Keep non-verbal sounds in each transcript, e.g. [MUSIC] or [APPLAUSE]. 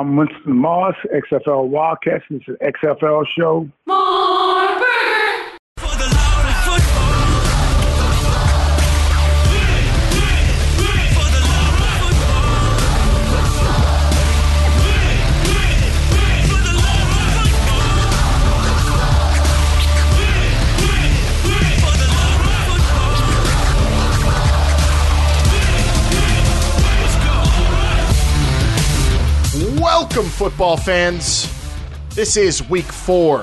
I'm Winston Moss, XFL Wildcats. It's an XFL show. Welcome, football fans. This is week four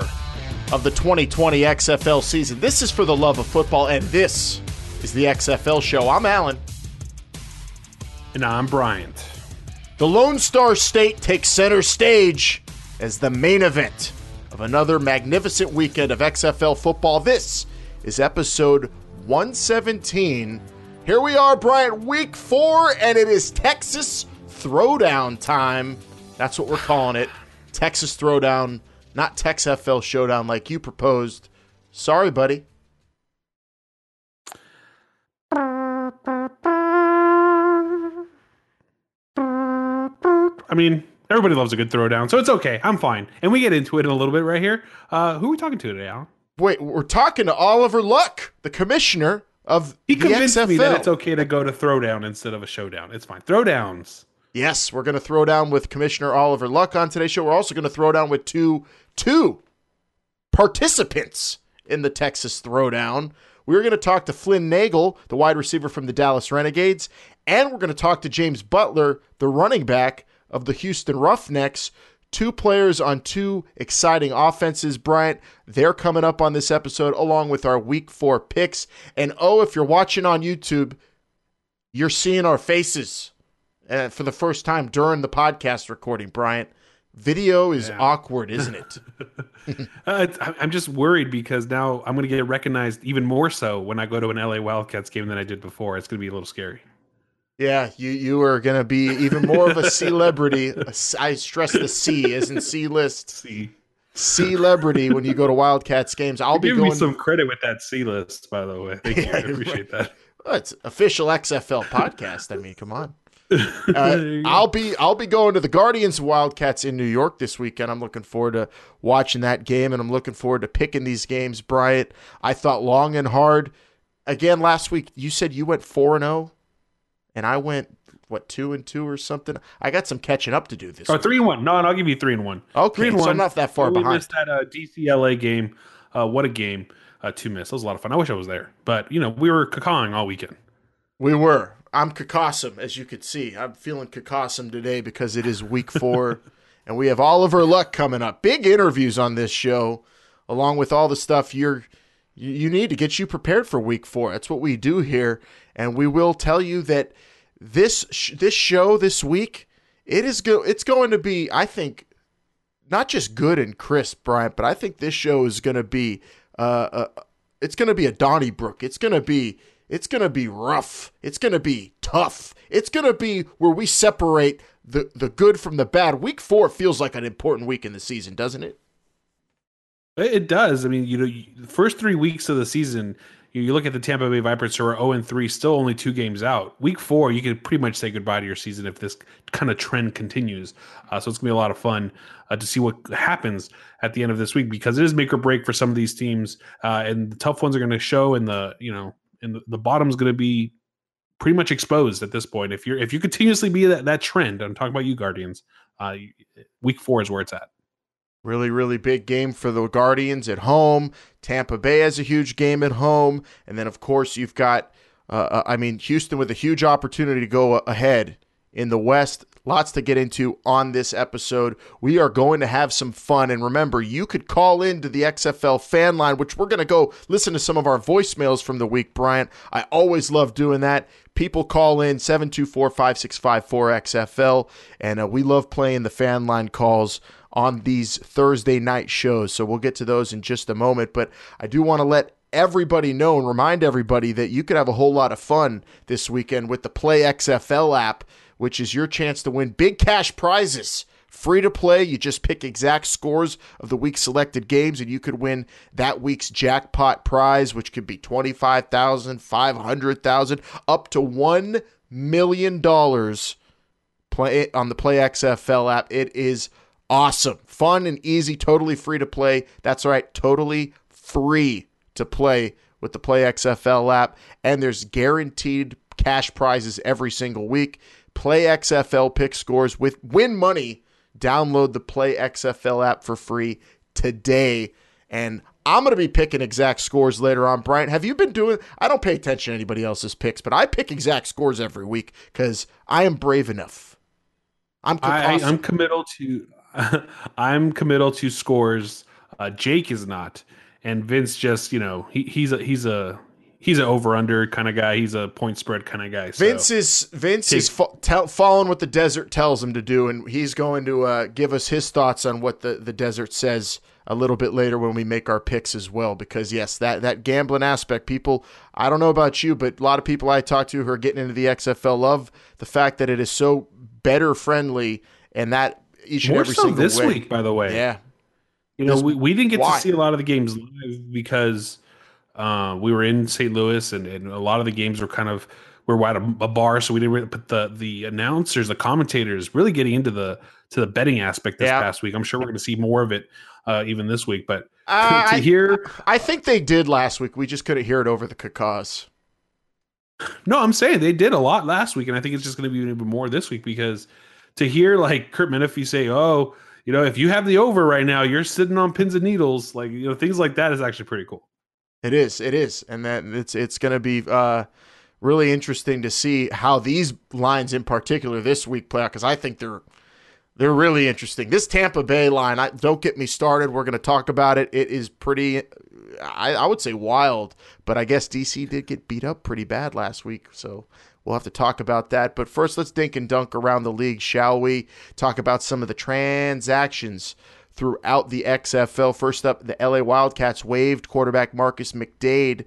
of the 2020 XFL season. This is for the love of football, and this is the XFL show. I'm Alan. And I'm Bryant. The Lone Star State takes center stage as the main event of another magnificent weekend of XFL football. This is episode 117. Here we are, Bryant, week four, and it is Texas throwdown time. That's what we're calling it. Texas Throwdown, not Tex FL Showdown like you proposed. Sorry, buddy. I mean, everybody loves a good throwdown, so it's okay. I'm fine. And we get into it in a little bit right here. Uh, who are we talking to today, Alan? Wait, we're talking to Oliver Luck, the commissioner of He the convinced XFL. me that it's okay to go to throwdown instead of a showdown. It's fine. Throwdowns. Yes, we're going to throw down with Commissioner Oliver Luck on today's show. We're also going to throw down with two two participants in the Texas Throwdown. We're going to talk to Flynn Nagel, the wide receiver from the Dallas Renegades, and we're going to talk to James Butler, the running back of the Houston Roughnecks. Two players on two exciting offenses, Bryant. They're coming up on this episode along with our week four picks. And oh, if you're watching on YouTube, you're seeing our faces uh, for the first time during the podcast recording, Bryant. Video is Yeah. awkward, isn't it? [LAUGHS] Uh, I'm just worried because now I'm going to get recognized even more so when I go to an LA Wildcats game than I did before. It's going to be a little scary. yeah, you you are going to be even more of a celebrity. [LAUGHS] I stress the C, as in C list. See, Celebrity when you go to Wildcats games. I'll be give going. me some credit with that C list, by the way. Thank you. [LAUGHS] I appreciate that. Well, it's official XFL podcast. I mean, come on. Uh. I'll be I'll be going to the Guardians Wildcats in New York this weekend. I'm looking forward to watching that game, and I'm looking forward to picking these games. Bryant, I thought long and hard. Again, last week you said you went four and zero, and I went what two and two or something. I got some catching up to do this. Oh, week. three and one. No, no, I'll give you three and one. Okay, three and so one. I'm not that far we behind. missed that uh, DCLA game. Uh, what a game uh, to miss. That was a lot of fun. I wish I was there, but you know we were cacawing all weekend. We were. I'm Kakasum, as you could see. I'm feeling Kakasum today because it is week four, [LAUGHS] and we have Oliver Luck coming up. Big interviews on this show, along with all the stuff you're you, you need to get you prepared for week four. That's what we do here, and we will tell you that this sh- this show this week it is go it's going to be I think not just good and crisp, Bryant, but I think this show is going to be uh, uh it's going to be a Donnybrook. It's going to be it's going to be rough. It's going to be tough. It's going to be where we separate the the good from the bad. Week 4 feels like an important week in the season, doesn't it? It does. I mean, you know, the first three weeks of the season, you, look at the Tampa Bay Vipers who are zero and three, still only two games out. Week four, you can pretty much say goodbye to your season if this kind of trend continues. Uh, so it's gonna be a lot of fun uh, to see what happens at the end of this week because it is make or break for some of these teams, uh, and the tough ones are going to show, and the you know, and the, the bottom's going to be pretty much exposed at this point. If you're if you continuously be that that trend, I'm talking about you Guardians. Uh, week four is where it's at. Really, really big game for the Guardians at home. Tampa Bay has a huge game at home. And then, of course, you've got, uh, uh, I mean, Houston with a huge opportunity to go ahead in the West. Lots to get into on this episode. We are going to have some fun. And remember, you could call into the XFL fan line, which we're going to go listen to some of our voicemails from the week, Bryant. I always love doing that. People call in 724 565 4XFL. And uh, we love playing the fan line calls on these Thursday night shows. So we'll get to those in just a moment. But I do want to let everybody know and remind everybody that you could have a whole lot of fun this weekend with the Play XFL app, which is your chance to win big cash prizes. Free to play, you just pick exact scores of the week's selected games, and you could win that week's jackpot prize, which could be $25,000, $500,000, up to $1 million play on the Play XFL app. It is awesome, fun and easy, totally free to play. That's right, totally free to play with the Play XFL app, and there's guaranteed cash prizes every single week. Play XFL pick scores with win money. Download the Play XFL app for free today. And I'm going to be picking exact scores later on. Brian, have you been doing? I don't pay attention to anybody else's picks, but I pick exact scores every week because I am brave enough. I'm I, am committal to. [LAUGHS] I'm committal to scores. Uh, Jake is not, and Vince just you know he, he's a he's a he's an over under kind of guy. He's a point spread kind of guy. So. Vince is Vince is fo- tell, following what the desert tells him to do, and he's going to uh, give us his thoughts on what the the desert says a little bit later when we make our picks as well. Because yes, that that gambling aspect, people. I don't know about you, but a lot of people I talk to who are getting into the XFL love the fact that it is so better friendly, and that each More and every so single this way. week, by the way. Yeah, you know, we, we didn't get why? to see a lot of the games live because uh, we were in St. Louis, and, and a lot of the games were kind of we are at a, a, bar, so we didn't really put the the announcers, the commentators, really getting into the to the betting aspect this yeah. past week. I'm sure we're going to see more of it uh, even this week. But uh, to, hear, I, I, think they did last week. We just couldn't hear it over the cacas. No, I'm saying they did a lot last week, and I think it's just going to be even more this week because to hear like Kurt Menefee say, "Oh, you know, if you have the over right now, you're sitting on pins and needles," like you know, things like that is actually pretty cool. It is. It is, and that it's it's going to be uh, really interesting to see how these lines in particular this week play out because I think they're they're really interesting. This Tampa Bay line, I, don't get me started. We're going to talk about it. It is pretty, I, I would say wild, but I guess DC did get beat up pretty bad last week, so We'll have to talk about that. But first, let's dink and dunk around the league, shall we? Talk about some of the transactions throughout the XFL. First up, the LA Wildcats waived quarterback Marcus McDade,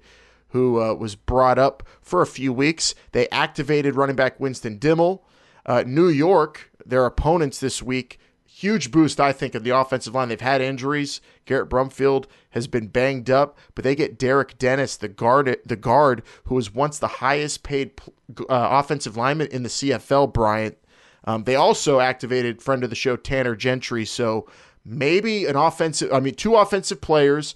who uh, was brought up for a few weeks. They activated running back Winston Dimel. Uh, New York, their opponents this week, huge boost, I think, of the offensive line. They've had injuries. Garrett Brumfield has been banged up, but they get Derek Dennis, the guard, the guard who was once the highest paid uh, offensive lineman in the CFL. Bryant. Um, they also activated friend of the show Tanner Gentry. So maybe an offensive, I mean, two offensive players.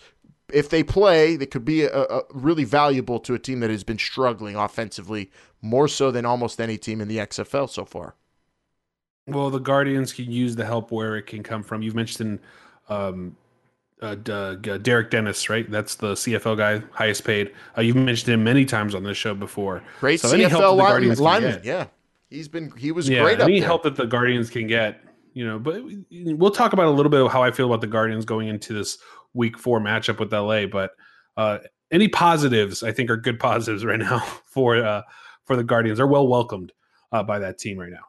If they play, they could be a, a really valuable to a team that has been struggling offensively more so than almost any team in the XFL so far. Well, the Guardians can use the help where it can come from. You've mentioned um, uh, uh, Derek Dennis, right? That's the CFL guy, highest paid. Uh, you've mentioned him many times on this show before. Great so CFL line, lineman, yeah. He's been he was yeah, great. Any there. help that the Guardians can get, you know. But we'll talk about a little bit of how I feel about the Guardians going into this Week Four matchup with LA. But uh, any positives, I think, are good [LAUGHS] positives right now [LAUGHS] for uh, for the Guardians. They're well welcomed uh, by that team right now.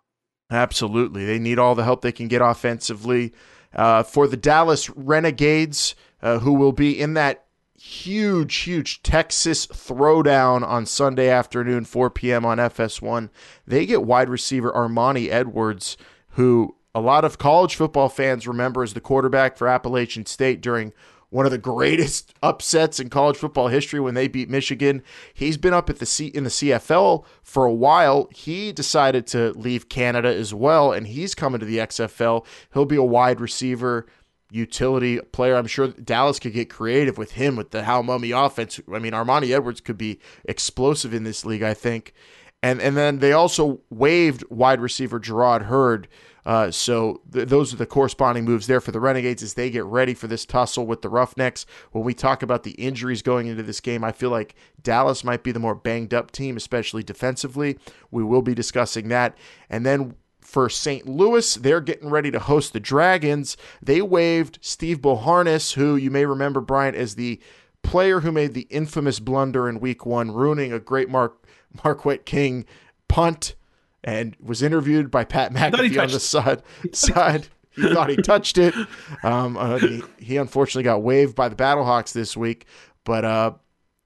Absolutely. They need all the help they can get offensively. Uh, for the Dallas Renegades, uh, who will be in that huge, huge Texas throwdown on Sunday afternoon, 4 p.m. on FS1, they get wide receiver Armani Edwards, who a lot of college football fans remember as the quarterback for Appalachian State during one of the greatest [LAUGHS] upsets in college football history when they beat Michigan. He's been up at the C in the CFL for a while. He decided to leave Canada as well, and he's coming to the XFL. He'll be a wide receiver utility player. I'm sure Dallas could get creative with him with the Hal Mumme offense. I mean, Armani Edwards could be explosive in this league, I think. And and then they also waived wide receiver Gerard Heard uh, so th- those are the corresponding moves there for the Renegades as they get ready for this tussle with the Roughnecks. When we talk about the injuries going into this game, I feel like Dallas might be the more banged up team, especially defensively. We will be discussing that. And then for St. Louis, they're getting ready to host the Dragons. They waived Steve Beauharnais, who you may remember, Bryant, as the player who made the infamous blunder in week one, ruining a great Mark Marquette King punt and was interviewed by Pat McAfee on the side. [LAUGHS] side. He thought he touched it. Um, uh, he, he, unfortunately got waived by the Battlehawks this week. But uh,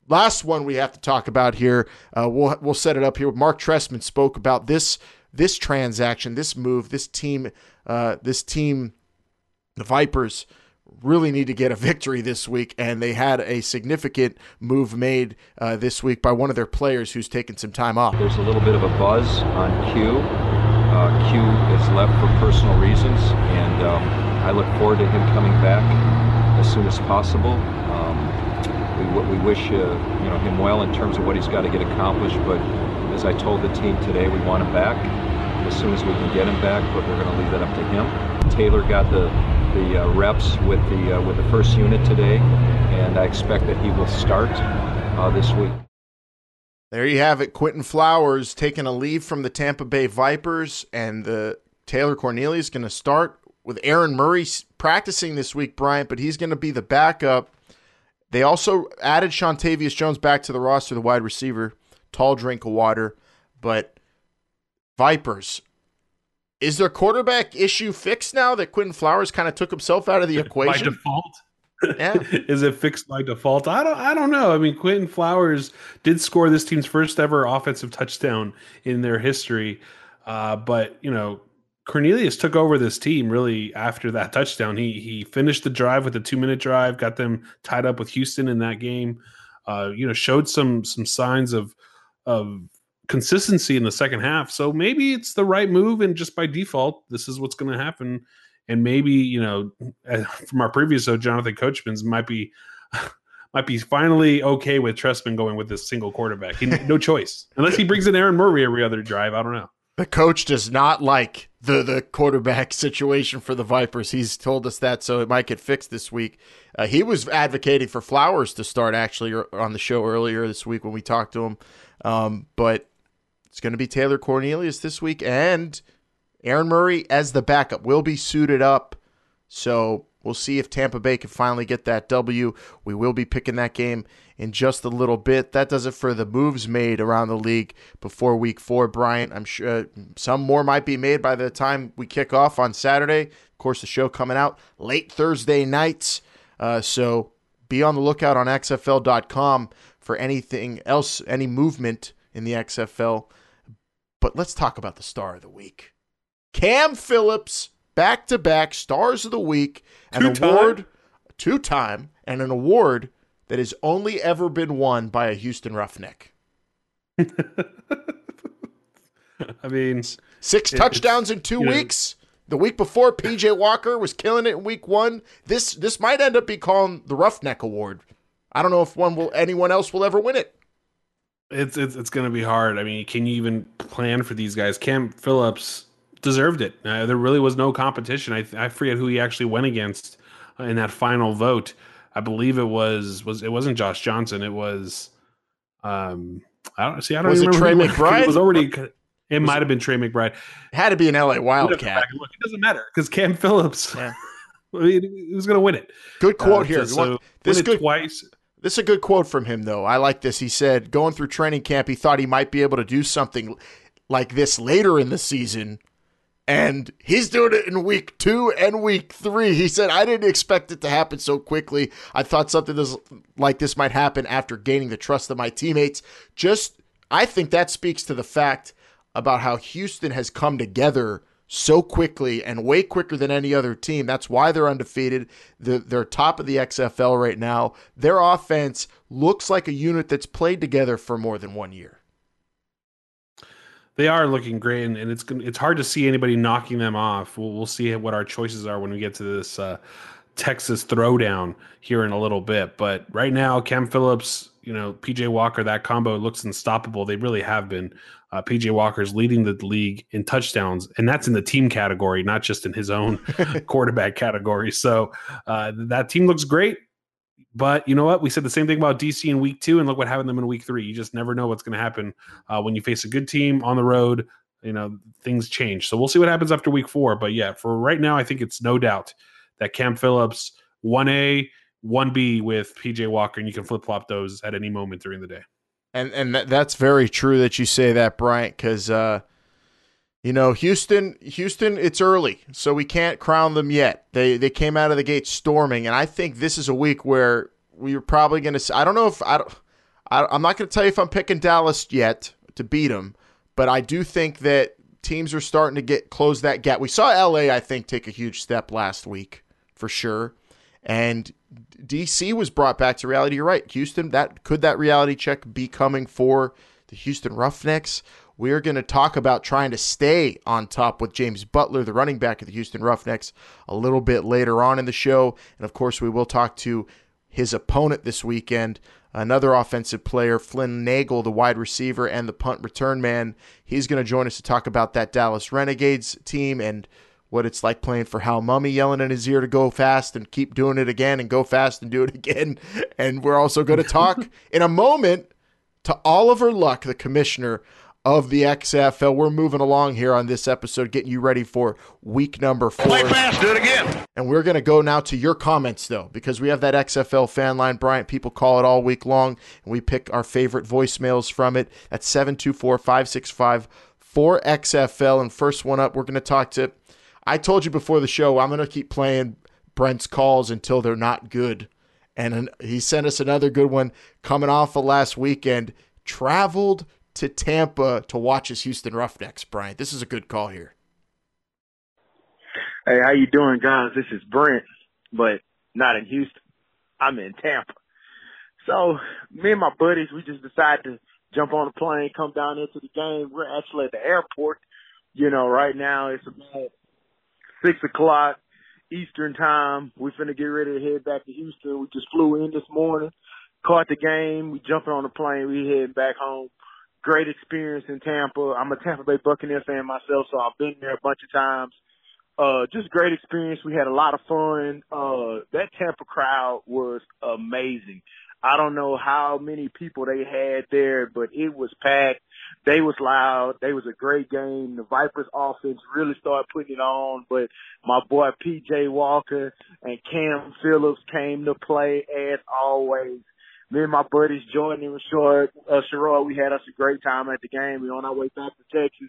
last one we have to talk about here. Uh, we'll we'll set it up here. Mark Trestman spoke about this this transaction, this move, this team, uh, this team, the Vipers really need to get a victory this week, and they had a significant move made uh, this week by one of their players who's taken some time off. There's a little bit of a buzz on Q. Uh, Q is left for personal reasons, and um, I look forward to him coming back as soon as possible. Um, we, we wish uh, you know him well in terms of what he's got to get accomplished, but as I told the team today, we want him back as soon as we can get him back, but we're going to leave that up to him. Taylor got the the uh, reps with the uh, with the first unit today, and I expect that he will start uh, this week. There you have it. Quinton Flowers taking a leave from the Tampa Bay Vipers, and the Taylor Cornelius going to start with Aaron Murray practicing this week, Bryant, but he's going to be the backup. They also added Shontavius Jones back to the roster, the wide receiver, tall drink of water. But Vipers, is their quarterback issue fixed now that Quinton Flowers kind of took himself out of the [LAUGHS] equation? By default. Yeah. [LAUGHS] is it fixed by default? I don't I don't know. I mean, Quinton Flowers did score this team's first ever offensive touchdown in their history. Uh, but you know, Cornelius took over this team really after that touchdown. He he finished the drive with a two minute drive, got them tied up with Houston in that game. Uh, you know, showed some some signs of of consistency in the second half. So maybe it's the right move, and just by default, this is what's going to happen. And maybe you know, from our previous show, Jonathan Coachman's might be [LAUGHS] might be finally okay with Trestman going with this single quarterback. He, no choice unless he brings in Aaron Murray every other drive. I don't know. The coach does not like the the quarterback [LAUGHS] situation for the Vipers. He's told us that, so it might get fixed this week. Uh, he was advocating for Flowers to start actually on the show earlier this week when we talked to him. Um, but it's going to be Taylor Cornelius this week, and Aaron Murray as the backup will be suited up. So we'll see if Tampa Bay can finally get that W. We will be picking that game in just a little bit. That does it for the moves made around the league before week four, Bryant. I'm sure some more might be made by the time we kick off on Saturday. Of course, the show coming out late Thursday nights. Uh, so be on the lookout on XFL.com for anything else, any movement in the XFL. But let's talk about the star of the week. Cam Phillips, back to back stars of the week, an Two-time? award, two time, and an award that has only ever been won by a Houston Roughneck. [LAUGHS] I mean, Six It- touchdowns in two you know- weeks. The week before, PJ Walker was killing it in week one. This this might end up being called the Roughneck Award. I don't know if one will anyone else will ever win it. It's it's it's going to be hard. I mean, can you even plan for these guys? Cam Phillips deserved it. Uh, there really was no competition. I I forget who he actually went against uh, in that final vote. I believe it was was it wasn't Josh Johnson. It was um I don't see. I don't Was Trey remember. who- [LAUGHS] McBride? It was already. It might have been Trey McBride. It had to be an LA We'd have to go Wildcat. look. It doesn't matter because Cam Phillips. Yeah. [LAUGHS] I mean, he was going to win it. Good quote Uh, here. so- so this good twice. This is a good quote from him, though. I like this. He said, going through training camp, he thought he might be able to do something like this later in the season. And he's doing it in week two and week three. He said, I didn't expect it to happen so quickly. I thought something this, like this might happen after gaining the trust of my teammates. Just, I think that speaks to the fact about how Houston has come together so quickly and way quicker than any other team. That's why they're undefeated. They're, they're top of the XFL right now. Their offense looks like a unit that's played together for more than one year. They are looking great, and, and it's it's hard to see anybody knocking them off. We'll, we'll see what our choices are when we get to this uh, Texas throwdown here in a little bit. But right now, Cam Phillips, you know, PJ Walker, that combo looks unstoppable. They really have been. Uh, PJ Walker's leading the league in touchdowns, and that's in the team category, not just in his own [LAUGHS] quarterback category. So uh, that team looks great. But you know what? We said the same thing about DC in week two, and look what happened to them in week three. You just never know what's going to happen uh, when you face a good team on the road. You know, things change. So we'll see what happens after week four. But yeah, for right now, I think it's no doubt that Cam Phillips, 1A, 1B with PJ Walker, and you can flip flop those at any moment during the day. And and that, that's very true that you say that, Bryant, because uh, you know Houston, Houston, it's early, so we can't crown them yet. They they came out of the gate storming, and I think this is a week where we're probably going to. I don't know if I don't. I, I'm not going to tell you if I'm picking Dallas yet to beat them, but I do think that teams are starting to get close that gap. We saw LA, I think, take a huge step last week for sure, and DC was brought back to reality. You're right, Houston. That could that reality check be coming for the Houston Roughnecks? We are going to talk about trying to stay on top with James Butler, the running back of the Houston Roughnecks, a little bit later on in the show. And of course, we will talk to his opponent this weekend, another offensive player, Flynn Nagel, the wide receiver and the punt return man. He's going to join us to talk about that Dallas Renegades team and what it's like playing for Hal Mumme, yelling in his ear to go fast and keep doing it again and go fast and do it again. [LAUGHS] And we're also going to talk [LAUGHS] in a moment to Oliver Luck, the commissioner of the XFL. We're moving along here on this episode, getting you ready for week number four. Play fast, do it again. And we're going to go now to your comments, though, because we have that XFL fan line. Bryant, people call it all week long, and we pick our favorite voicemails from it. at 724 565 4XFL. And first one up, we're going to talk to. I told you before the show, I'm going to keep playing Brent's calls until they're not good. And he sent us another good one coming off of last weekend. Traveled to Tampa to watch his Houston Roughnecks, Bryant. This is a good call here. Hey, how you doing, guys? This is Brent, but not in Houston. I'm in Tampa. So me and my buddies, we just decided to jump on a plane, come down into the game. We're actually at the airport. You know, right now it's about six o'clock Eastern time. We finna get ready to head back to Houston. We just flew in this morning, caught the game. We jumping on the plane. We heading back home great experience in Tampa. I'm a Tampa Bay Buccaneer fan myself, so I've been there a bunch of times. Uh, just great experience. We had a lot of fun. Uh, that Tampa crowd was amazing. I don't know how many people they had there, but it was packed. They was loud. They was a great game. The Vipers offense really started putting it on, but my boy PJ Walker and Cam Phillips came to play as always me and my buddies Jordan and Short, uh, Sherrod, we had us a great time at the game. We're on our way back to Texas,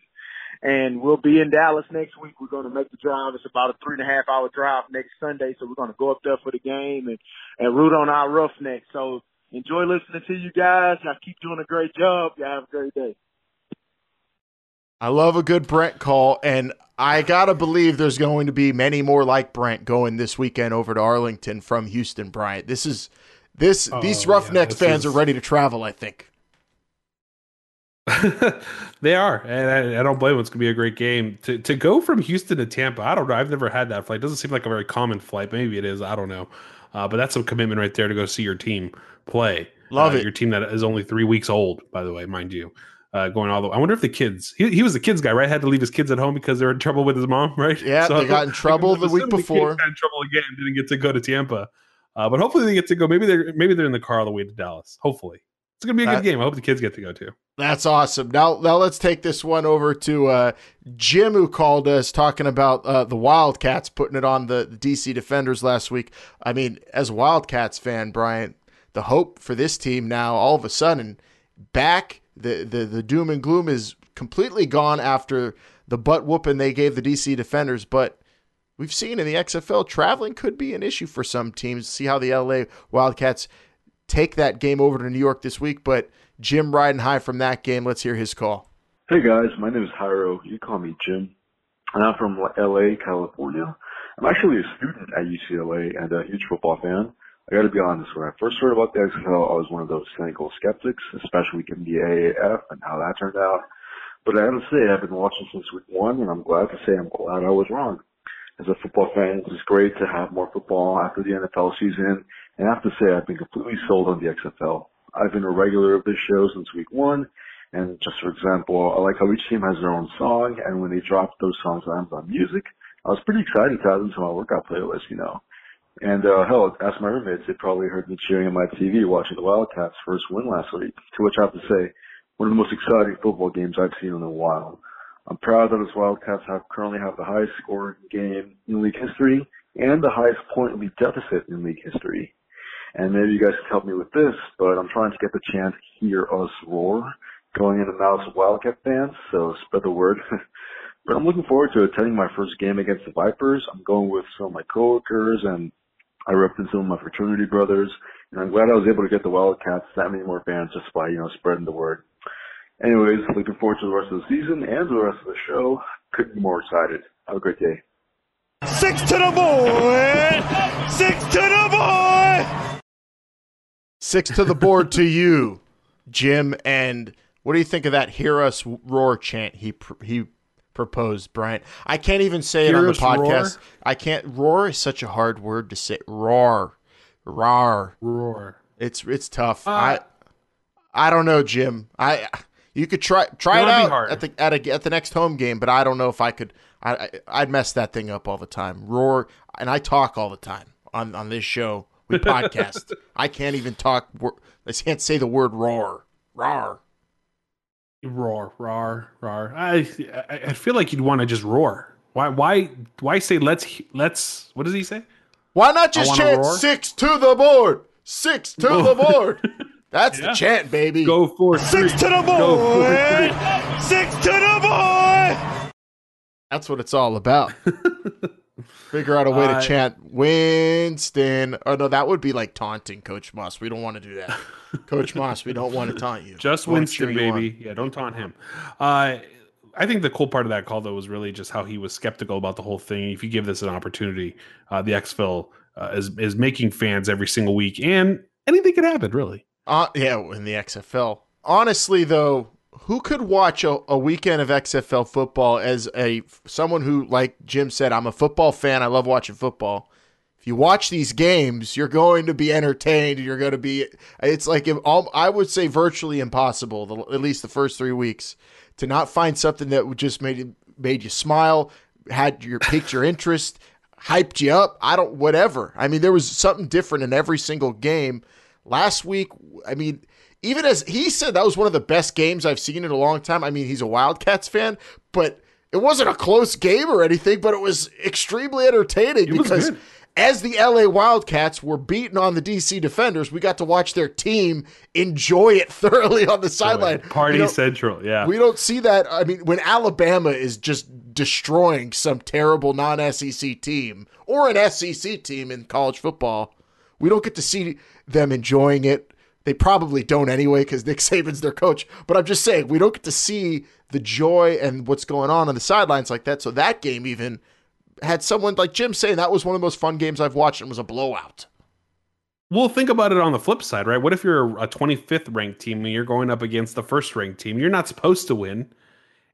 and we'll be in Dallas next week. We're going to make the drive. It's about a three and a half hour drive next Sunday, so we're going to go up there for the game and and root on our Roughnecks. So enjoy listening to you guys. I keep doing a great job. Y'all have a great day. I love a good Brent call, and I gotta believe there's going to be many more like Brent going this weekend over to Arlington from Houston. Bryant, this is this oh, these Roughnecks yeah, fans is... are ready to travel. I think. [LAUGHS] they are, and I, I, don't blame them. It's gonna be a great game to to go from Houston to Tampa. I don't know. I've never had that flight. It doesn't seem like a very common flight. Maybe it is. I don't know. Uh, but that's a commitment right there to go see your team play. Love uh, it. Your team that is only three weeks old, by the way, mind you. Uh, going all the way. I wonder if the kids, he, he was the kids guy, right? Had to leave his kids at home because they were in trouble with his mom, [LAUGHS] right? Yeah, so, they got in trouble the week before. The in trouble again, didn't get to go to Tampa. Uh, but hopefully they get to go. Maybe they're maybe they're in the car all the way to Dallas. Hopefully, it's gonna be a good game. I hope the kids get to go too. That's awesome. Now, now let's take this one over to uh, Jim, who called us talking about uh, the Wildcats putting it on the, the DC Defenders last week. I mean, as a Wildcats fan, Bryant, the hope for this team now, all of a sudden, back the the, the doom and gloom is completely gone after the butt whooping they gave the DC Defenders, but we've seen in the XFL, traveling could be an issue for some teams. See how the LA Wildcats take that game over to New York this week. But Jim riding high from that game. Let's hear his call. Hey guys, my name is Hyro. You call me Jim. And I'm from LA, California. I'm actually a student at UCLA and a huge football fan. I got to be honest. When I first heard about the XFL, I was one of those cynical skeptics, especially given the AAF and how that turned out. But I have to say, I've been watching since week one, and I'm glad to say I'm glad I was wrong as a football fan, it's great to have more football after the NFL season. And I have to say, I've been completely sold on the XFL. I've been a regular of this show since week one. And just for example, I like how each team has their own song. And when they dropped those songs on Amazon Music, I was pretty excited to add them to my workout playlist, you know. And uh, hell, ask my roommates, they probably heard me cheering on my TV watching the Wildcats' first win last week. To which I have to say, one of the most exciting football games I've seen in a while. I'm proud that his Wildcats have currently have the highest scoring game in league history and the highest point league deficit in league history. And maybe you guys can help me with this, but I'm trying to get the chance to hear us roar going into mouths of Wildcat fans, so spread the word. [LAUGHS] but I'm looking forward to attending my first game against the Vipers. I'm going with some of my coworkers and I represent some of my fraternity brothers, and I'm glad I was able to get the Wildcats that many more fans just by, you know, spreading the word. Anyways, looking forward to the rest of the season and the rest of the show. Couldn't be more excited. Have a great day. Six to the board! Six to the board! Six to the board to you, Jim. And What do you think of that "Hear Us Roar" chant he he proposed, Bryant? I can't even say it on the us roar? podcast. I can't. Roar is such a hard word to say. Roar, roar. Roar. It's it's tough. Uh, I I don't know, Jim. I you could try try It would out at the at, a, at the next home game, but I don't know if I could. I, I I'd mess that thing up all the time. Roar, and I talk all the time on on this show. We [LAUGHS] podcast. I can't even talk. I can't say the word roar. Roar. Roar, roar, roar. I I, I feel like you'd want to just roar. Why why why say let's let's what does he say? Why not just chant roar? six to the board? Six to the board. That's Yeah. the chant, baby. Go for Six three. to the Go for boy. three. Six to the board. That's what it's all about. [LAUGHS] Figure out a way Uh, to chant Winston. Oh no, that would be like taunting Coach Moss. We don't want to do that. Coach Moss, we don't want to taunt you. Just We Winston, baby. Yeah, don't taunt him. Uh, I think the cool part of that call though was really just how he was skeptical about the whole thing. If you give this an opportunity, uh, the XFL uh, is is making fans every single week, and anything could happen. Really, Uh, yeah, in the XFL. Honestly, though, who could watch a, a weekend of XFL football as a someone who, like Jim said, I'm a football fan. I love watching football. If you watch these games, you're going to be entertained. You're going to be. It's like if I would say virtually impossible. The, at least the first three weeks to not find something that just made made you smile, had your piqued your interest, hyped you up. I don't whatever. I mean, there was something different in every single game. Last week, I mean, even as he said that was one of the best games I've seen in a long time. I mean, he's a Wildcats fan, but it wasn't a close game or anything, but it was extremely entertaining It because as the LA Wildcats were beating on the DC Defenders, we got to watch their team enjoy it [LAUGHS] thoroughly on the sideline. party You know, central. Yeah, we don't see that. I mean, when Alabama is just destroying some terrible non SEC team or an SEC team in college football, we don't get to see them enjoying it. They probably don't anyway because Nick [LAUGHS] Saban's their coach. But I'm just saying, we don't get to see the joy and what's going on on the sidelines like that. So that game even had someone like Jim saying that was one of the most fun games I've watched and was a blowout. Well, think about it on the flip side, right? What if you're a 25th ranked team and you're going up against the first ranked team? You're not supposed to win,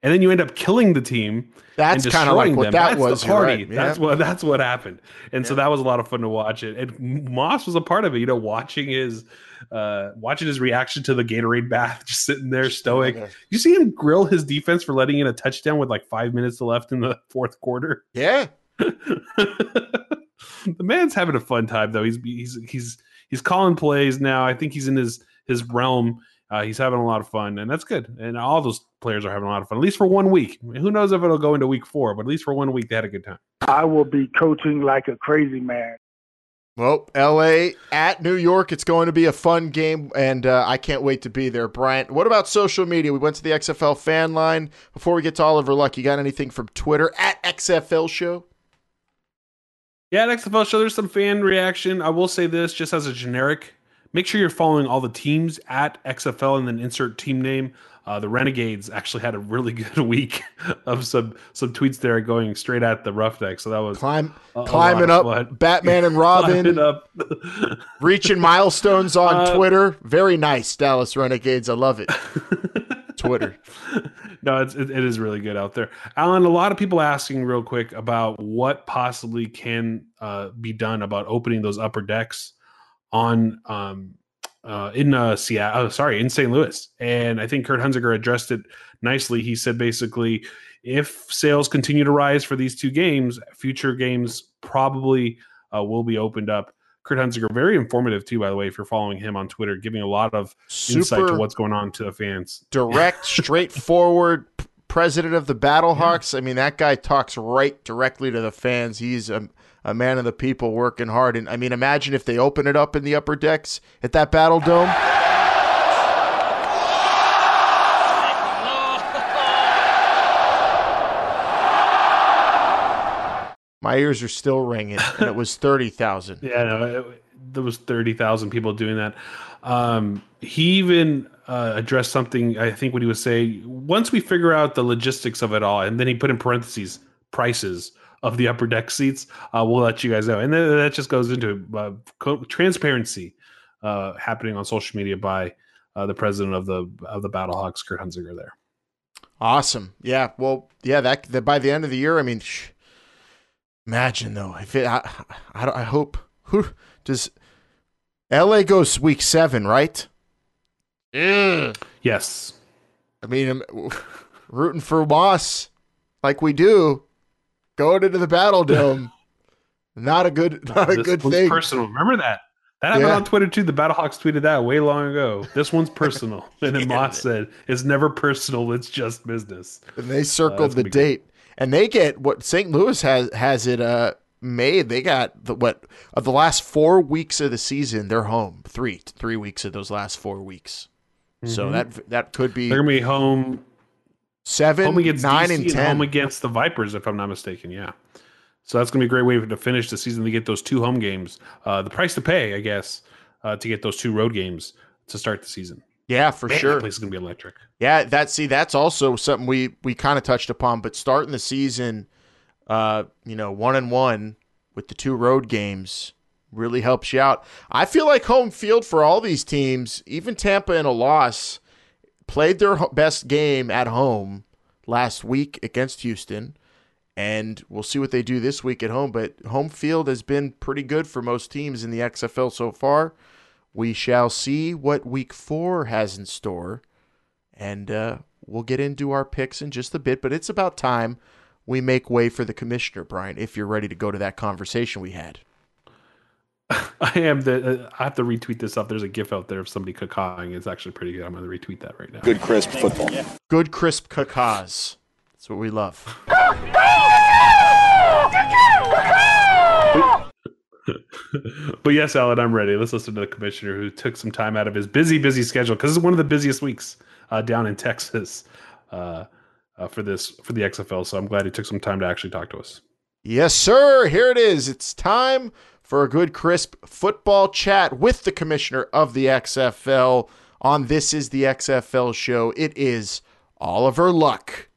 and then you end up killing the team. That's kinda like what them. that That's was, The party. right, yeah. That's what that's what happened, and so that was a lot of fun to watch it. And Moss was a part of it. You know, watching his uh watching his reaction to the Gatorade bath, [LAUGHS] just sitting there stoic. Yeah. You see him grill his defense for letting in a touchdown with like five minutes left in the [LAUGHS] fourth quarter. Yeah. [LAUGHS] the man's having a fun time though. He's he's he's he's calling plays now. I think he's in his his realm. Uh, he's having a lot of fun, and that's good. And all those players are having a lot of fun, at least for one week. Who knows if it'll go into week four, but at least for one week they had a good time. I will be coaching like a crazy man. Well, LA at New York. It's going to be a fun game, and uh, I can't wait to be there. Bryant, what about social media? We went to the XFL fan line. Before we get to Oliver Luck, you got anything from Twitter at XFL Show? Yeah, at XFL show, there's some fan reaction. I will say this just as a generic make sure you're following all the teams at XFL and then insert team name. Uh, the Renegades actually had a really [LAUGHS] good week of some some tweets there going straight at the Roughneck. So that was Climb, a- a climbing of up. Batman and [LAUGHS] Robin, up. [LAUGHS] reaching milestones on Uh, Twitter. Very nice, Dallas Renegades. I love it. Twitter. no, it's, it, it is really good out there. Alan, a lot of people asking real quick about what possibly can uh, be done about opening those upper decks on um, uh, in uh, Seattle. Oh, sorry, in St. Louis. And I think Kurt Hunzeker addressed it nicely. He said basically, if sales continue to rise for these two games, future games probably uh, will be opened up. Kurt Hunzeker, very informative too, by the way, if you're following him on Twitter, giving a lot of insight to what's going on to the fans. direct, [LAUGHS] straightforward president of the Battlehawks. I mean, that guy talks right directly to the fans. He's a, a man of the people working hard. And I mean, imagine if they open it up in the upper decks at that Battle Dome. My ears are still ringing, and it was 30,000. [LAUGHS] Yeah, no, it, there was thirty thousand people doing that. Um, he even uh, addressed something. I think what he was saying. Once we figure out the logistics of it all, and then he put in parentheses prices of the upper deck seats. Uh, we'll let you guys know, and then that just goes into uh, co- transparency uh, happening on social media by uh, the president of the of the Battlehawks, Kurt Hunzeker, there. Awesome. Yeah. Well, yeah. That, that by the end of the year, I mean, sh- imagine though. If it, I, I, I hope who does L.A. goes week seven, right? Yeah. Yes. I mean, I'm rooting for Moss like we do, going into the Battle Dome. not a good, not a this good one's thing. Personal. Remember that. That happened Yeah. on Twitter too. The Battlehawks tweeted that way long ago. This one's personal. [LAUGHS] and then Moss said, "It's never personal. It's just business." and they Uh, circled that's the gonna good. date, and they get what St. Louis has has it uh made. They got the what of the last four weeks of the season. They're home three three weeks of those last four weeks. So that that could be Mm-hmm. They're gonna be home seven, home against nine, DC and and ten. home against the Vipers, if I'm not mistaken. Yeah. So that's gonna be a great way to finish the season to get those two home games. Uh, the price to pay, I guess, uh, to get those two road games to start the season. yeah, for Man, sure. that place is gonna be electric. Yeah, that see that's also something we we kind of touched upon, but starting the season uh, you know, one and one with the two road games really helps you out. I feel like home field for all these teams, even Tampa in a loss, played their best game at home last week against Houston. And we'll see what they do this week at home. But home field has been pretty good for most teams in the XFL so far. We shall see what week four has in store and uh, we'll get into our picks in just a bit. But it's about time we make way for the commissioner, Brian. If you're ready to go to that conversation we had. [LAUGHS] I am the. Uh, I have to retweet this up. There's a GIF out there of somebody cacawing. It's actually pretty good. I'm going to retweet that right now. Good crisp football. Good crisp cacas. That's what we love. [LAUGHS] but yes, Alan, I'm ready. Let's listen to the commissioner who took some time out of his busy, busy schedule because it's one of the busiest weeks uh, down in Texas uh, uh, for this for the XFL. So I'm glad he took some time to actually talk to us. Yes, sir. Here it is. It's time for a good, crisp football chat with the commissioner of the XFL on This Is the XFL show. It is Oliver Luck.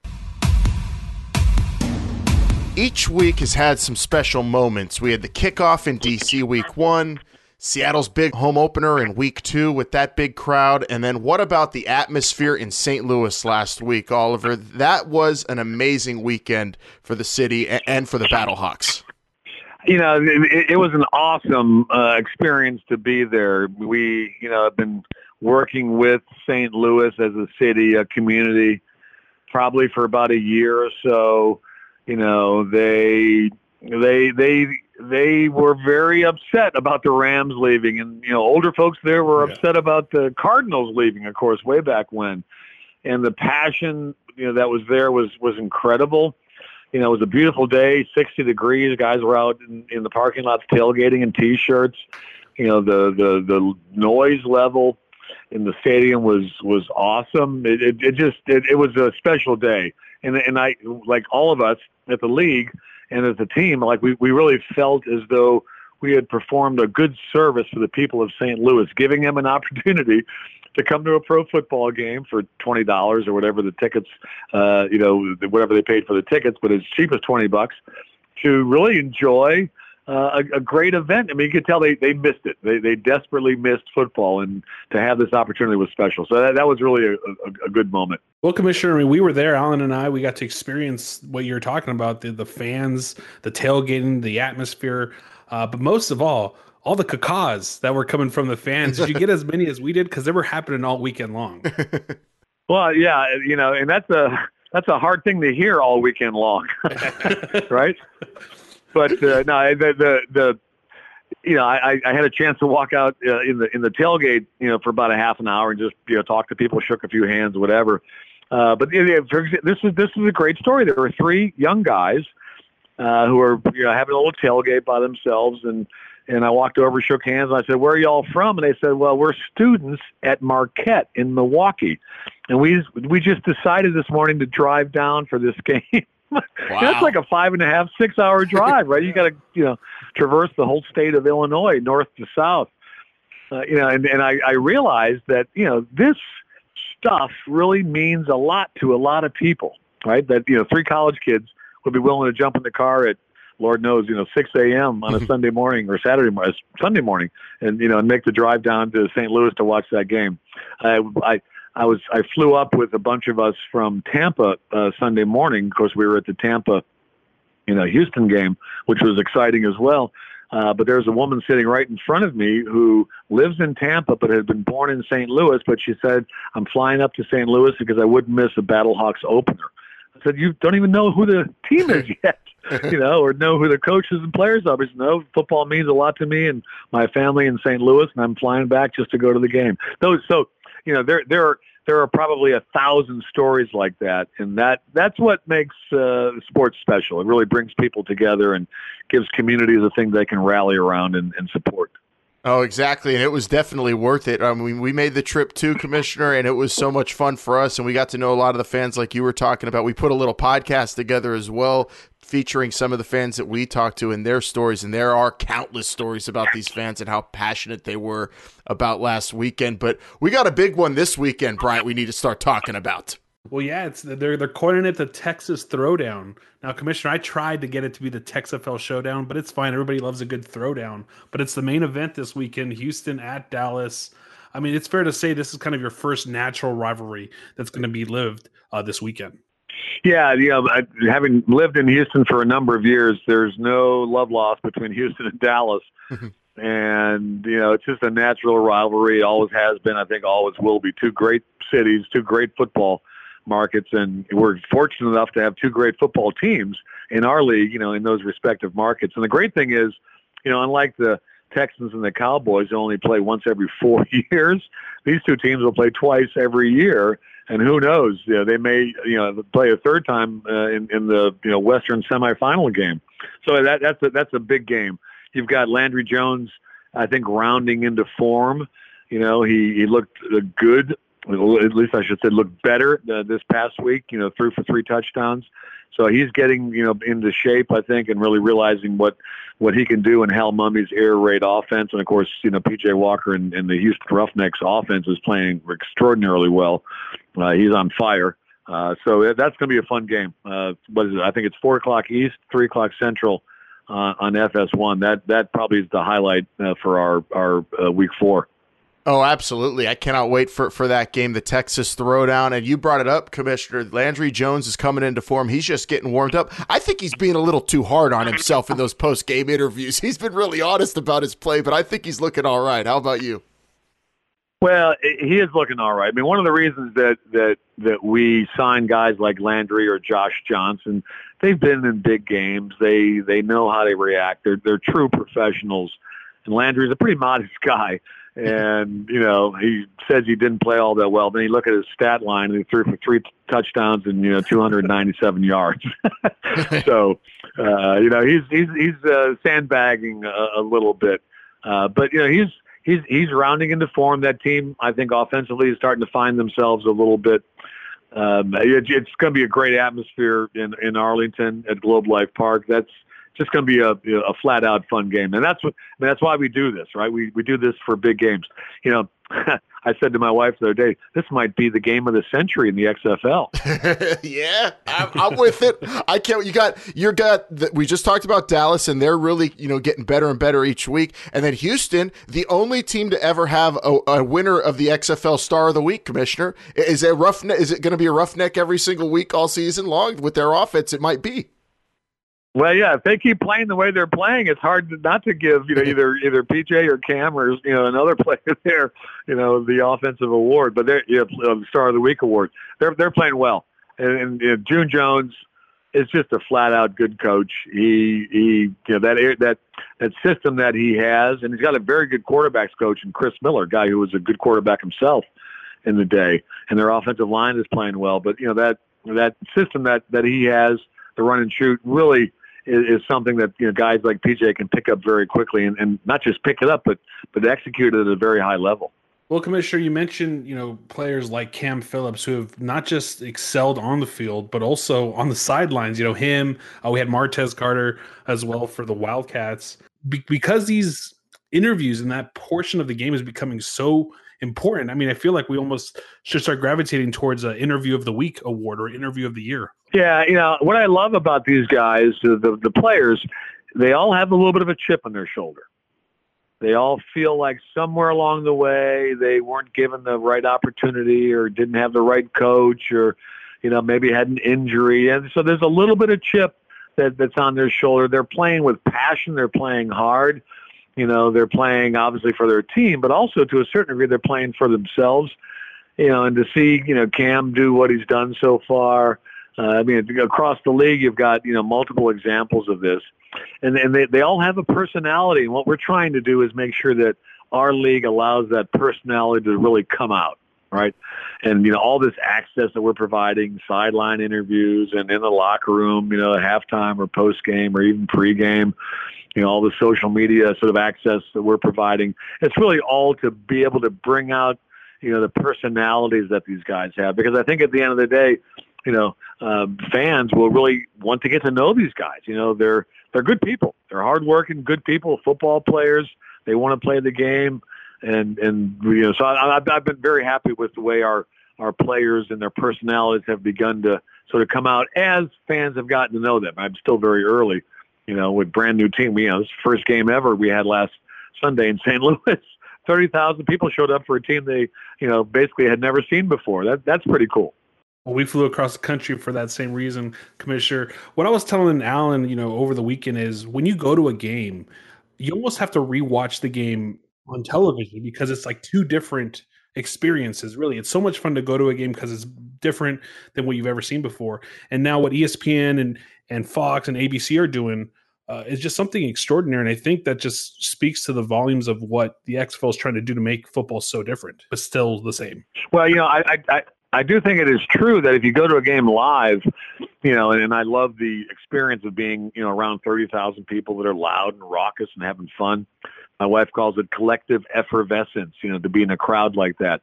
Each week has had some special moments. We had the kickoff in DC week one, Seattle's big home opener in week two with that big crowd. And then what about the atmosphere in St. Louis last week, Oliver? That was an amazing weekend for the city and for the Battlehawks. You know, it, it was an awesome uh, experience to be there. We, you know, have been working with St. Louis as a city, a community, probably for about a year or so. You know, they, they, they, they were very upset about the Rams leaving, and you know, older folks there were Yeah. upset about the Cardinals leaving. Of course, way back when, and the passion, you know, that was there was was incredible you know, it was a beautiful day, 60 degrees. Guys were out in, in the parking lots tailgating in t-shirts. You know, the, the, the noise level in the stadium was, was awesome. It, it, it just, it, it was a special day. And, and I, like all of us at the league and as a team, like we, we really felt as though we had performed a good service for the people of St. Louis, giving them an opportunity to come to a pro football game for twenty dollars or whatever the tickets, uh, you know, whatever they paid for the tickets, but as cheap as twenty bucks, to really enjoy uh, a, a great event. I mean, you could tell they, they missed it. They they desperately missed football, and to have this opportunity was special. So that, that was really a, a, a good moment. Well, Commissioner, I mean, we were there, Alan and I. We got to experience what you're talking about the, the fans, the tailgating, the atmosphere, uh, but most of all, all the cacas that were coming from the fans. Did you get as many as we did? Because they were happening all weekend long. [LAUGHS] Well, yeah, you know, and that's a that's a hard thing to hear all weekend long, [LAUGHS] right? But uh, no, the the the you know, I, I had a chance to walk out uh, in the in the tailgate, you know, for about a half an hour and just you know talk to people, shook a few hands, whatever. Uh, but yeah, yeah, for, this is this is a great story. There were three young guys uh, who were you know having a little tailgate by themselves, and and I walked over, shook hands, and I said, "Where are y'all from?" And they said, "Well, we're students at Marquette in Milwaukee, and we we just decided this morning to drive down for this [LAUGHS] game." Wow. That's like a five and a half, six hour drive, right? You [LAUGHS] got to, you know, traverse the whole state of Illinois, north to south. Uh, you know, and, and I, I realized that, you know, this stuff really means a lot to a lot of people, right? That, you know, three college kids would be willing to jump in the car at Lord knows, you know, 6 a.m. on a Sunday morning or Saturday morning, Sunday morning, and you know, and make the drive down to St. Louis to watch that game. I, I, I was, I flew up with a bunch of us from Tampa uh, Sunday morning. Of course, we were at the Tampa, you know, Houston game, which was exciting as well. Uh, but there's a woman sitting right in front of me who lives in Tampa but had been born in St. Louis. But she said, I'm flying up to St. Louis because I wouldn't miss a Battlehawks opener. I said, You don't even know who the team is [LAUGHS] yet, [LAUGHS] you know, or know who the coaches and players are. But no, football means a lot to me and my family in St. Louis, and I'm flying back just to go to the game. Those, so, you know, there, there are, there are probably a thousand stories like that, and that that's what makes uh, sports special. It really brings people together and gives communities a thing they can rally around and, and support. Oh, exactly. And it was definitely worth it. I mean, we made the trip too, [LAUGHS] Commissioner, and it was so much fun for us. And we got to know a lot of the fans, like you were talking about. We put a little podcast together as well, featuring some of the fans that we talked to and their stories. And there are countless stories about these fans and how passionate they were about last weekend. But we got a big one this weekend, Bryant, we need to start talking about. Well, yeah, it's they're they're calling it the Texas Throwdown. Now, Commissioner, I tried to get it to be the TexFL Showdown, but it's fine. Everybody loves a good throwdown. But it's the main event this weekend: Houston at Dallas. I mean, it's fair to say this is kind of your first natural rivalry that's going to be lived uh, this weekend. Yeah, you know, having lived in Houston for a number of years, there's no love lost between [LAUGHS] Houston and Dallas. Mm-hmm. and, you know, it's just a natural rivalry. It always has been. I think always will be. Two great cities, two great football markets, and we're fortunate enough to have two great football teams in our league, you know, in those respective markets. And the great thing is, you know, unlike the Texans and the Cowboys only play once every [LAUGHS] four [LAUGHS] years, these two teams will play twice every year. And who knows? You know, they may, you know, play a third time uh, in, in the you know Western semifinal game. So that that's a, that's a big game. You've got Landry Jones, I think, rounding into form. You know, he he looked uh, good at least I should say, looked better uh, this past week. You know, threw for three touchdowns. So he's getting you know into shape, I think, and really realizing what what he can do in Hal Mumme's air raid offense. And of course, you know, PJ Walker and, and the Houston Roughnecks offense is playing extraordinarily well. Uh, he's on fire. Uh, so that's going to be a fun game. Uh, what is it? I think it's four o'clock East, three o'clock Central uh, on FS1. That that probably is the highlight uh, for our our uh, week four. Oh, absolutely. I cannot wait for, for that game, the Texas Throwdown. And you brought it up, Commissioner. Landry Jones is coming into form. He's just getting warmed up. I think he's being a little too hard on himself in those post game interviews. [LAUGHS] He's been really honest about his play, but I think he's looking all right. How about you? Well, he is looking all right. I mean, one of the reasons that that that we sign guys like Landry or Josh Johnson, they've been in big games. They they know how they react. They're they're true professionals. And Landry's a pretty modest [LAUGHS] guy [LAUGHS] and you know he says he didn't play all that well. Then you look at his stat line, and he threw for three touchdowns and you know 297 yards. [LAUGHS] so uh, you know he's he's he's uh, sandbagging a, a little bit, uh, but you know he's he's he's rounding into form. That team, I think, offensively is starting to find themselves a little bit. Um, it, it's going to be a great atmosphere in in Arlington at Globe Life Park. That's just going to be a, a flat out fun game. And that's what, I mean, that's why we do this, right? We, we do this for big games. You know, [LAUGHS] I said to my wife the other day, this might be the game of the century in the XFL. [LAUGHS] yeah, I'm, I'm, with it. I can't. You got you got. The, we just talked about Dallas, and they're really you know getting better and better each week. And then Houston, the only team to ever have a, a winner of the XFL Star of the Week, Commissioner. Is it rough? Is it going to be a roughneck every single week all season long with their offense? It might be. Well, yeah, if they keep playing the way they're playing, it's hard to, not to give you know [LAUGHS] either either PJ or Cam or you know another [LAUGHS] player there, you know, the offensive award, but they're you know, the Star of the Week award. They're they're playing well, and, and you know, June Jones is just a flat out good coach. He he you know that that that system that he has, and he's got a very good quarterbacks coach in Chris Miller, guy who was a good quarterback himself in the day, and their offensive line is playing well. But you know that that system that that he has, the run and shoot, really is, something that you know guys like PJ can pick up very quickly, and, and not just pick it up, but but execute it at a very high level. Well, Commissioner, you mentioned you know players like Cam Phillips who have not just excelled on the field but also on the sidelines. You know him. Uh, we had Martez Carter as well for the Wildcats Be- because these interviews and that portion of the game is becoming so important. I mean, I feel like we almost should start gravitating towards an interview of the week award or interview of the year. Yeah, you know what I love about these guys, the the, players, they all have a little bit of a chip on their shoulder. They all feel like somewhere along the way they weren't given the right opportunity or didn't have the right coach or, you know, maybe had an injury. And so there's a little bit of chip that, that's on their shoulder. They're playing with passion. They're playing hard. You know, they're playing obviously for their team, but also to a certain degree, they're playing for themselves. You know, and to see, you know, Cam do what he's done so far. Uh, I mean, across the league, you've got, you know, multiple examples of this and, and they, they all have a personality. And what we're trying to do is make sure that our league allows that personality to really come out, right? And, you know, all this access that we're providing, sideline interviews and in the locker room, you know, at halftime or post game or even pregame, you know, all the social media sort of access that we're providing. It's really all to be able to bring out, you know, the personalities that these guys have. Because I think at the end of the day, you know, uh, fans will really want to get to know these guys. You know, they're they're good people. They're hardworking, good people, football players. They want to play the game, and and you know, so I, I've, I've been very happy with the way our our players and their personalities have begun to sort of come out as fans have gotten to know them. I'm still very early, you know, with brand new team. You know, this first game ever we had last Sunday in St. [LAUGHS] Louis. Thirty thousand people showed up for a team they, you know, basically had never seen before. That that's pretty cool. Well, we flew across the country for that same reason, Commissioner. What I was telling Alan, you know, over the weekend is when you go to a game, you almost have to rewatch the game on television because it's like two different experiences. Really, it's so much fun to go to a game because it's different than what you've ever seen before. And now, what ESPN and and Fox and ABC are doing uh, is just something extraordinary. And I think that just speaks to the volumes of what the XFL is trying to do to make football so different, but still the same. Well, you know, I, I, I do think it is true that if you go to a game live, you know, and, and I love the experience of being, you know, around 30,000 people that are loud and raucous and having fun. My wife calls it collective effervescence, you know, to be in a crowd like that.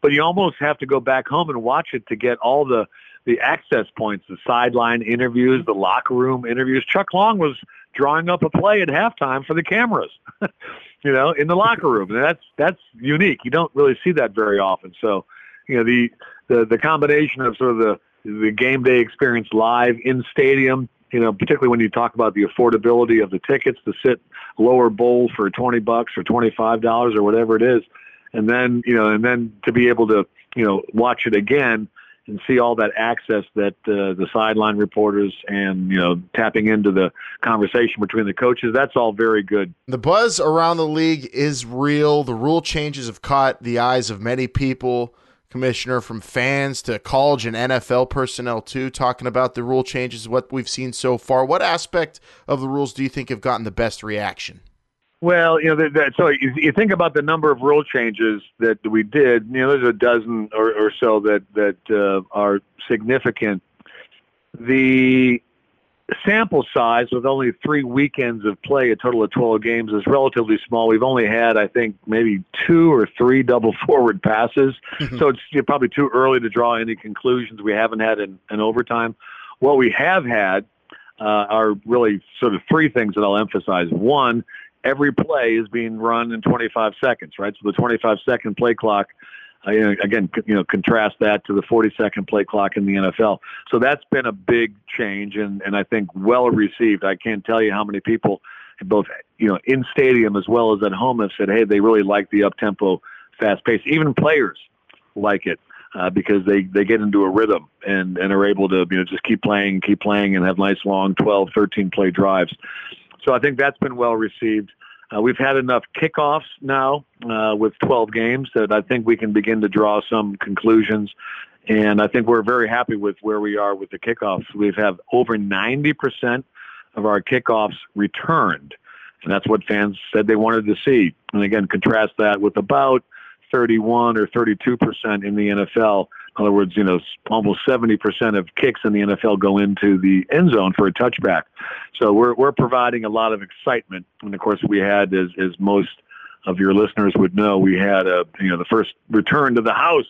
But you almost have to go back home and watch it to get all the, the access points, the sideline interviews, the locker room interviews. Chuck Long was drawing up a play at halftime for the cameras, [LAUGHS] you know, in the locker room. And that's, that's unique. You don't really see that very often. So, you know, the, the the combination of sort of the the game day experience live in stadium. You know, particularly when you talk about the affordability of the tickets to sit lower bowl for twenty bucks or twenty five dollars or whatever it is, and then you know, and then to be able to you know watch it again and see all that access that uh, the sideline reporters and you know tapping into the conversation between the coaches that's all very good. The buzz around the league is real. The rule changes have caught the eyes of many people commissioner, from fans to college and NFL personnel too, talking about the rule changes, what we've seen so far. What aspect of the rules do you think have gotten the best reaction? Well, you know, that, so you, you think about the number of rule changes that we did. You know, there's a dozen or, or so that that uh, are significant. The sample size with only three weekends of play, a total of 12 games, is relatively small. We've only had, I think, maybe two or three double [LAUGHS] forward passes. Mm-hmm. So it's probably too early to draw any conclusions. We haven't had an, an overtime. What we have had uh, are really sort of three things that I'll emphasize. One, every play is being run in 25 seconds, right? So the 25 second play clock again, you know, contrast that to the 40 second play clock in the NFL. So that's been a big change and, and I think well received. I can't tell you how many people both, you know, in stadium as well as at home have said, Hey, they really like the up tempo fast pace. Even players like it. Uh, because they, they get into a rhythm and, and are able to, you know, just keep playing, keep playing and have nice long 12, 13 play drives. So I think that's been well received. Uh, we've had enough kickoffs now uh, with 12 games that I think we can begin to draw some conclusions. And I think we're very happy with where we are with the kickoffs. We've have over 90% of our kickoffs returned. And that's what fans said they wanted to see. And again, contrast that with about 31 or 32% in the NFL. In other words, you know, almost 70% of kicks in the NFL go into the end zone for a touchback. So we're, we're providing a lot of excitement. And of course, we had, as, as most of your listeners would know, we had a, you know, the first return to the house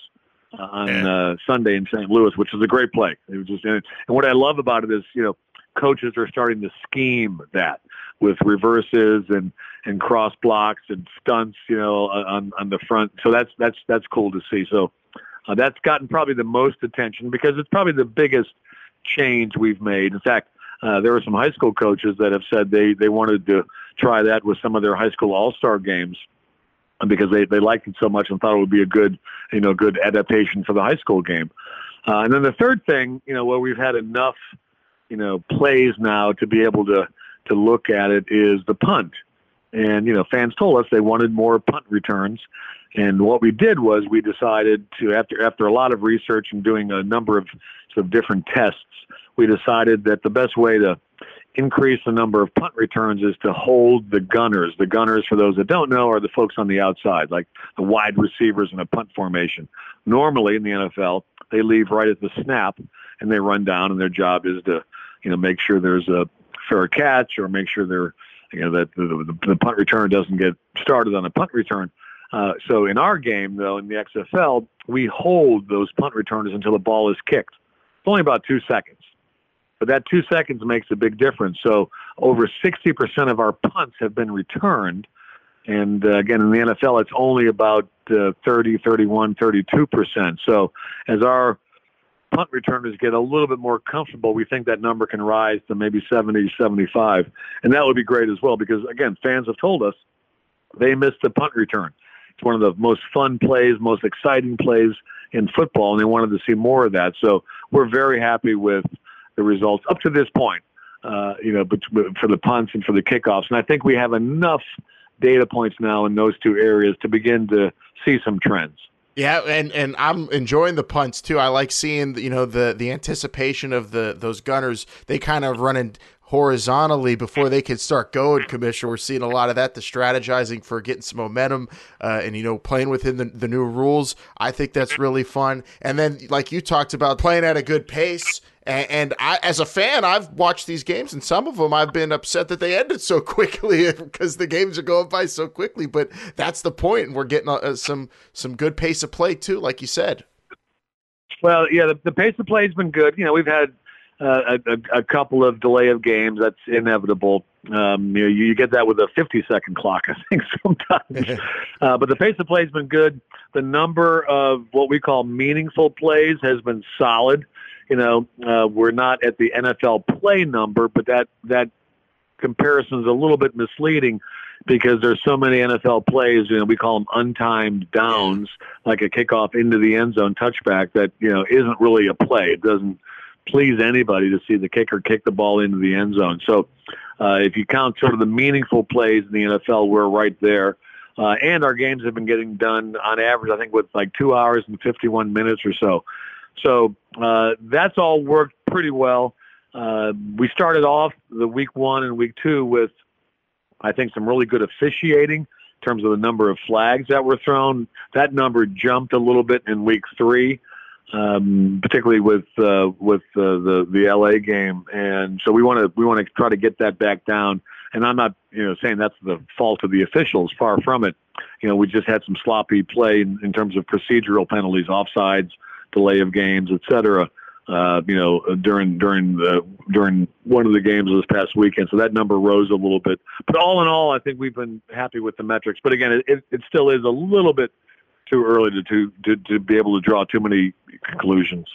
on uh, Sunday in St. Louis, which was a great play. It was just, and what I love about it is, you know, coaches are starting to scheme that with reverses and and cross blocks and stunts, you know, on on the front. So that's that's that's cool to see. So uh, that's gotten probably the most attention because it's probably the biggest change we've made. In fact, uh, there were some high school coaches that have said they they wanted to try that with some of their high school all star games because they they liked it so much and thought it would be a good you know good adaptation for the high school game. Uh, and then the third thing, you know, where we've had enough you know plays now to be able to to look at it is the punt. And you know, fans told us they wanted more punt returns. And what we did was we decided to after after a lot of research and doing a number of sort of different tests, we decided that the best way to increase the number of punt returns is to hold the gunners. The gunners, for those that don't know, are the folks on the outside, like the wide receivers in a punt formation. Normally in the NFL, they leave right at the snap and they run down, and their job is to, you know, make sure there's a fair catch or make sure they're, you know, that the, the, the punt return doesn't get started on a punt return. Uh, so in our game, though, in the XFL, we hold those punt returners until the ball is kicked. It's only about two seconds. But that two seconds makes a big difference. So over 60% of our punts have been returned. And uh, again, in the NFL, it's only about uh, 30, 31, 32%. So as our punt returners get a little bit more comfortable, we think that number can rise to maybe 70, 75. And that would be great as well because, again, fans have told us they missed the punt return. It's one of the most fun plays, most exciting plays in football, and they wanted to see more of that. So we're very happy with the results up to this point, uh, you know, but, for the punts and for the kickoffs. And I think we have enough data points now in those two areas to begin to see some trends. Yeah, and and I'm enjoying the punts too. I like seeing you know the the anticipation of the those gunners. They kind of running horizontally before they can start going. Commissioner, we're seeing a lot of that. The strategizing for getting some momentum uh, and you know playing within the, the new rules. I think that's really fun. And then like you talked about playing at a good pace. And, I, as a fan, I've watched these games, and some of them I've been upset that they ended so [LAUGHS] quickly because the games are going by so quickly. But that's the point, and we're getting uh, some some good pace of play too, like you said. Well, yeah, the, the pace of play has been good. You know, we've had uh, a, a couple of delay of games. That's inevitable. Um, you know, you get that with a 50 second clock, I think [LAUGHS] sometimes. [LAUGHS] uh, but the pace of play has been good. The number of what we call meaningful plays has been solid you know, uh, we're not at the NFL play number, but that that comparison is a little bit misleading because there's so many NFL plays, you know, we call them untimed downs, like a kickoff into the end zone touchback that, you know, isn't really a play. It doesn't please anybody to see the kicker kick the ball into the end zone. So uh, if you count sort of the meaningful plays in the NFL, we're right there. Uh, and our games have been getting done on average, I think, with like two hours and 51 minutes or so. So uh, that's all worked pretty well. Uh, we started off the week one and week two with, I think, some really good officiating in terms of the number of flags that were thrown. That number jumped a little bit in week three, um, particularly with uh, with uh, the the LA game, and so we want to we want to try to get that back down. And I'm not you know saying that's the fault of the officials. Far from it. You know, we just had some sloppy play in, in terms of procedural penalties, offsides delay of games, et cetera. Uh, you know, during during the during one of the games this past weekend, so that number rose a little bit. But all in all, I think we've been happy with the metrics. But again, it, it still is a little bit too early to, to to to be able to draw too many conclusions.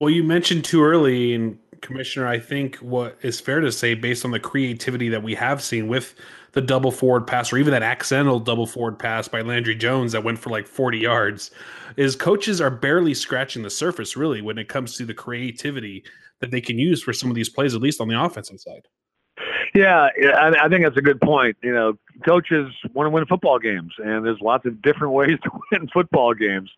Well, you mentioned too early, and Commissioner, I think what is fair to say, based on the creativity that we have seen with the double forward pass, or even that accidental double forward pass by Landry Jones that went for like 40 yards, is coaches are barely scratching the surface, really, when it comes to the creativity that they can use for some of these plays, at least on the offensive side. Yeah, I, I think that's a good point. You know, coaches want to win football games, and there's lots of different [LAUGHS] ways to win football games.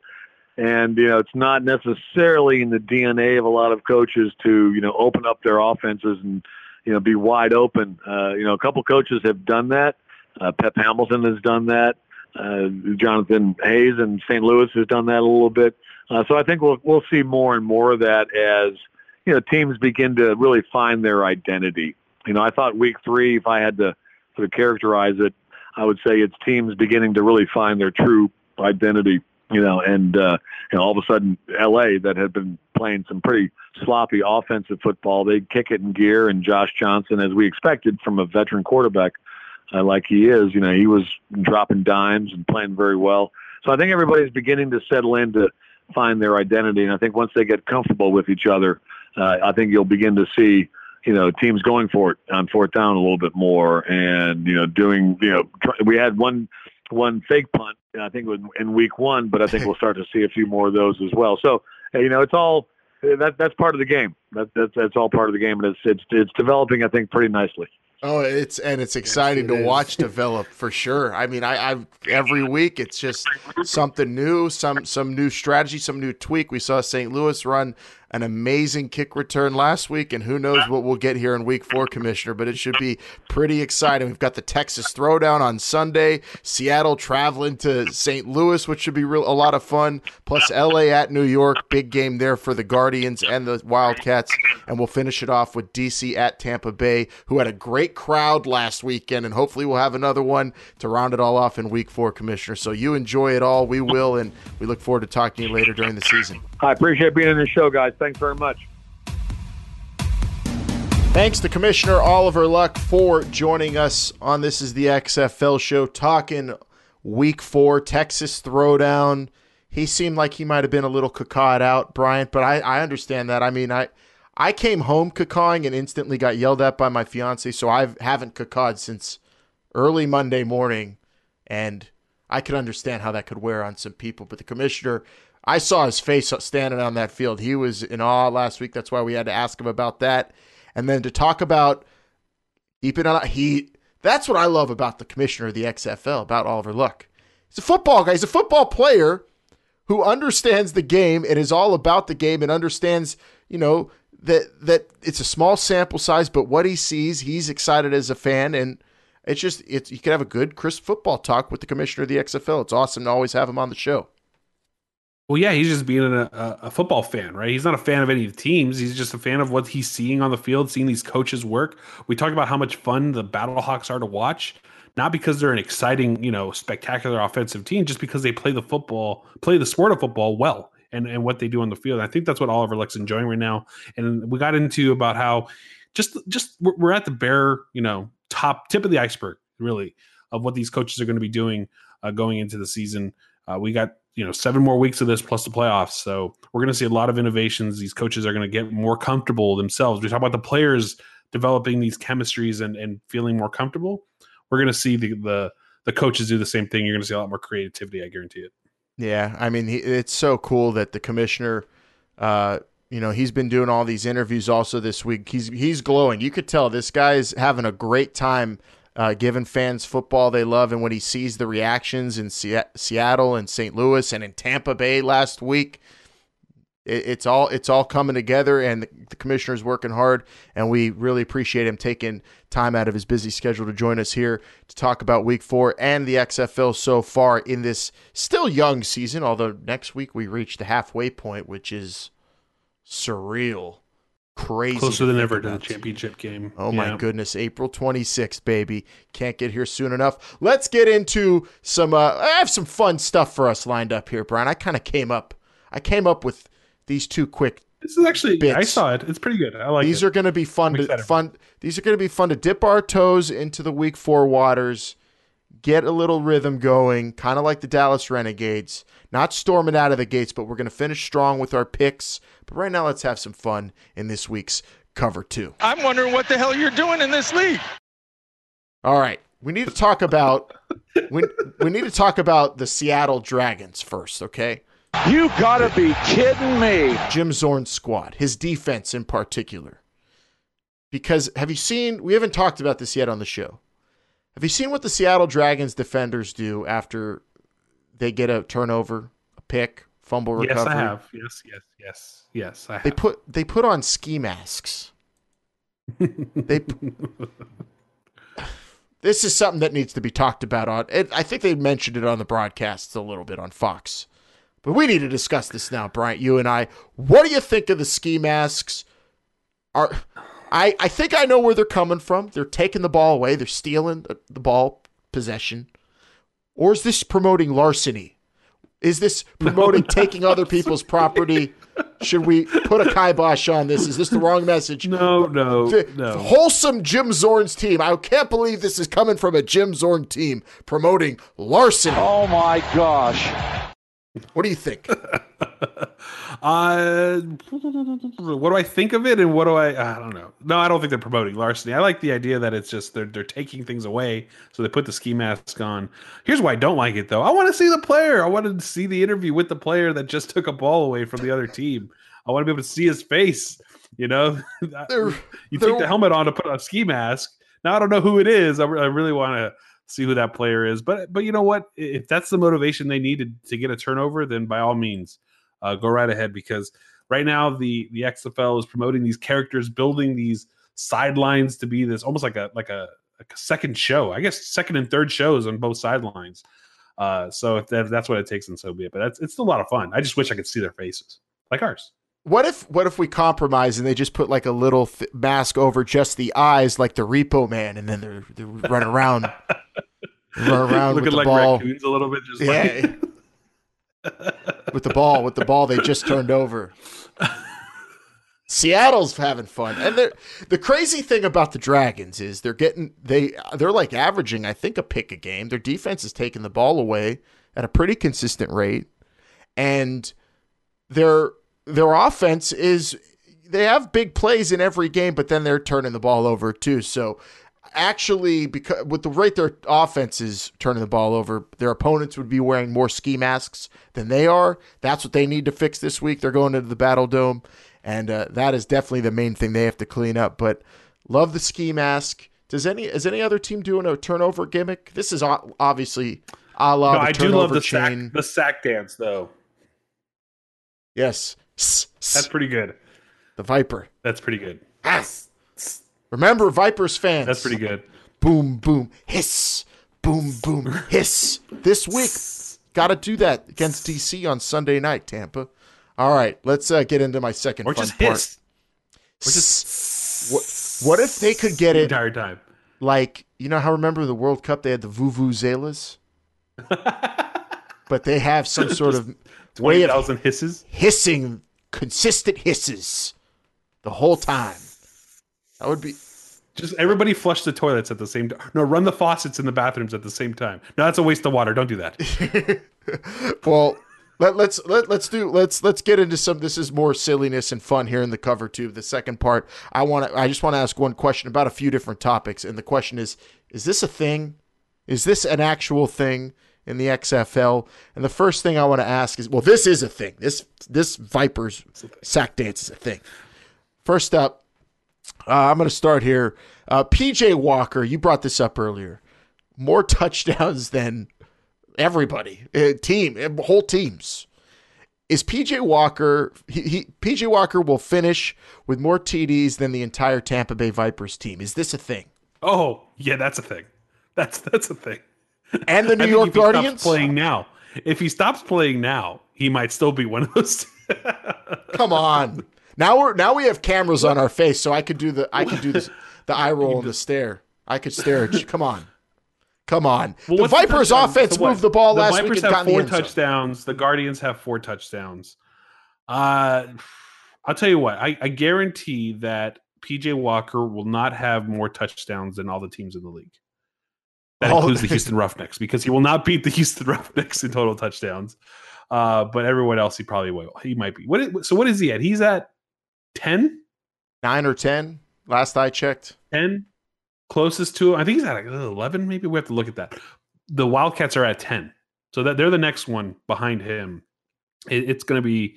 And you know, it's not necessarily in the DNA of a lot of coaches to you know open up their offenses and you know be wide open. Uh, you know, a couple coaches have done that. Uh, Pep Hamilton has done that. Uh, Jonathan Hayes in St. Louis has done that a little bit. Uh, so I think we'll we'll see more and more of that as you know teams begin to really find their identity. You know, I thought week three, if I had to sort of characterize it, I would say it's teams beginning to really find their true identity you know, and uh, you know, all of a sudden, L.A. that had been playing some pretty sloppy offensive football, they kick it in gear, and Josh Johnson, as we expected from a veteran quarterback uh, like he is, you know, he was dropping dimes and playing very well. So I think everybody's beginning to settle in to find their identity, and I think once they get comfortable with each other, uh, I think you'll begin to see you know, teams going for it on fourth down a little bit more, and you know, doing you know, try, we had one one fake punt, I think was in week one, but I think we'll start to see a few more of those as well. So you know, it's all that that's part of the game. That, that's that's all part of the game, and it's it's it's developing, I think, pretty nicely. Oh, it's and it's exciting Yes, it to is. watch develop for sure. I mean, I, I've every week it's just something new, some some new strategy, some new tweak. We saw St. Louis run an amazing kick return last week, and who knows what we'll get here in week four, Commissioner. But it should be pretty exciting. We've got the Texas Throwdown on Sunday, Seattle traveling to St. Louis, which should be real a lot of fun. Plus LA at New York, big game there for the Guardians and the Wildcats, and we'll finish it off with DC at Tampa Bay, who had a great crowd last weekend, and hopefully we'll have another one to round it all off in week four, Commissioner. So you enjoy it all. We will, and we look forward to talking to you later during the season. I appreciate being on the show, guys. Thanks very much. Thanks to Commissioner Oliver Luck for joining us on This is the XFL show, talking week four Texas Throwdown. He seemed like he might have been a little cacawed out, Bryant, but I, I understand that. I mean, I I came home cacawing and instantly got yelled at by my fiance, so I haven't cacawed since early Monday morning, and I could understand how that could wear on some people. But the commissioner, I saw his face standing on that field. He was in awe last week. That's why we had to ask him about that. And then to talk about keeping on he that's what I love about the commissioner of the XFL, about Oliver Luck. He's a football guy. He's a football player who understands the game and is all about the game and understands, you know, that that it's a small sample size, but what he sees, he's excited as a fan and it's just it's you can have a good crisp football talk with the commissioner of the XFL. It's awesome to always have him on the show. Well, yeah, he's just being a, a, football fan, right? He's not a fan of any of the teams. He's just a fan of what he's seeing on the field, seeing these coaches work. We talk about how much fun the Battlehawks are to watch, not because they're an exciting, you know, spectacular offensive team, just because they play the football, play the sport of football well, and and what they do on the field. I think that's what Oliver Luck's enjoying right now. And we got into about how just just we're, we're at the bare, you know, top tip of the iceberg, really, of what these coaches are going to be doing uh, going into the season. Uh, we got you know seven more weeks of this plus the playoffs, so we're going to see a lot of innovations. These coaches are going to get more comfortable themselves. We talk about the players developing these chemistries and and feeling more comfortable. We're going to see the the the coaches do the same thing. You're going to see a lot more creativity. I guarantee it. Yeah, I mean, he, it's so cool that the commissioner, uh, you know, he's been doing all these interviews also this week. He's he's glowing. You could tell this guy's having a great time uh, giving fans football they love, and when he sees the reactions in Se- Seattle and St. Louis and in Tampa Bay last week, it, it's all it's all coming together, and the, the commissioner's working hard, and we really appreciate him taking time out of his busy schedule to join us here to talk about Week Four and the XFL so far in this still young season. Although next week we reach the halfway point, which is surreal, crazy, Closer than ever to the championship game. Oh my goodness, April 26th, baby. Can't get here soon enough. Let's get into some uh I have some fun stuff for us lined up here, Bryant. I kind of came up I came up with these two quick This is actually I saw it. It's pretty good. I like these it. are going to be fun to fun these are going to be fun to dip our toes into the week 4 waters, get a little rhythm going, kind of like the Dallas Renegades. Not storming out of the gates, but we're going to finish strong with our picks. But right now let's have some fun in this week's cover 2. I'm wondering what the hell you're doing in this league. All right. We need to talk about we, we need to talk about the Seattle Dragons first, okay? You gotta be kidding me. Jim Zorn's squad, his defense in particular. Because have you seen we haven't talked about this yet on the show. Have you seen what the Seattle Dragons defenders do after they get a turnover, a pick, fumble recovery. Yes. I have. Yes, yes, yes, yes. I have. They put they put on ski masks. they [LAUGHS] This is something that needs to be talked about on it, I think they mentioned it on the broadcasts a little bit on Fox. But we need to discuss this now, Bryant, you and I. What do you think of the ski masks? Are I I think I know where they're coming from. They're taking the ball away, they're stealing the, the ball possession. Or is this promoting larceny? Is this [LAUGHS] promoting taking other people's property? Should we put a kibosh on this? Is this the wrong message? no, no, The no. Wholesome Jim Zorn's team. I can't believe this is coming from a Jim Zorn team promoting larceny. Oh my gosh. What do you think? [LAUGHS] uh, what do I think of it, and what do I? I don't know. No, I don't think they're promoting larceny. I like the idea that it's just they're they're taking things away, so they put the ski mask on. Here's why I don't like it though. I want to see the player. I wanted to see the interview with the player that just took a ball away from the other team. I want to be able to see his face. You know, [LAUGHS] They're- you they're- take the helmet on to put on a ski mask. Now I don't know who it is. I, I really want to see who that player is. But but you know what? If that's the motivation they needed to get a turnover, then by all means, uh, go right ahead. Because right now the the XFL is promoting these characters, building these sidelines to be this almost like a like a, like a second show. I guess second and third shows on both sidelines. Uh, so if, that, if that's what it takes, then so be it. But that's it's still a lot of fun. I just wish I could see their faces like ours. What if what if we compromise and they just put like a little th- mask over just the eyes, like the Repo Man, and then they're, they run around, run around with Looking the like ball. raccoons a little bit, just Yeah, like [LAUGHS] with the ball, with the ball they just turned over. Seattle's having fun, and the crazy thing about the Dragons is they're getting they they're like averaging I think a pick a game. Their defense is taking the ball away at a pretty consistent rate, and their their offense is they have big plays in every game, but then they're turning the ball over too. So actually, because with the rate their offense is turning the ball over, their opponents would be wearing more ski masks than they are. That's what they need to fix this week. They're going into the Battle Dome, and uh, that is definitely the main thing they have to clean up. But love the ski mask. Does any is any other team doing a turnover gimmick? This is obviously a la no, the I do love turnover the chain. sack the sack dance though. Yes, That's pretty good. the Viper. That's pretty good. Yes. Remember, Vipers fans. That's pretty good. Boom, boom, hiss. Boom, boom, hiss. This week, got to do that against DC on Sunday night, Tampa. All right, let's uh, get into my second Or fun just part. hiss Or just what, what if they could get the it entire time. like you know how remember the World Cup they had the vuvuzelas, [LAUGHS] but they have some sort of way Twenty of hisses. hissing, consistent hisses the whole time. That would be Just everybody flush the toilets at the same time. No, run the faucets in the bathrooms at the same time. No, that's a waste of water. Don't do that. [LAUGHS] well. Let, let's let, let's do let's let's get into some this is more silliness and fun here in the cover tube the second part i want to i just want to ask one question about a few different topics and the question is is this a thing is this an actual thing in the xfl and the first thing i want to ask is well this is a thing this this vipers sack dance is a thing first up uh, i'm going to start here uh, pj walker you brought this up earlier more touchdowns [LAUGHS] than everybody, uh, team, uh, whole teams. Is PJ Walker? He, he PJ Walker will finish with more TDs than the entire Tampa Bay Vipers team. Is this a thing? Oh, yeah, that's a thing. That's that's a thing. And the [LAUGHS] New York if he stops Guardians. playing now. If he stops playing now, he might still be one of those. [LAUGHS] Come on. Now we're now we have cameras on our face, so I could do the I could do the [LAUGHS] the eye roll and the stare. I could stare at you. Come on. Come on. Well, the Vipers touchdown? offense So moved the ball the last Vipers week and got have in the four touchdowns. The Guardians have four touchdowns. Uh, I'll tell you what. I, I guarantee that PJ Walker will not have more touchdowns than all the teams in the league. That Oh. includes the Houston Roughnecks because he will not beat the [LAUGHS] Houston Roughnecks in total touchdowns. Uh, but everyone else, he probably will. He might be. What? Is, so what is he at? He's at ten. Nine or ten, last I checked. 10 closest to i think he's at 11 maybe we have to look at that the wildcats are at 10 so that they're the next one behind him it, it's going to be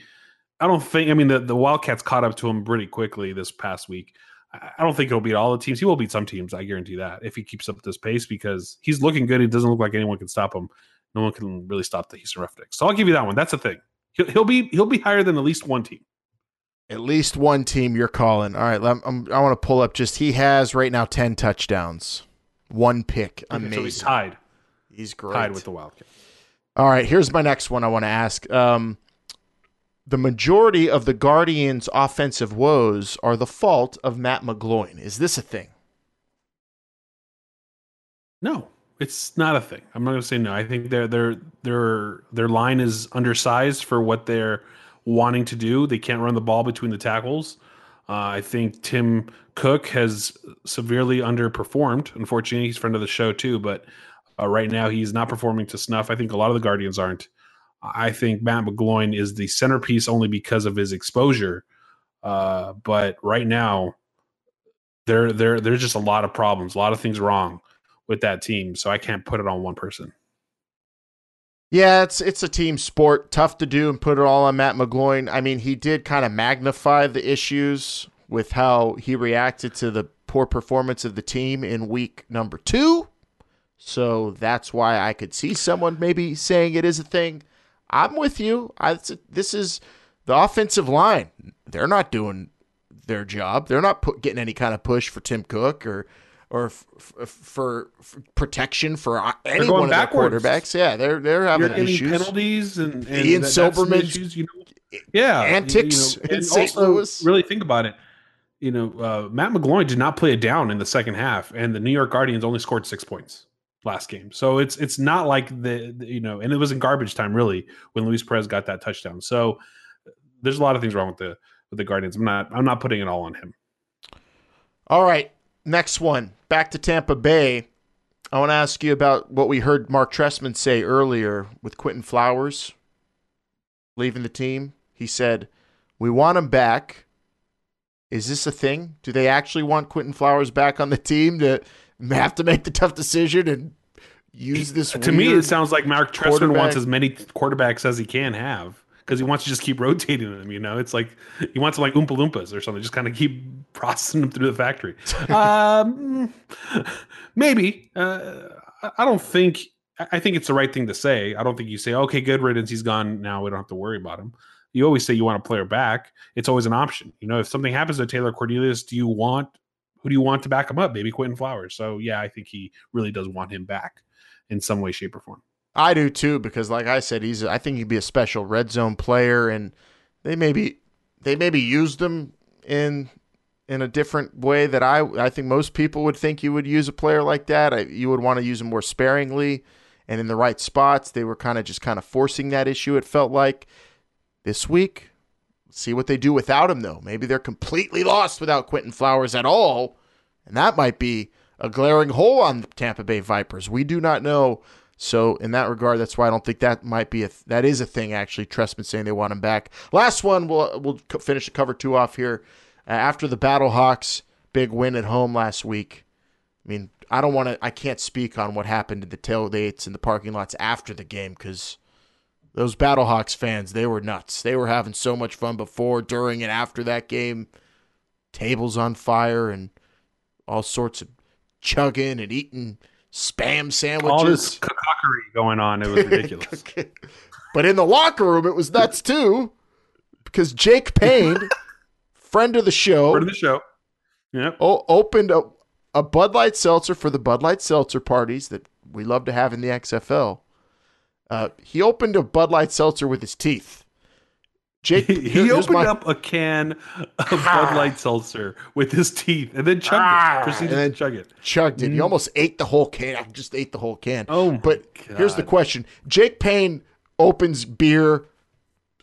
i don't think i mean the, the wildcats caught up to him pretty quickly this past week I I don't think he'll beat all the teams. He will beat some teams. I guarantee that if he keeps up this pace because he's looking good. He doesn't look like anyone can stop him. No one can really stop the Houston Roughnecks. So I'll give you that one. That's the thing. He'll, he'll be he'll be higher than at least one team. At least one team you're calling. All right, I'm, I'm, I want to pull up just he has right now 10 touchdowns, one pick. Amazing. So he's tied He's great. tied with the Wildcats. All right, here's my next one I want to ask. Um, the majority of the Guardians' offensive woes are the fault of Matt McGloin. Is this a thing? No, it's not a thing. I'm not going to say no. I think their their their their line is undersized for what they're wanting to do. They can't run the ball between the tackles. Uh, I think Tim Cook has severely underperformed. Unfortunately, he's friend of the show too, but uh, right now he's not performing to snuff. I think a lot of the Guardians aren't. I think Matt McGloin is the centerpiece only because of his exposure. Uh, but right now, there there there's just a lot of problems, a lot of things wrong with that team. So I can't put it on one person. Yeah, it's it's a team sport. Tough to do and put it all on Matt McGloin. I mean, he did kind of magnify the issues with how he reacted to the poor performance of the team in week number two. So that's why I could see someone maybe saying it is a thing. I'm with you. I, this is the offensive line. They're not doing their job. They're not put, getting any kind of push for Tim Cook or or f- f- for, for, protection for any one of backwards. their quarterbacks. Yeah, they're they're having You're issues. penalties and, and Ian issues, you know? Yeah, antics you know, in St. Louis. Really think about it. You know, uh, Matt McGloin did not play it down in the second half, and the New York Guardians only scored six points last game. So it's it's not like the, the, you know, and it was in garbage time really when Luis Perez got that touchdown. So uh, there's a lot of things wrong with the with the Guardians. I'm not I'm not putting it all on him. All right, next one. Back to Tampa Bay. I want to ask you about what we heard Mark Trestman say earlier with Quinton Flowers leaving the team. He said, "We want him back." Is this a thing? Do they actually want Quinton Flowers back on the team to [LAUGHS] have to make the tough decision and use this? To me, it sounds like Mark Trestman wants as many quarterbacks as he can have because he wants to just keep rotating them. You know, it's like he wants them like Oompa Loompas or something, just kind of keep [LAUGHS] processing them through the factory. [LAUGHS] um, maybe. Uh, I don't think. I think it's the right thing to say. I don't think you say, "Okay, good riddance. He's gone. Now we don't have to worry about him." You always say you want a player back. It's always an option. You know, if something happens to Taylor Cornelius, do you want who do you want to back him up? Maybe Quinton Flowers. So yeah, I think he really does want him back in some way, shape, or form. I do too, because like I said, he's I think he'd be a special red zone player, and they maybe they maybe used him in in a different way that I I think most people would think you would use a player like that. I, you would want to use him more sparingly and in the right spots. They were kind of just kind of forcing that issue. It felt like this week. See what they do without him though. Maybe they're completely lost without Quinton Flowers at all, and that might be a glaring hole on the Tampa Bay Vipers. We do not know so in that regard, that's why I don't think that might be a th- that is a thing. Actually, Trestman saying they want him back. Last one, we'll we'll finish the cover two off here. Uh, after the Battlehawks big win at home last week, I mean, I don't want to. I can't speak on what happened in the tailgates and the parking lots after the game because those Battlehawks fans they were nuts. They were having so much fun before, during, and after that game. Tables on fire and all sorts of chugging and eating spam sandwiches. All this cockery going on. It was [LAUGHS] ridiculous. but in the locker room, it was nuts too, because Jake Payne, [LAUGHS] friend of the show, friend of the show, yep, o- opened a, a Bud Light seltzer for the Bud Light seltzer parties that we love to have in the XFL. Uh, he opened a Bud Light seltzer with his teeth. Jake, [LAUGHS] he, he opened my... up a can of Bud Light seltzer with his teeth and then chugged ah, it. Proceeded and then to chug it. Chugged it. Mm. He almost ate the whole can. I just ate the whole can. Oh, but God. here's the question: Jake Payne opens beer,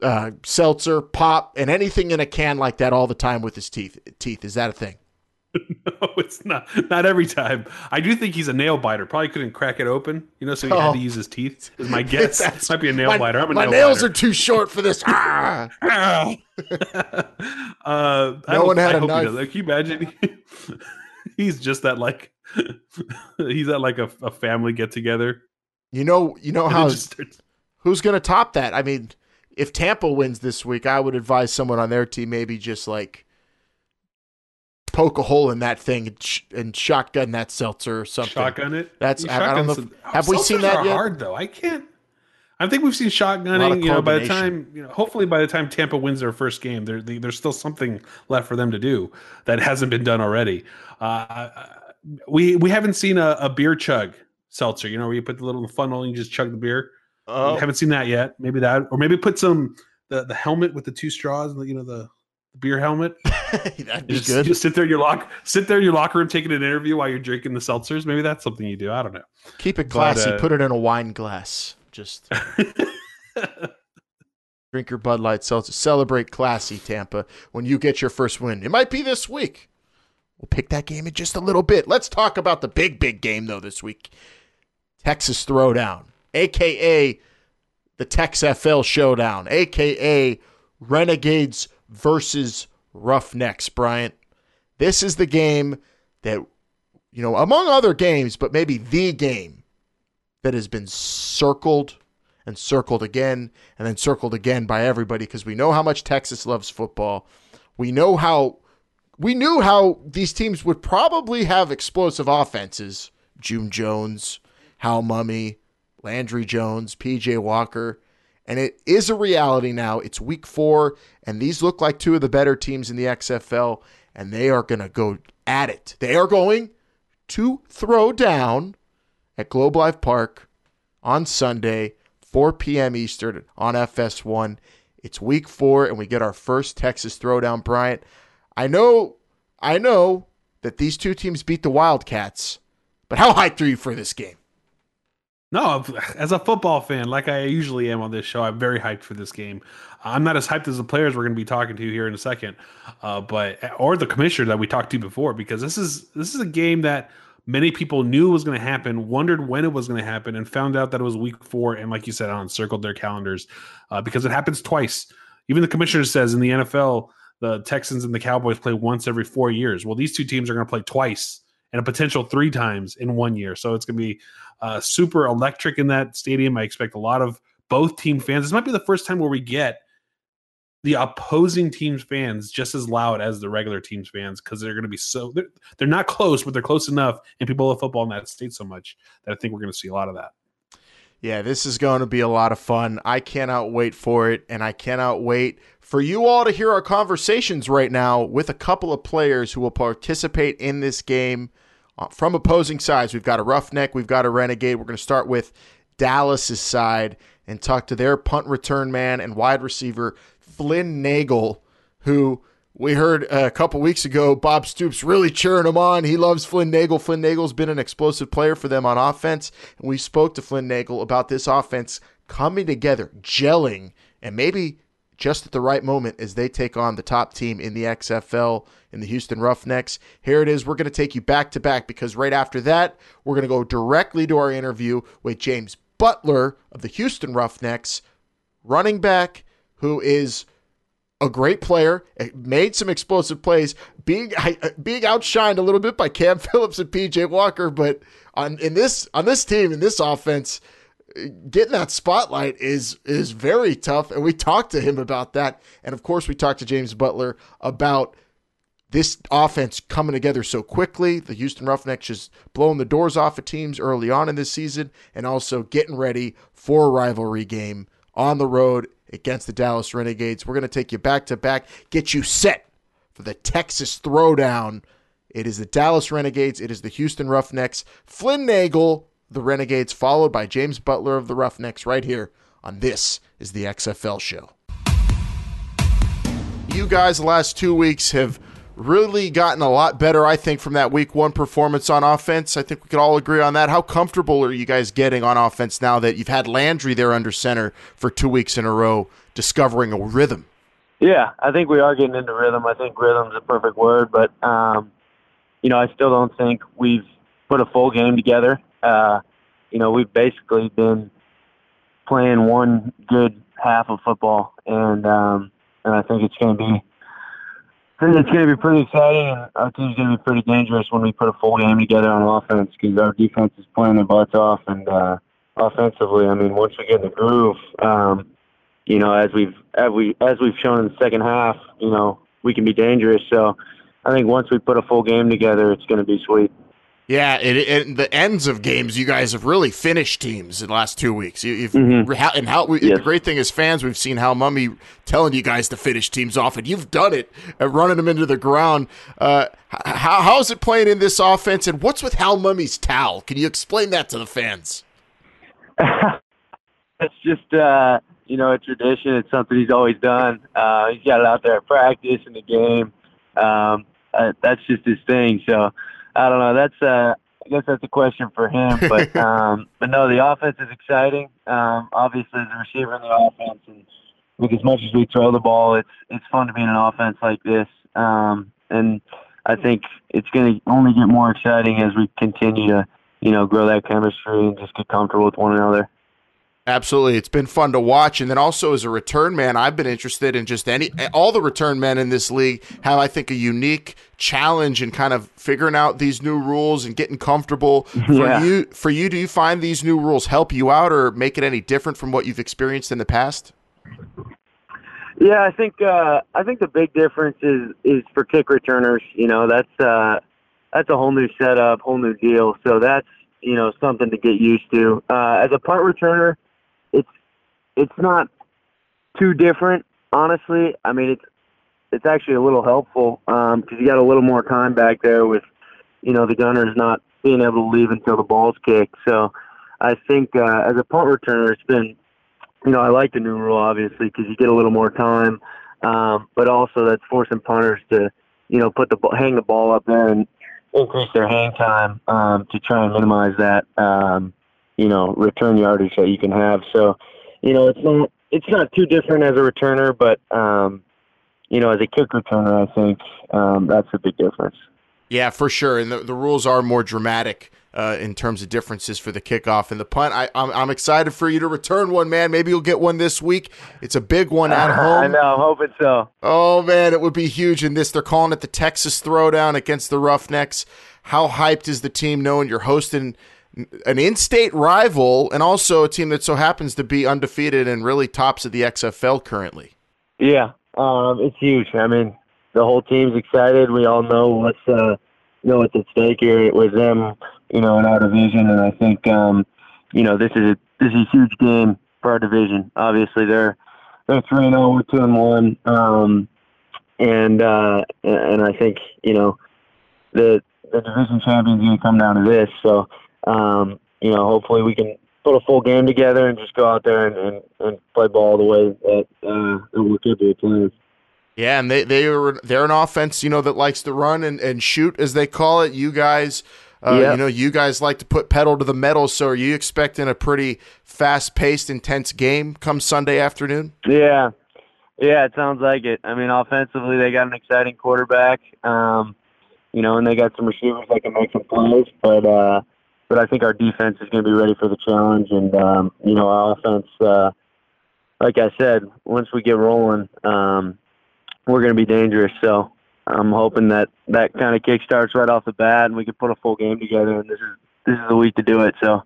uh, seltzer, pop, and anything in a can like that all the time with his teeth. Teeth is that a thing? [LAUGHS] no, it's not. Not every time. I do think he's a nail biter. Probably couldn't crack it open, you know, so he oh. had to use his teeth. Is my [LAUGHS] guess. That might be a nail my, biter. I'm a my nail nails biter. are too short for this. [LAUGHS] ah. uh, no one had I a knife. Like, you imagine? he's just that like he's at like a, a family get together. You know, you know how who's going to top that? I mean, if Tampa wins this week, I would advise someone on their team maybe just like poke a hole in that thing and, sh- and shotgun that seltzer or something. Shotgun it. That's I, I, don't know. If, have we seen that yet? Hard though. I can't. I think we've seen shotgunning. You know, by the time you know, hopefully by the time Tampa wins their first game, there there's still something left for them to do that hasn't been done already. Uh, we we haven't seen a, a, beer chug seltzer. You know, where you put the little funnel and you just chug the beer. Oh. We haven't seen that yet. Maybe that, or maybe put some the the helmet with the two straws. And you know, the beer helmet. [LAUGHS] That'd be just, good. Just sit there in your lock, sit there in your locker room taking an interview while you're drinking the seltzers. Maybe that's something you do. I don't know. Keep it classy. But, uh, Put it in a wine glass. Just [LAUGHS] drink your Bud Light seltzer. Celebrate classy, Tampa. When you get your first win, it might be this week. We'll pick that game in just a little bit. Let's talk about the big, big game though this week. Texas Throwdown, aka the Tex FL Showdown, aka Renegades versus Roughnecks, Bryant. This is the game that, you know, among other games, but maybe the game that has been circled and circled again and then circled again by everybody because we know how much Texas loves football. We know how we knew how these teams would probably have explosive offenses. June Jones, Hal Mumme, Landry Jones, PJ Walker. And it is a reality now. It's week four, and these look like two of the better teams in the XFL, and they are going to go at it. They are going to throw down at Globe Life Park on Sunday, 4 p.m. Eastern on FS1. It's week four, and we get our first Texas throwdown, Bryant. I know, I know that these two teams beat the Wildcats, but how hyped are you for this game? No, as a football fan, like I usually am on this show, I'm very hyped for this game. I'm not as hyped as the players we're going to be talking to here in a second, uh, but or the commissioner that we talked to before, because this is this is a game that many people knew was going to happen, wondered when it was going to happen, and found out that it was week four. And like you said, on circled their calendars uh, because it happens twice. Even the commissioner says in the NFL, the Texans and the Cowboys play once every four years. Well, these two teams are going to play twice and a potential three times in one year. So it's going to be uh, super electric in that stadium. I expect a lot of both team fans. This might be the first time where we get the opposing team's fans just as loud as the regular team's fans because they're going to be so they're, they're not close, but they're close enough, and people love football in that state so much that I think we're going to see a lot of that. Yeah, this is going to be a lot of fun. I cannot wait for it, and I cannot wait for you all to hear our conversations right now with a couple of players who will participate in this game Uh, from opposing sides. We've got a roughneck, we've got a renegade. We're going to start with Dallas's side and talk to their punt return man and wide receiver Flynn Nagel, who we heard a couple weeks ago Bob Stoops really cheering him on. He loves Flynn Nagel. Flynn Nagel's been an explosive player for them on offense, and we spoke to Flynn Nagel about this offense coming together, gelling, and maybe just at the right moment as they take on the top team in the XFL in the Houston Roughnecks. Here it is. We're going to take you back to back because right after that, we're going to go directly to our interview with James Butler of the Houston Roughnecks, running back who is a great player, eh, made some explosive plays, being [LAUGHS] eh, being outshined a little bit by Cam [LAUGHS] Phillips and PJ Walker, but on in this on this team in this offense, getting that spotlight is is very tough and we talked to him about that. And of course we talked to James Butler about this offense coming together so quickly. The Houston Roughnecks just blowing the doors off of teams early on in this season and also getting ready for a rivalry game on the road against the Dallas Renegades. We're going to take you back to back get you set for the Texas throwdown. It is the Dallas Renegades. It is the Houston Roughnecks. Flynn Nagel the Renegades, followed by James Butler of the Roughnecks, right here on This is the XFL Show. You guys, the last two weeks have really gotten a lot better, I think, from that week one performance on offense. I think we could all agree on that. How comfortable are you guys getting on offense now that you've had Landry there under center for two weeks in a row, discovering a rhythm? Yeah, I think we are getting into rhythm. I think rhythm's a perfect word, but um, you know, I still don't think we've put a full game together uh, you know, we've basically been playing one good half of football, and um, and I think it's going to be. I think it's going to be pretty exciting, and our team's going to be pretty dangerous when we put a full game together on offense because our defense is playing their butts off, and uh, offensively, I mean, once we get in the groove, um, you know, as we've as we as we've shown in the second half, you know, we can be dangerous. So, I think once we put a full game together, it's going to be sweet. Yeah, it, it, the ends of games, you guys have really finished teams in the last two weeks. You, have mm-hmm. and how we, yes. the great thing is fans, we've seen Hal Mumme telling you guys to finish teams off, and you've done it, uh, running them into the ground. Uh, how how's it playing in this offense, and what's with Hal Mumme's towel? Can you explain that to the fans? [LAUGHS] it's just uh, you know a tradition. It's something he's always done. Uh, he's got it out there at practice in the game. Um, uh, that's just his thing. So I don't know. That's uh, I guess that's a question for him. But [LAUGHS] um, but no, the offense is exciting. Um, obviously, the receiver in the offense, and with as much as we throw the ball, it's it's fun to be in an offense like this. Um, and I think it's going to only get more exciting as we continue to you know grow that chemistry and just get comfortable with one another. Absolutely. It's been fun to watch. And then also as a return man, I've been interested in just any all the return men in this league have, I think, a unique challenge in kind of figuring out these new rules and getting comfortable. For Yeah. you for you, do you find these new rules help you out or make it any different from what you've experienced in the past? Yeah, I think uh, I think the big difference is is for kick returners. You know, that's uh, that's a whole new setup, whole new deal. So that's you know something to get used to. Uh, as a punt returner, it's not too different, honestly. I mean, it's it's actually a little helpful because you got a little more time back there with you know the gunners not being able to leave until the ball's kicked. So I think uh, as a punt returner, it's been you know, I like the new rule obviously because you get a little more time, um, but also that's forcing punters to, you know, put the hang the ball up there and increase their hang time um, to try and minimize that, um, you know, return yardage that you can have. So, you know, it's not it's not too different as a returner, but um, you know, as a kick returner, I think um, that's a big difference. Yeah, for sure. And the, the rules are more dramatic uh, in terms of differences for the kickoff and the punt. I, I'm, I'm excited for you to return one, man. Maybe you'll get one this week. It's a big one at home. [LAUGHS] I know. I'm hoping so. Oh man, it would be huge in this. They're calling it the Texas Throwdown against the Roughnecks. How hyped is the team knowing you're hosting an in-state rival and also a team that so happens to be undefeated and really tops of the XFL currently? Yeah, um, it's huge. I mean, the whole team's excited. We all know what's uh, know what's at stake here with them, you know, in our division, and I think um, you know this is a this is a huge game for our division. Obviously, they're they're three and zero, we're two and one, um, and uh, and I think you know the the division champion's going to come down to this. So um, you know, hopefully we can put a full game together and just go out there and, and, and play ball the way that, uh, that we're capable of playing. Yeah, and they they are they're an offense, you know, that likes to run and, and shoot as they call it. You guys uh, Yeah. you know, you guys like to put pedal to the metal, so are you expecting a pretty fast paced, intense game come Sunday afternoon? Yeah, yeah, it sounds like it. I mean, offensively, they got an exciting quarterback, um, you know, and they got some receivers that can make some plays. But uh, but I think our defense is going to be ready for the challenge, and um, you know, our offense, uh, like I said, once we get rolling, um, we're going to be dangerous. So I'm hoping that that kind of kick starts right off the bat, and we can put a full game together. And this is this is the week to do it. So.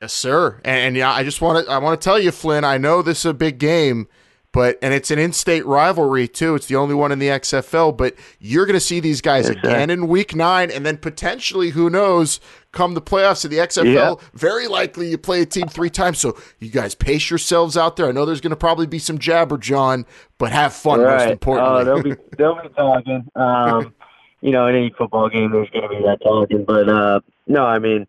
Yes, sir. And, and yeah, I just want to I want to tell you, Flynn. I know this is a big game, but and it's an in-state rivalry too. It's the only one in the XFL. But you're going to see these guys Yes, sir. again in Week Nine, and then potentially, who knows, come the playoffs of the XFL. Yeah. Very likely you play a team three times. So you guys pace yourselves out there. I know there's going to probably be some jabber, John, but have fun most Right. importantly. Oh, they'll be they'll be talking. Um, you know, in any football game, there's going to be that talking. But uh, no, I mean,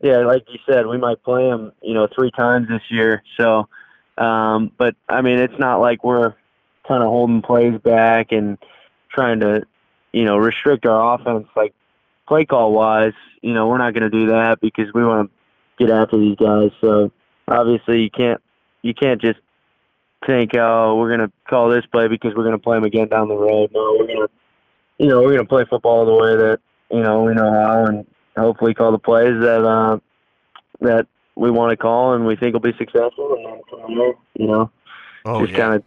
yeah, like you said, we might play them, you know, three times this year. So, um, but I mean, it's not like we're kind of holding plays back and trying to, you know, restrict our offense like play call wise. You know, we're not going to do that because we want to get after these guys. So obviously, you can't you can't just think, oh, we're going to call this play because we're going to play them again down the road. No, we're going to, you know, we're going to play football the way that you know we know how, and hopefully call the plays that uh, that we want to call and we think will be successful, and then from there, you know, oh just yeah. kind of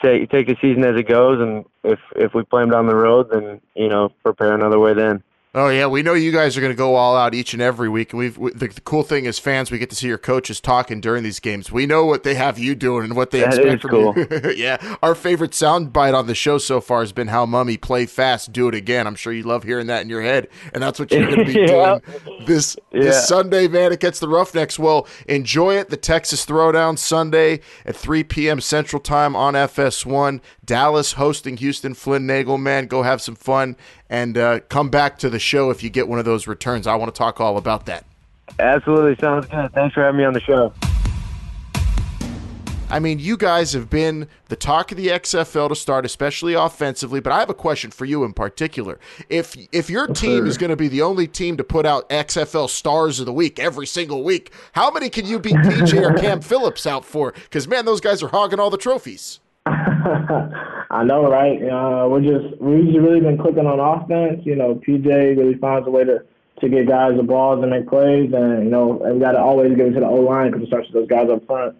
take take the season as it goes, and if if we play them down the road, then you know, prepare another way then. Oh yeah, we know you guys are going to go all out each and every week, and we've we, the, the cool thing is fans. We get to see your coaches talking during these games. We know what they have you doing and what they That expect from you. [LAUGHS] yeah, our favorite soundbite on the show so far has been Hal Mumme play fast, do it again. I'm sure you love hearing that in your head, and that's what you're going to be [LAUGHS] Yeah. doing this Yeah. this Sunday, man. It gets the Roughnecks. Well, enjoy it. The Texas Throwdown Sunday at 3 p.m. Central Time on FS1. Dallas hosting Houston. Flynn Nagel, man, go have some fun and uh, come back to the show if you get one of those returns. I want to talk all about that. Absolutely, sounds good. Thanks for having me on the show. I mean, you guys have been the talk of the XFL to start, especially offensively. But I have a question for you in particular. If if your team is going to be the only team to put out XFL Stars of the Week every single week, how many can you beat PJ or [LAUGHS] Cam Phillips out for? Because man, those guys are hogging all the trophies. [LAUGHS] I know, right? Uh, we're just we've really been clicking on offense. You know, PJ really finds a way to to get guys the balls and make plays, and you know, and we got to always give it to the O line because it starts with those guys up front.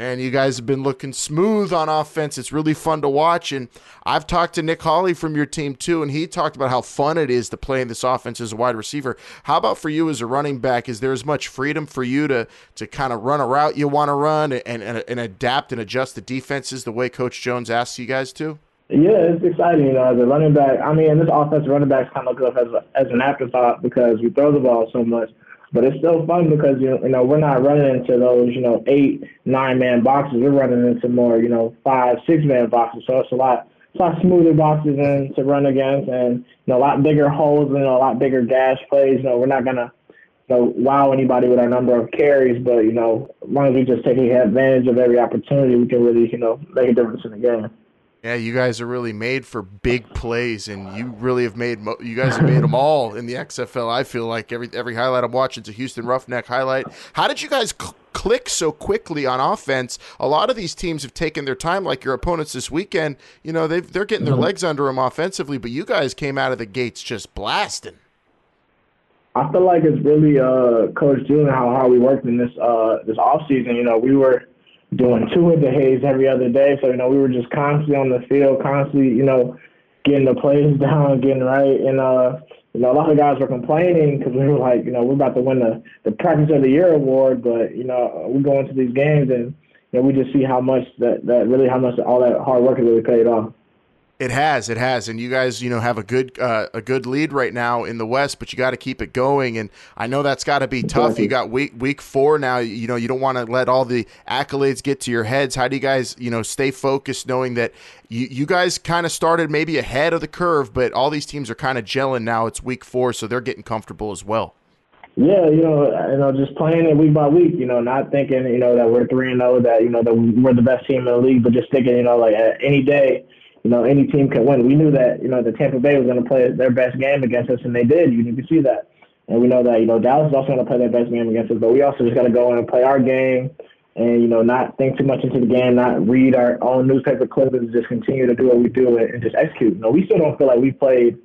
And you guys have been looking smooth on offense. It's really fun to watch. And I've talked to Nick Holley from your team too, and he talked about how fun it is to play in this offense as a wide receiver. How about for you as a running back? Is there as much freedom for you to to kind of run a route you want to run and, and, and adapt and adjust the defenses the way Coach Jones asks you guys to? Yeah, it's exciting. You know, as a running back, I mean, this offense running backs kind of look up as, a, as an afterthought because we throw the ball so much. But it's still fun because you know we're not running into those you know eight nine man boxes. We're running into more you know five six man boxes. So it's a lot it's a lot smoother boxes in to run against, and you know a lot bigger holes and you know, a lot bigger gash plays. You know we're not gonna you know wow anybody with our number of carries, but you know as long as we just take advantage of every opportunity, we can really you know make a difference in the game. Yeah, you guys are really made for big plays, and you really have made. Mo- you guys have made them all in the XFL. I feel like every every highlight I'm watching is a Houston Roughneck highlight. How did you guys cl- click so quickly on offense? A lot of these teams have taken their time, like your opponents this weekend. You know, they they're getting their mm-hmm. legs under them offensively, but you guys came out of the gates just blasting. I feel like it's really uh, Coach June how hard we worked in this uh, this off season. You know, we were doing two of the haze every other day. So, you know, we were just constantly on the field, constantly, you know, getting the plays [LAUGHS] down, getting right. And, uh, you know, a lot of guys were complaining because we were like, you know, we're about to win the, the practice of the year award, but, you know, we go into these games and, you know, we just see how much that, that really, how much all that hard work really paid off. It has, it has, and you guys, you know, have a good uh, a good lead right now in the West, but you got to keep it going. And I know that's got to be tough. You got week week four now. You know, you don't want to let all the accolades get to your heads. How do you guys, you know, stay focused, knowing that you you guys kind of started maybe ahead of the curve, but all these teams are kind of gelling now. It's week four, so they're getting comfortable as well. Yeah, you know, you know, just playing it week by week. You know, not thinking, you know, that we're three and zero, oh, that you know that we're the best team in the league, but just thinking, you know, like any day you know, any team can win. We knew that, you know, the Tampa Bay was going to play their best game against us, and they did. You need to see that. And we know that, you know, Dallas is also going to play their best game against us, but we also just got to go in and play our game and, you know, not think too much into the game, not read our own newspaper clippings, just continue to do what we do and, and just execute. You know, we still don't feel like we played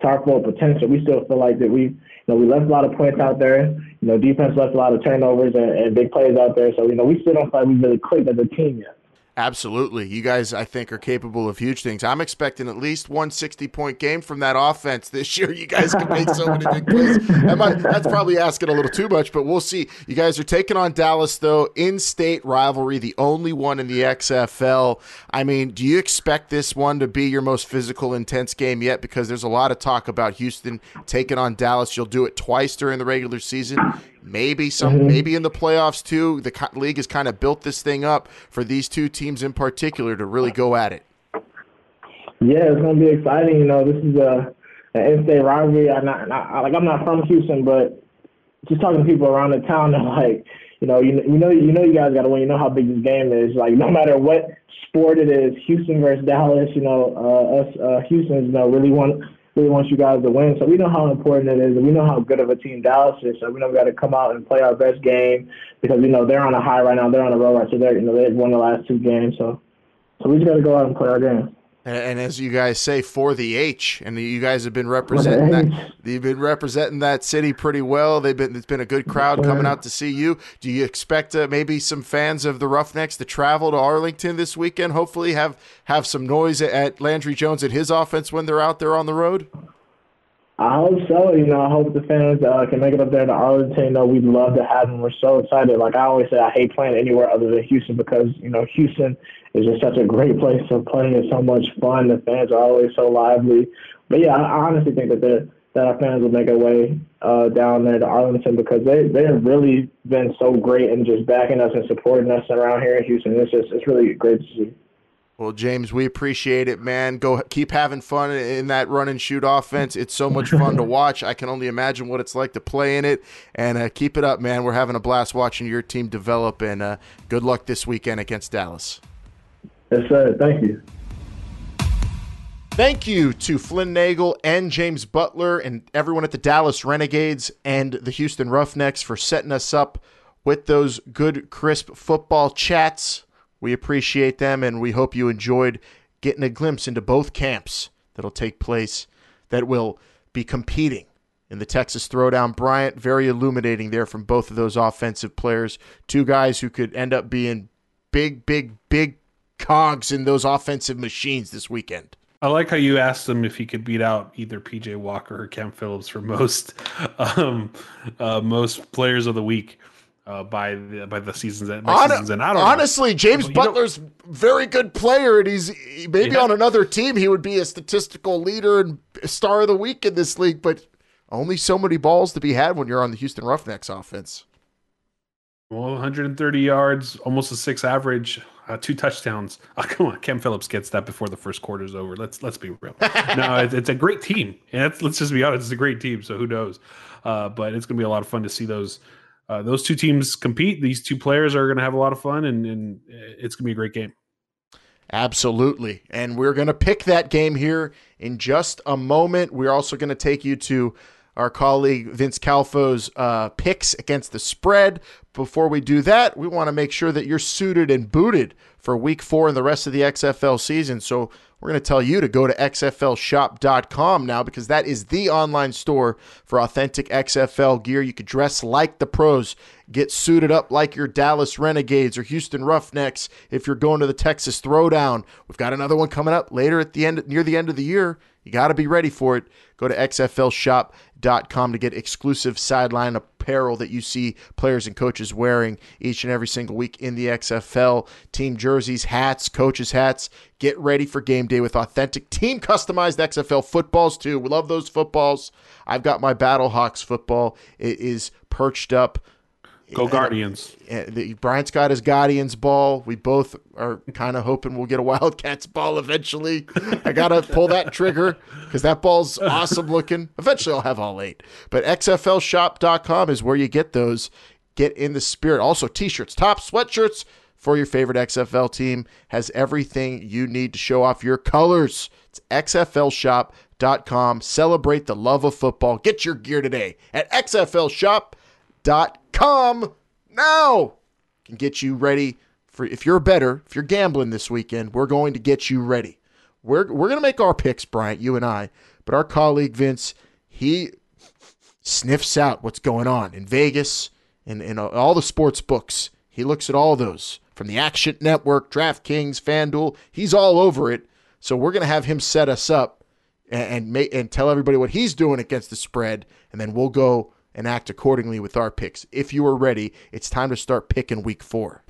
to our full potential. We still feel like that we, you know, we left a lot of points out there. You know, defense left a lot of turnovers and, and big plays out there. So, you know, we still don't feel like we really clicked as a team yet. Absolutely. You guys, I think, are capable of huge things. I'm expecting at least one 60 point game from that offense this year. You guys can make so many big plays. that's probably asking a little too much, but we'll see. You guys are taking on Dallas, though, in state rivalry, the only one in the XFL. I mean, do you expect this one to be your most physical, intense game yet? Because there's a lot of talk about Houston taking on Dallas. You'll do it twice during the regular season. Maybe some, mm-hmm. maybe in the playoffs too. The league has kind of built this thing up for these two teams in particular to really go at it. Yeah, it's going to be exciting. You know, this is a an in-state rivalry. I'm not, not like I'm not from Houston, but just talking to people around the town, [LAUGHS] they're like, you know, you, you know, you know, you guys got to win. You know how big this game is. Like, no matter what sport it is, Houston versus Dallas, you know, uh, us uh, Houston's, you know, really want really wants you guys to win. So we know how important it is, we know how good of a team Dallas is. So we know we got to come out and play our best game because you know they're on a high right now. They're on a roll right, so they're you know they've won the last two games. So so we just got to go out and play our game. And, and, as you guys say, for the H, and you guys have been representing that. You've been representing that city pretty well. They've been. It's been a good crowd coming out to see you. Do you expect uh, maybe some fans of the Roughnecks to travel to Arlington this weekend? Hopefully, have have some noise at Landry Jones at his offense when they're out there on the road. I hope so. You know, I hope the fans uh, can make it up there to Arlington. You know, we'd love to have them. We're so excited. Like I always say, I hate playing anywhere other than Houston because you know Houston is just such a great place to play. It's so much fun. The fans are always so lively. But yeah, I honestly think that they that our fans will make their way uh, down there to Arlington because they they have really been so great and just backing us and supporting us around here in Houston. It's just it's really great to see. Well, James, we appreciate it, man. Go keep having fun in that run and shoot offense. It's so much fun to [LAUGHS] watch. I can only imagine what it's like to play in it. And uh, keep it up, man. We're having a blast watching your team develop. And uh, good luck this weekend against Dallas. Yes, sir. Thank you. Thank you to Flynn Nagel and James Butler and everyone at the Dallas Renegades and the Houston Roughnecks for setting us up with those good, crisp football chats. We appreciate them, and we hope you enjoyed getting a glimpse into both camps that'll take place, that will be competing in the Texas Throwdown. Bryant, very illuminating there from both of those offensive players. Two guys who could end up being big, big, big cogs in those offensive machines this weekend. I like how you asked him if he could beat out either PJ Walker or Cam Phillips for most [LAUGHS] um, uh, most players of the week uh, by the by the season's end. By Hon- season's end. I don't honestly, know. James You know- Butler's very good player, and he's he- maybe Yeah. on another team he would be a statistical leader and star of the week in this league, but only so many balls to be had when you're on the Houston Roughnecks offense. Well, 130 yards, almost a six average, uh, two touchdowns. [LAUGHS] Oh, come on, Cam Phillips gets that before the first quarter's over. Let's let's be real. [LAUGHS] no, it's, it's a great team, and let's just be honest, it's a great team. So who knows? Uh, but it's going to be a lot of fun to see those uh, those two teams compete. These two players are going to have a lot of fun, and, and it's going to be a great game. Absolutely. And we're going to pick that game here in just a moment. We're also going to take you to our colleague Vince Calfo's uh, picks against the spread. Before we do that, we want to make sure that you're suited and booted for week four and the rest of the XFL season. So we're going to tell you to go to xflshop.com now because that is the online store for authentic XFL gear. You could dress like the pros, get suited up like your Dallas Renegades or Houston Roughnecks if you're going to the Texas Throwdown. We've got another one coming up later at the end near the end of the year. You got to be ready for it. Go to xflshop.com to get exclusive sideline apparel that you see players and coaches wearing each and every single week in the XFL. Team jerseys, hats, coaches' hats. Get ready for game day with authentic team customized XFL footballs, too. We love those footballs. I've got my Battlehawks football. It is perched up. Go Guardians. Uh, the, Bryant's got his Guardians ball. We both are kind of hoping we'll get a Wildcats ball eventually. I got to pull that trigger because that ball's awesome looking. Eventually, I'll have all eight. But XFLshop.com is where you get those. Get in the spirit. Also, t shirts, tops, sweatshirts for your favorite XFL team has everything you need to show off your colors. It's XFLshop.com. Celebrate the love of football. Get your gear today at XFLshop.com now can get you ready for if you're better, if you're gambling this weekend, we're going to get you ready. We're we're going to make our picks, Bryant, you and I, but our colleague Vince, he sniffs out what's going on in Vegas and, and all the sports books. He looks at all those from the Action Network, DraftKings, FanDuel. He's all over it. So we're going to have him set us up and and, and tell everybody what he's doing against the spread, and then we'll go and act accordingly with our picks. If you are ready, it's time to start picking week four.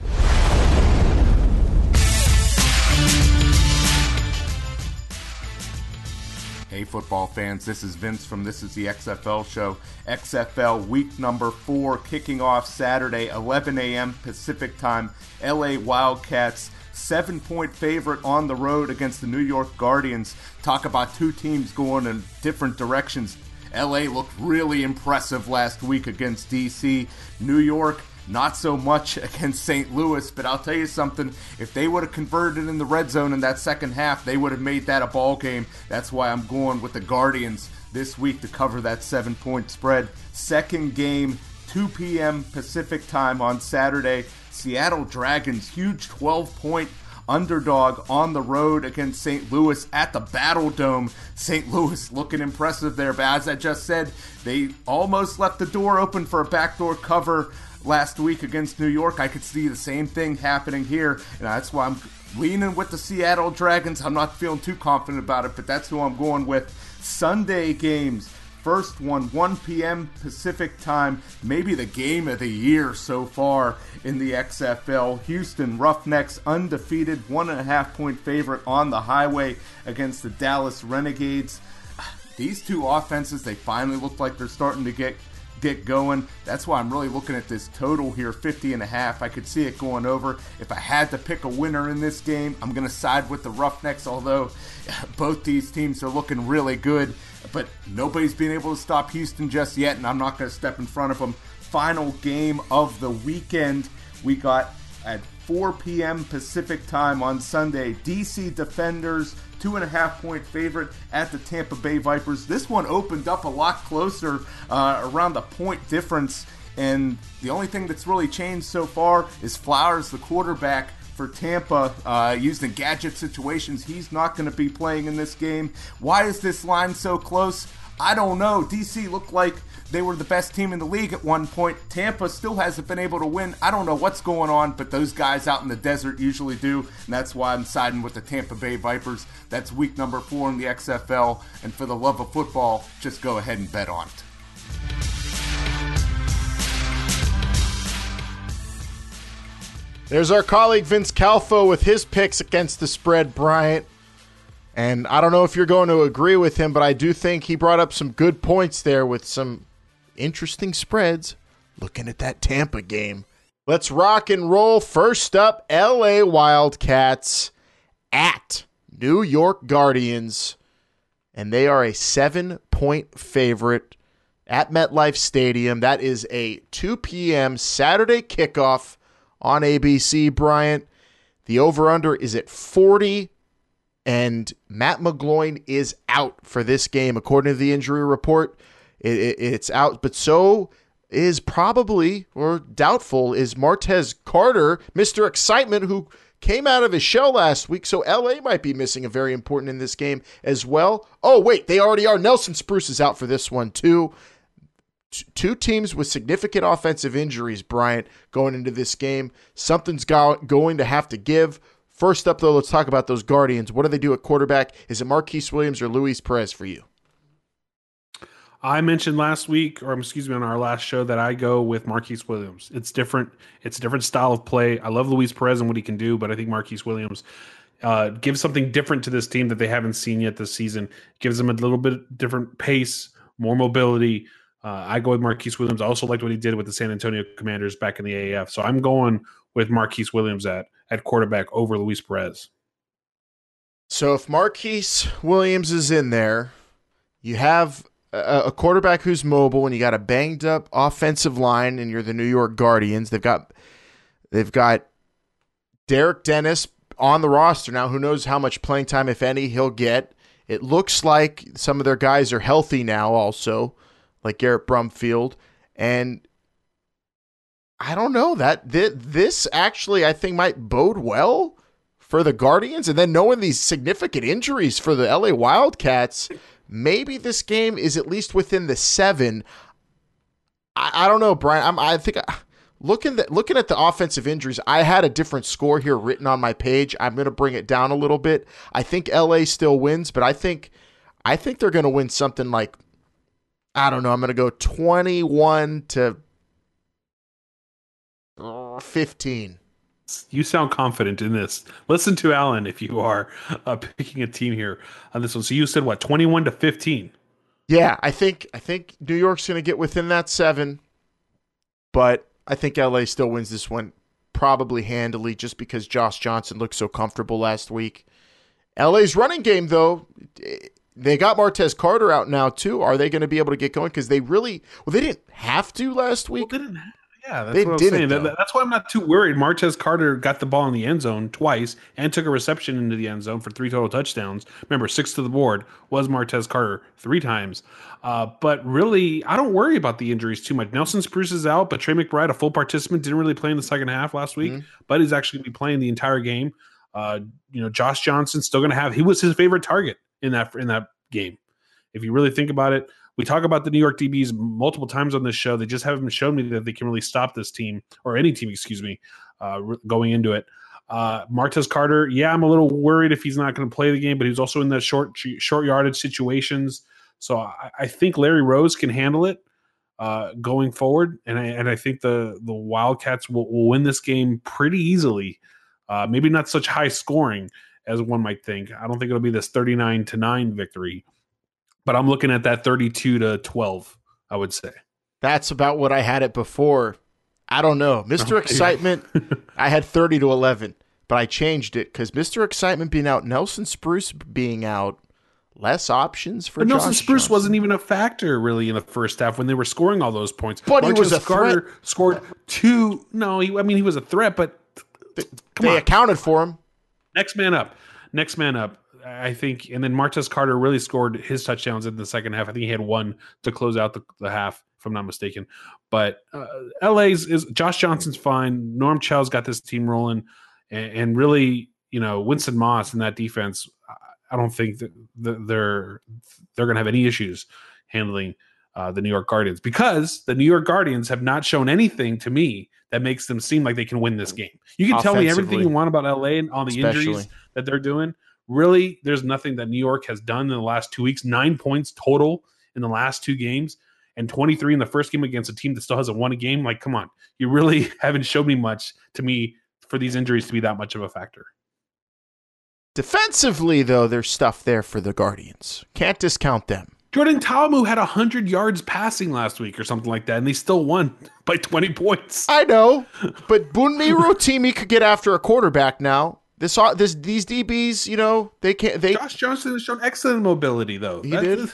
Hey, football fans, this is Vince from This is the XFL Show. XFL week number four kicking off Saturday, 11 a.m. Pacific time. LA Wildcats, seven point favorite on the road against the New York Guardians. Talk about two teams going in different directions. LA looked really impressive last week against DC. New York, not so much [LAUGHS] against St. Louis, but I'll tell you something. If they would have converted in the red zone in that second half, they would have made that a ball game. That's why I'm going with the Guardians this week to cover that seven point spread. Second game, 2 p.m. Pacific time on Saturday. Seattle Dragons, huge 12 point underdog on the road against St. Louis at the Battle Dome. St. Louis looking impressive there, but as I just said, they almost left the door open for a backdoor cover last week against New York. I could see the same thing happening here, and that's why I'm leaning with the Seattle Dragons. I'm not feeling too confident about it, but that's who I'm going with. Sunday games. First one, 1 p.m. Pacific time, maybe the game of the year so far in the XFL. Houston Roughnecks undefeated, one and a half point favorite on the highway against the Dallas Renegades. [SIGHS] These two offenses, they finally look like they're starting to get get going. That's why I'm really looking at this total here, 50 and a half. I could see it going over. If I had to pick a winner in this game, I'm going to side with the Roughnecks, although [LAUGHS] both these teams are looking really good. But nobody's been able to stop Houston just yet, and I'm not going to step in front of them. Final game of the weekend, we got at 4 p.m. Pacific time on Sunday. DC Defenders, two and a half point favorite at the Tampa Bay Vipers. This one opened up a lot closer uh, around the point difference. And the only thing that's really changed so far is Flowers, the quarterback for Tampa, uh, used in gadget situations. He's not going to be playing in this game. Why is this line so close? I don't know. DC looked like they were the best team in the league at one point. Tampa still hasn't been able to win. I don't know what's going on, but those guys out in the desert usually do, and that's why I'm siding with the Tampa Bay Vipers. That's week number four in the XFL, and for the love of football, just go ahead and bet on it. There's our colleague Vince Calfo with his picks against the spread, Bryant. And I don't know if you're going to agree with him, but I do think he brought up some good points there with some interesting spreads. Looking at that Tampa game. Let's rock and roll. First up, LA Wildcats at New York Guardians. And they are a seven point favorite at MetLife Stadium. That is a 2 p.m. Saturday kickoff on ABC, Bryant. The over under is at 40, and Matt McGloin is out for this game, according to the injury report. It, it, it's out, but so is probably or doubtful is Martez Carter, Mr. Excitement, who came out of his shell last week. So LA might be missing a very important in this game as well. Oh, wait, they already are. Nelson Spruce is out for this one, too two teams with significant offensive injuries, Bryant, going into this game. Something's go- going to have to give. First up, though, let's talk about those Guardians. What do they do at quarterback? Is it Marquise Williams or Luis Perez for you? I mentioned last week, or excuse me, on our last show, that I go with Marquise Williams. It's different. It's a different style of play. I love Luis Perez and what he can do, but I think Marquise Williams uh, gives something different to this team that they haven't seen yet this season. Gives them a little bit different pace, more mobility. Uh, I go with Marquise Williams. I also liked what he did with the San Antonio Commanders back in the AAF. So I'm going with Marquise Williams at at quarterback over Luis Perez. So if Marquise Williams is in there, you have a, a quarterback who's mobile, and you got a banged up offensive line, and you're the New York Guardians. They've got they've got Derek Dennis on the roster now. Who knows how much playing time, if any, he'll get? It looks like some of their guys are healthy now, also like Garrett Brumfield. And I don't know that this actually I think might bode well for the Guardians. And then knowing these significant injuries for the LA Wildcats, maybe this game is at least within the seven. I, I don't know, Bryant. I'm, I think. I, looking at looking at the offensive injuries, I had a different score here written on my page. I'm going to bring it down a little bit. I think LA still wins, but I think I think they're going to win something like I don't know. I'm going to go 21 to 15. You sound confident in this. Listen to Alan if you are uh, picking a team here on this one. So you said what, 21 to 15? Yeah, I think I think New York's going to get within that 7, but I think LA still wins this one probably handily just because Josh Johnson looked so comfortable last week. LA's running game though, they got Martez Carter out now too. Are they going to be able to get going? Because they really well, they didn't have to last week. Well, didn't, yeah, that's they what I'm saying. That, that's why I'm not too worried. Martez Carter got the ball in the end zone twice and took a reception into the end zone for three total touchdowns. Remember, six to the board was Martez Carter three times. Uh, but really, I don't worry about the injuries too much. Nelson Spruce is out, but Tre McBride, a full participant, didn't really play in the second half last week, mm-hmm. but he's actually going to be playing the entire game. Uh, you know, Josh Johnson still going to have. He was his favorite target in that in that game. If you really think about it, we talk about the New York DBs multiple times on this show. They just haven't shown me that they can really stop this team or any team, excuse me, uh, going into it. Uh, Martez Carter, yeah, I'm a little worried if he's not going to play the game, but he's also in the short short yardage situations. So I, I think Larry Rose can handle it uh, going forward, and I, and I think the the Wildcats will, will win this game pretty easily. Uh, maybe not such high scoring, as one might think. I don't think it'll be this 39 to 9 victory, but I'm looking at that 32 to 12, I would say. That's about what I had it before. I don't know. [LAUGHS] Mr. Oh, Excitement, [LAUGHS] I had 30 to 11, but I changed it because Mr. Excitement being out, Nelson Spruce being out, less options for. But Nelson Josh Spruce Johnson. wasn't even a factor really in the first half when they were scoring all those points. But Marcus he was a Carter threat. scored two. No, he, I mean he was a threat, but they, they accounted for him. Next man up. Next man up. I think, and then Martez Carter really scored his touchdowns in the second half. I think he had one to close out the, the half, if I'm not mistaken. But uh, LA's is Josh Johnson's fine. Norm Chow's got this team rolling, and, and really, you know, Winston Moss and that defense. I don't think that they're they're going to have any issues handling uh, the New York Guardians because the New York Guardians have not shown anything to me that makes them seem like they can win this mm. game. You can tell me everything you want about LA and all the Especially. injuries that they're doing. Really, there's nothing that New York has done in the last two weeks. Nine points total in the last two games, and 23 in the first game against a team that still hasn't won a game. Like, come on, you really [LAUGHS] haven't showed me much to me for these injuries to be that much of a factor. Defensively, though, there's stuff there for the Guardians. Can't discount them. Jordan Ta'amu had 100 yards passing last week or something like that, and they still won [LAUGHS] by 20 points. I know, but Bunmi Rotimi could get after a quarterback now. This, uh, this, these DBs, you know, they can't. They Josh Johnson has shown excellent mobility, though. He That did?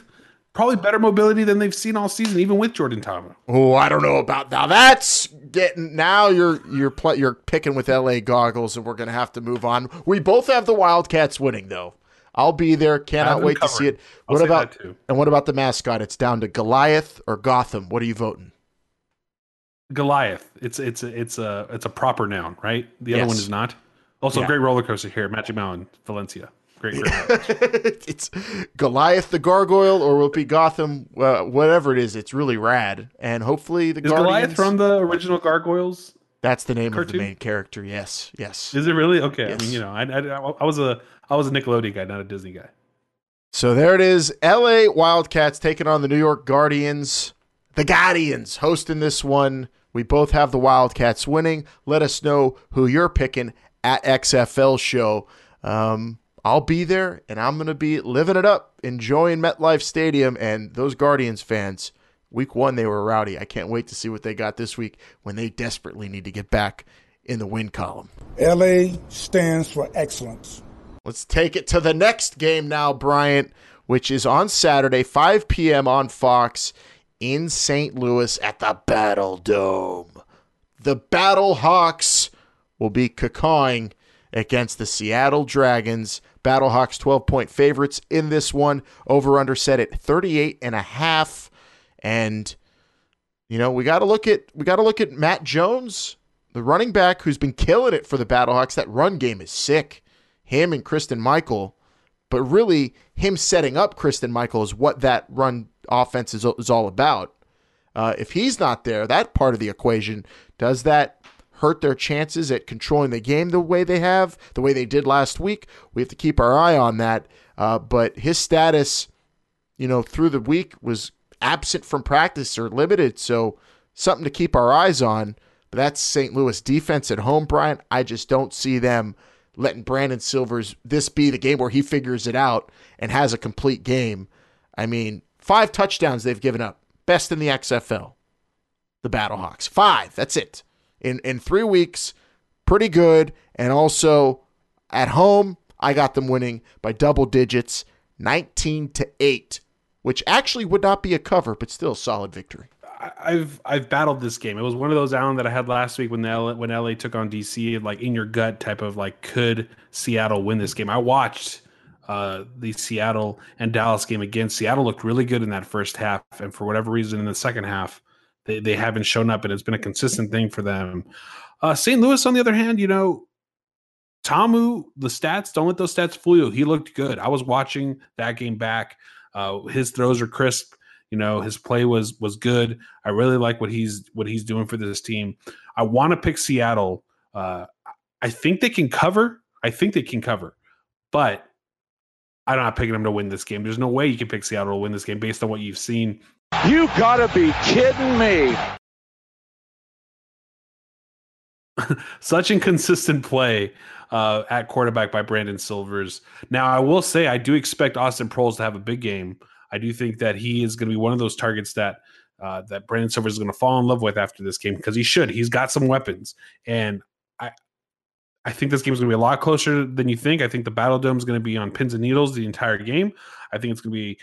Probably better mobility than they've seen all season, even with Jordan Ta'amu. Oh, I don't know about now. That's getting now. You're you're pl- you're picking with LA goggles, and we're gonna have to move on. We both have the Wildcats winning, though. I'll be there. Cannot wait to see covered. it. I'll What about and what about the mascot? It's down to Goliath or Gotham. What are you voting? Goliath. It's it's it's a it's a proper noun, right? The other one is not. Also, Yeah. great roller coaster here, Magic Mountain, Valencia. Great. great. [LAUGHS] it's Goliath the gargoyle, or will it be Gotham? Uh, whatever it is, it's really rad, and hopefully the is Guardians. Goliath from the original Gargoyles? That's the name of the main character. Yes, yes. Is it really? Okay. I mean, you know, I, I I was a I was a Nickelodeon guy, not a Disney guy. So there it is. LA Wildcats taking on the New York Guardians. The Guardians hosting this one. We both have the Wildcats winning. Let us know who you're picking at XFL show. Um, I'll be there and I'm going to be living it up, enjoying MetLife Stadium and those Guardians fans. Week one, they were rowdy. I can't wait to see what they got this week when they desperately need to get back in the win column. LA stands for excellence. Let's take it to the next game now, Bryant, which is on Saturday, 5 p.m. on Fox in St. Louis at the Battle Dome. The Battle Hawks will be cacawing against the Seattle Dragons. Battlehawks 12 point favorites in this one. Over under set at 38 and a half. And you know, we got to look at we got to look at Matt Jones, the running back who's been killing it for the Battlehawks. That run game is sick. Him and Christine Michael, but really him setting up Christine Michael is what that run offense is, is all about. Uh, if he's not there, that part of the equation, does that hurt their chances at controlling the game the way they have, the way they did last week? We have to keep our eye on that. Uh, but his status, you know, through the week was absent from practice or limited, so something to keep our eyes on. But that's St. Louis defense at home, Bryant. I just don't see them letting Brandon Silvers this be the game where he figures it out and has a complete game. I mean, five touchdowns they've given up, best in the XFL. The Battlehawks, five. That's it in in three weeks. Pretty good, and also at home, I got them winning by double digits, nineteen to eight, which actually would not be a cover, but still solid victory. I've I've battled this game. It was one of those Allen that I had last week when LA, when LA took on DC, like in your gut type of like could Seattle win this game? I watched uh, the Seattle and Dallas game again. Seattle looked really good in that first half, and for whatever reason, in the second half, they they haven't shown up, and it's been a consistent thing for them. Uh, St. Louis, on the other hand, you know, Ta'amu, the stats don't let those stats fool you. He looked good. I was watching that game back. Uh, his throws are crisp. You know, his play was was good. I really like what he's what he's doing for this team. I want to pick Seattle. Uh, I think they can cover. I think they can cover, but I'm not picking them to win this game. There's no way you can pick Seattle to win this game based on what you've seen. You gotta be kidding me. [LAUGHS] Such inconsistent play uh, at quarterback by Brandon Silvers. Now, I will say I do expect Austin Proehl to have a big game. I do think that he is going to be one of those targets that uh, that Brandon Silvers is going to fall in love with after this game because he should. He's got some weapons, and I I think this game is going to be a lot closer than you think. I think the Battle Dome is going to be on pins and needles the entire game. I think it's going to be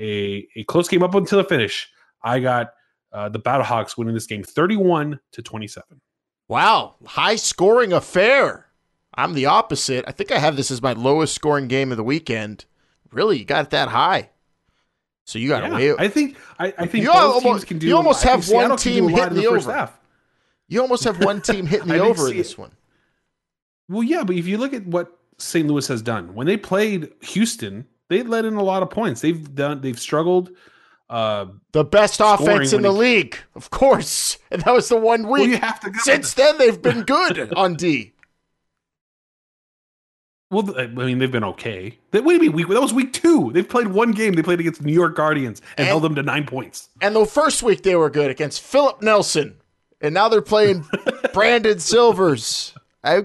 a a close game up until the finish. I got uh, the Battlehawks winning this game, thirty-one to twenty-seven. Wow, high scoring affair. I'm the opposite. I think I have this as my lowest scoring game of the weekend. Really, you got it that high. So you got to Yeah, way. I think I, I think You both almost- teams can do. you almost have one Seattle can do team hitting in the over. half. You almost have one team hitting [LAUGHS] the over in this one. Well, yeah, but if you look at what St. Louis has done when they played Houston, they let in a lot of points. They've done. They've struggled uh, the best offense in the he- league, of course. [LAUGHS] And that was the one week. you have to go Since then, they've been good [LAUGHS] on D. Well, I mean, they've been okay. That, what do you mean week? That was week two. They've played one game. They played against the New York Guardians and, And- held them to nine points. And the first week they were good against Philip Nelson, and now they're playing [LAUGHS] Brandon Silvers. I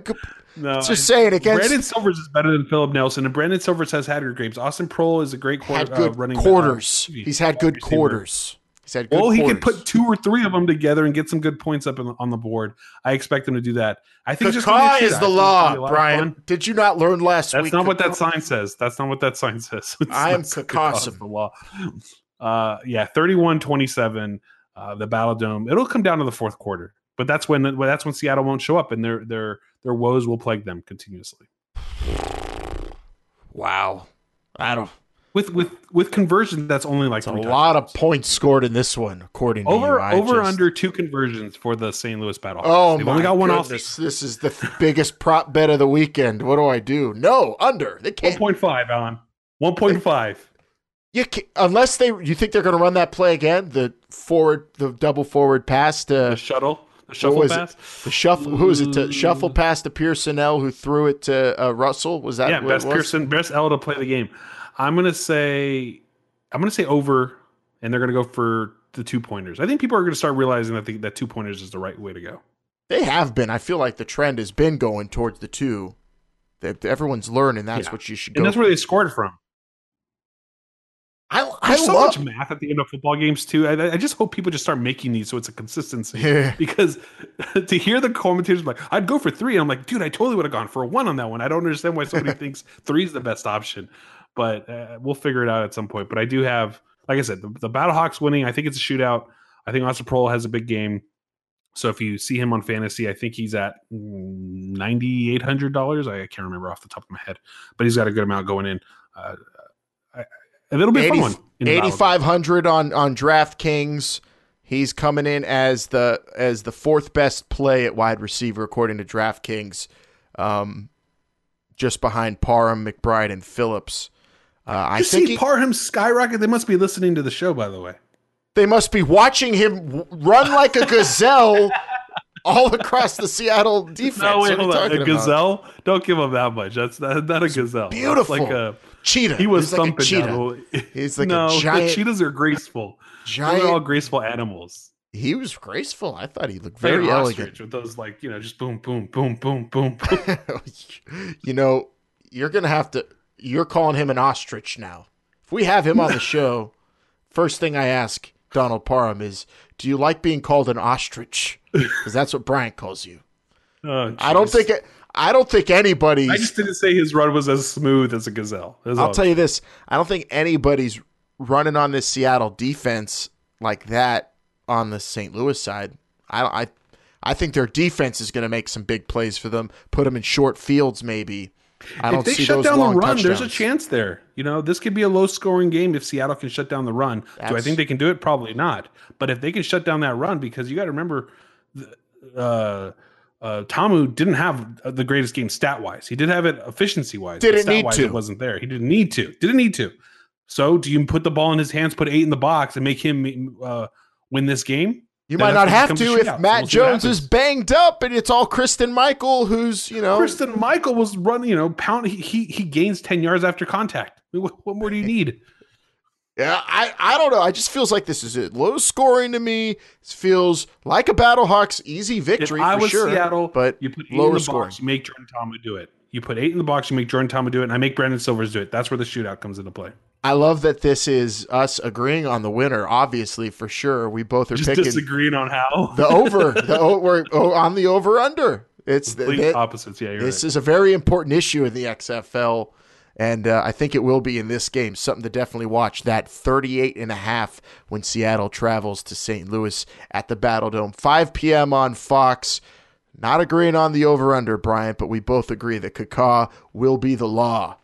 could- No, just saying against Brandon Silvers is better than Philip Nelson, and Brandon Silvers has had good games. Austin Proehl is a great quarter, had good uh, running quarters. uh, He's had good quarters. He's had good Well, he quarters. could put two or three of them together and get some good points up in on the board. I expect him to do that. I think it's just gonna be a Kaká is the It's gonna be a law, Bryant. Did you not learn last That's week? That's not what that sign says. That's not what that sign says. I am not Kaká is the law. [LAUGHS] Uh, yeah, 31-27, uh, the Battle Dome. It'll come down to the fourth quarter, but that's when that's when Seattle won't show up, and their their their woes will plague them continuously. Wow, I don't. With with with conversion, that's only like A three lot of points scored in this one, according to over you. I over just- under two conversions for the St. Louis Battle. Oh They've my only got one off. This is the th- biggest prop bet of the weekend. What do I do? No, under. They One can't. point five, Alan. One point five. You can, unless they. You think they're going to run that play again? The forward, the double forward pass to The shuttle, the shuffle was pass. It? The shuffle. Who was it? To shuffle pass to Pearsonell, who threw it to uh, Russell. Was that? yeah, what best? Pearson, best L to play the game. I'm gonna say, I'm gonna say over, and they're gonna go for the two pointers. I think people are gonna start realizing that the, that two pointers is the right way to go. They have been. I feel like the trend has been going towards the two. That everyone's learning that's Yeah. what you should go. And that's where they scored from. I, I so love. much math at the end of football games too. I, I just hope people just start making these so it's a consistency. Yeah. Because [LAUGHS] to hear the commentators like, I'd go for three, and I'm like, dude, I totally would have gone for a one on that one. I don't understand why somebody [LAUGHS] thinks three is the best option, but uh, we'll figure it out at some point. But I do have, like I said, the, the Battlehawks winning. I think it's a shootout. I think Austin Proehl has a big game. So if you see him on fantasy, I think he's at ninety eight hundred dollars. I can't remember off the top of my head, but he's got a good amount going in. Uh, it'll be a fun one. in the Battle Dome. 8500 on on DraftKings. He's coming in as the as the fourth best play at wide receiver according to DraftKings. Um just behind Parham, McBride and Phillips. Uh, I you think see he- Parham skyrocket. They must be listening to the show, by the way. they must be watching him run like a gazelle [LAUGHS] all across the Seattle defense. No, wait, What are you hold on. A talking about? gazelle? Don't give him that much. That's not, not a gazelle. That's beautiful. like a Cheetah. He was like a thumping cheetah. down. He's like a [LAUGHS] no, giant- the cheetahs are graceful. Giant- They're all graceful animals. He was graceful. I thought he looked Like very elegant. ostrich with those like you know just boom boom boom boom boom. boom. [LAUGHS] you know, you're gonna have to. You're calling him an ostrich now. If we have him on the [LAUGHS] show, first thing I ask Donald Parham is, "Do you like being called an ostrich?" Because that's what Bryant calls you. Oh, I don't think. It, I don't think anybody. I just didn't say his run was as smooth as a gazelle. That's I'll tell you this: I don't think anybody's running on this Seattle defense like that on the St. Louis side. I, I, I think their defense is going to make some big plays for them. Put them in short fields, maybe. I don't if they see shut those down the run, there's a chance there. You know, this could be a low scoring game if Seattle can shut down the run. Do I think they can do it? Probably not. But if they can shut down that run, because you got to remember, the- uh, uh, Ta'amu didn't have the greatest game stat wise. He did have it efficiency wise. Didn't need to. It wasn't there. He didn't need to. Didn't need to. So do you put the ball in his hands, put eight in the box, and make him uh, win this game? You Then might not have to if Matt we'll Jones is banged up and it's all Christine Michael who's, you know, Christine Michael was running, you know, pound. He he, he gains ten yards after contact. What, what more do you need? Yeah, I, I don't know. I just feels like this is it. Low scoring to me. It feels like a Battlehawks easy victory if I for was sure. Seattle, but you put eight lower in the scoring. box, you make Jordan Ta'amu do it. You put eight in the box, you make Jordan Ta'amu do it, and I make Brandon Silvers do it. That's where the shootout comes into play. I love that this is us agreeing on the winner. Obviously, for sure, we both are Just picking disagreeing on how the over. the o- we're oh, on the over under. It's the, that- opposites. Yeah, you're this right. is a very important issue in the XFL, and uh, I think it will be in this game. Something to definitely watch. That 38 and a half when Seattle travels to St. Louis at the Battle Dome, 5 p.m. on Fox. Not agreeing on the over under, Bryant, but we both agree that Kaká will be the law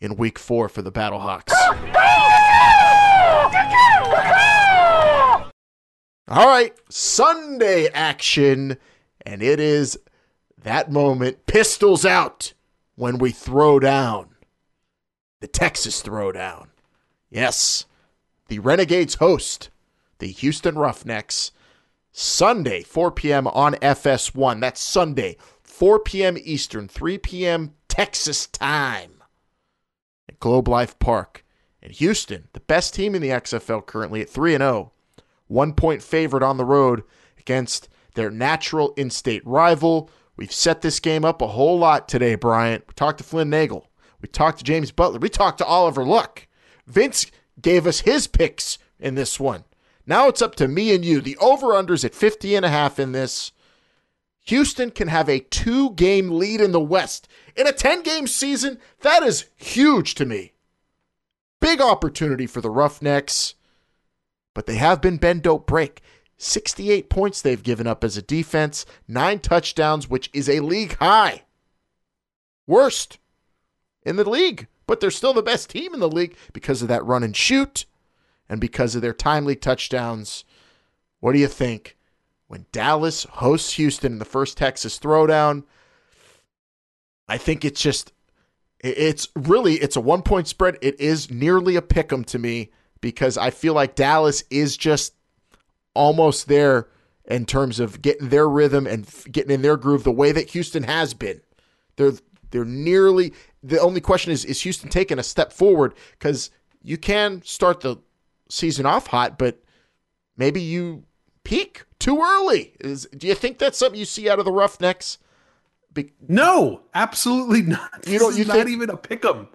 in Week Four for the Battlehawks. All right, Sunday action, and it is that moment. Pistols out when we throw down. The Texas throwdown. Yes, the Renegades host the Houston Roughnecks Sunday, 4 p.m. on FS1. That's Sunday, 4 p.m. Eastern, 3 p.m. Texas time at Globe Life Park. in Houston, the best team in the XFL currently at 3 0, one point favorite on the road against their natural in state rival. We've set this game up a whole lot today, Bryant. We talked to Flynn Nagel. We talked to James Butler. We talked to Oliver Luck. Vince gave us his picks in this one. Now it's up to me and you. The over-unders at 50 and a half in this. Houston can have a two-game lead in the West. In a 10-game season, that is huge to me. Big opportunity for the Roughnecks. But they have been bend don't break. 68 points they've given up as a defense, nine touchdowns, which is a league high. Worst in the league, but they're still the best team in the league because of that run and shoot and because of their timely touchdowns. What do you think? When Dallas hosts Houston in the first Texas throwdown, I think it's just it's really it's a one point spread. It is nearly a pick 'em to me because I feel like Dallas is just almost there in terms of getting their rhythm and getting in their groove the way that Houston has been. They're they're nearly the only question is is Houston taking a step forward because you can start the season off hot, but maybe you peak too early. Is do you think that's something you see out of the Roughnecks? Be- no, absolutely not. You don't. You not even a pick 'em.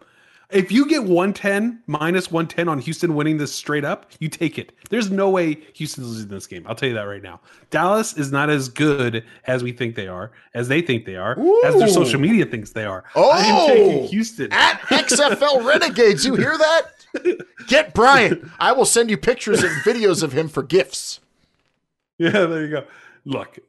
If you get 110 minus 110 on Houston winning this straight up, you take it. There's no way Houston's losing this game. I'll tell you that right now. Dallas is not as good as we think they are, as they think they are, Ooh. as their social media thinks they are. Oh, I am taking Houston at XFL [LAUGHS] Renegades. You hear that? Get Bryant. I will send you pictures and videos of him for gifts. Yeah, there you go. Look,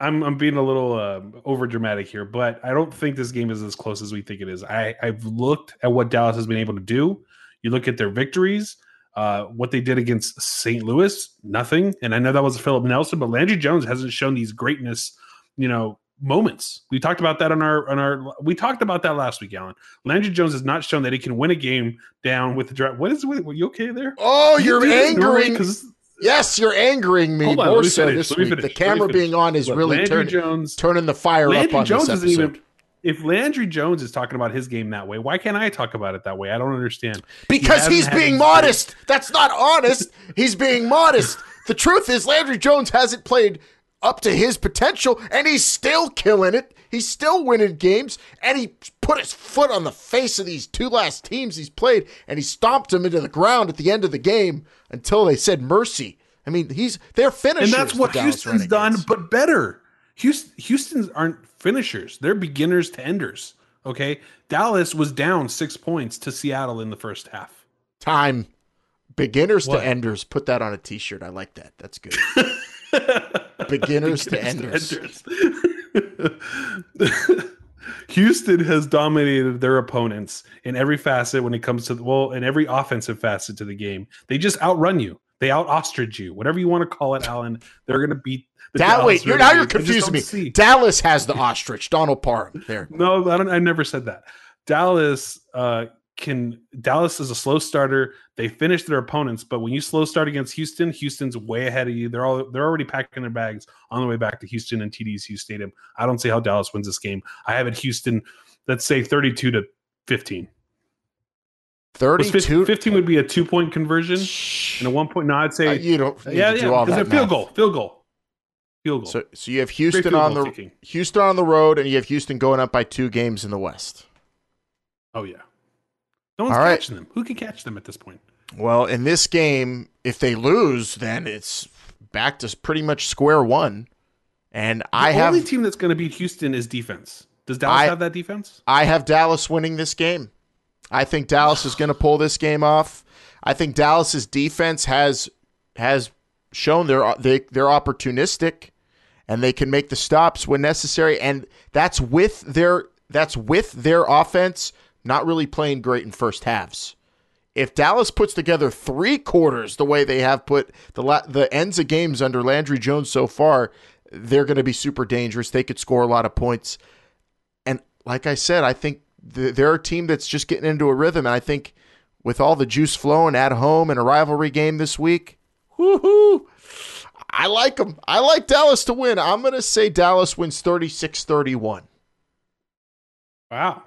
I'm I'm being a little uh, over dramatic here, but I don't think this game is as close as we think it is. I I've looked at what Dallas has been able to do. You look at their victories, uh, what they did against St. Louis, nothing. And I know that was Philip Nelson, but Landry Jones hasn't shown these greatness, you know, moments. We talked about that on our on our we talked about that last week, Alan. Landry Jones has not shown that he can win a game down with the draft. What is were you okay there? Oh, you're angering because Yes, you're angering me on, more so this week. The camera being on is Look, really turn, Jones, turning the fire Landry up on Jones this episode. Even, if Landry Jones is talking about his game that way, why can't I talk about it that way? I don't understand. Because he he's being modest. That's not honest. he's being modest. The truth is, Landry Jones hasn't played up to his potential, and he's still killing it. He's still winning games, and he put his foot on the face of these two last teams he's played, and he stomped them into the ground at the end of the game until they said mercy. I mean, he's they're finishers. And that's what Houston's done, but better. Houston, Houston's aren't finishers; they're beginners to enders. Okay, Dallas was down six points to Seattle in the first half. Time, beginners what? to enders. Put that on a T-shirt. I like that. That's good. [LAUGHS] beginners, beginners to enders. To enders. [LAUGHS] Houston has dominated their opponents in every facet when it comes to well, in every offensive facet to the game. They just outrun you. They out ostrich you, whatever you want to call it, Alan. They're going to beat. The that Dallas wait, you're now you're confusing me. See. Dallas has the ostrich. Donald Parham there. No, I don't. I never said that. Dallas uh, can. Dallas is a slow starter. They finish their opponents, but when you slow start against Houston, Houston's way ahead of you. They're all they're already packing their bags on the way back to Houston and TD's Stadium. I don't see how Dallas wins this game. I have it Houston. Let's say thirty-two to fifteen. 32 15 would be a two point conversion and a one point no i'd say uh, you don't yeah yeah do a field goal field goal field goal so, so you have houston on the houston on the road and you have houston going up by two games in the west oh yeah no one's All catching right. them. Who can catch them at this point? Well in this game if they lose then it's back to pretty much square one. And the i have the only team that's going to beat houston is defense. Does dallas I, have that defense? I have dallas winning this game. I think Dallas is going to pull this game off. I think Dallas's defense has has shown they're they, they're opportunistic and they can make the stops when necessary. And that's with their that's with their offense not really playing great in first halves. If Dallas puts together 3 quarters the way they have put the the ends of games under Landry Jones so far, they're going to be super dangerous. They could score a lot of points. And like I said, I think they're a team that's just getting into a rhythm. And I think with all the juice flowing at home and a rivalry game this week. Woohoo! I like them. I like Dallas to win. I'm going to say Dallas wins 36 31. Wow.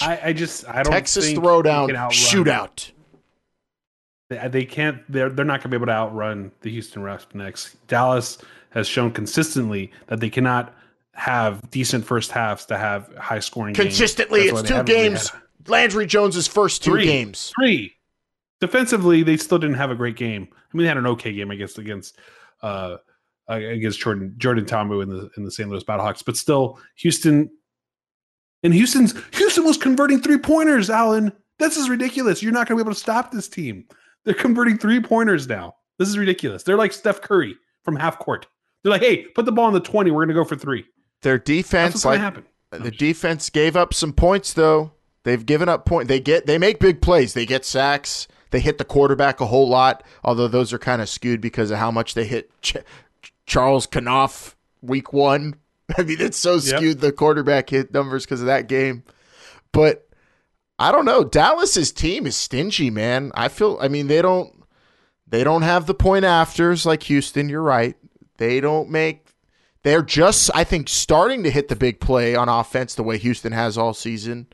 I, I just I don't Texas throwdown shootout. They, they can't. They're they're not going to be able to outrun the Houston Roughnecks. Dallas has shown consistently that they cannot have decent first halves to have high scoring. Consistently, it's two really games. had- Landry Jones's first two Three. games. Three. Defensively, they still didn't have a great game. I mean, they had an okay game, I guess, against uh against Jordan Jordan Ta'amu in the in the St. Louis Battlehawks, but still, Houston. And Houston's Houston was converting three pointers, Alan. This is ridiculous. You're not going to be able to stop this team. They're converting three pointers now. This is ridiculous. They're like Steph Curry from half court. They're like, hey, put the ball in the 20. We're going to go for three. Their That's defense, what's like happen. the oh, defense, gave up some points though. They've given up point. They get they make big plays. They get sacks. They hit the quarterback a whole lot. Although those are kind of skewed because of how much they hit Ch- Charles Kanoff week one. [LAUGHS] I mean, it's so Yep. skewed the quarterback hit numbers because of that game. But I don't know. Dallas's team is stingy, man. I feel. I mean, they don't. They don't have the point afters like Houston. You're right. They don't make. They're just, I think, starting to hit the big play on offense the way Houston has all season.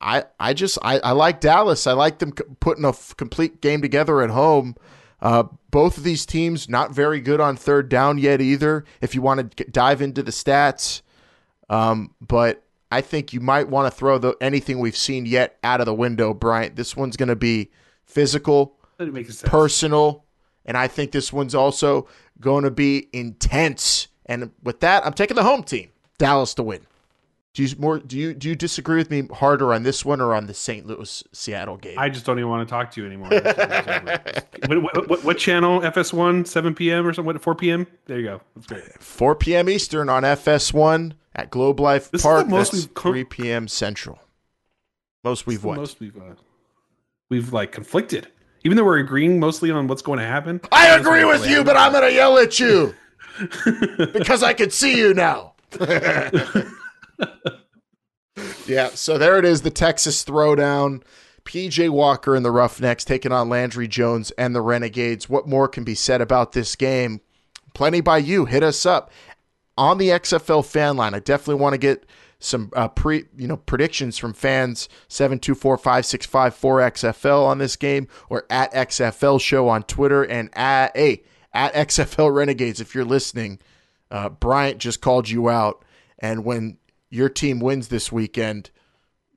I, I just, I, I like Dallas. I like them c- putting a f- complete game together at home. Uh, both of these teams not very good on third down yet either. If you want to dive into the stats, um, but I think you might want to throw the anything we've seen yet out of the window, Bryant. This one's going to be physical, That makes sense. personal, and I think this one's also going to be intense. And with that, I'm taking the home team, Dallas, to win. Do you more? Do you do you disagree with me harder on this one or on the St. Louis Seattle game? I just don't even want to talk to you anymore. [LAUGHS] what, what, what, what channel? FS1, 7 p.m. or something? What, 4 p.m.? There you go. That's great. 4 p.m. Eastern on FS1 at Globe Life This is Park. the most That's com- 3 p.m. Central. Most we've what? Most we've, uh, we've like conflicted. Even though we're agreeing mostly on what's going to happen. I agree with you, but I'm going to yell at you [LAUGHS] because I can see you now. [LAUGHS] yeah, so there it is the Texas throwdown. PJ Walker and the Roughnecks taking on Landry Jones and the Renegades. What more can be said about this game? Plenty by you. Hit us up on the XFL fan line. I definitely want to get some uh, pre you know predictions from fans 724-565-4XFL on this game or at XFL show on Twitter and at hey at XFL Renegades if you're listening. Uh, Bryant just called you out and when your team wins this weekend,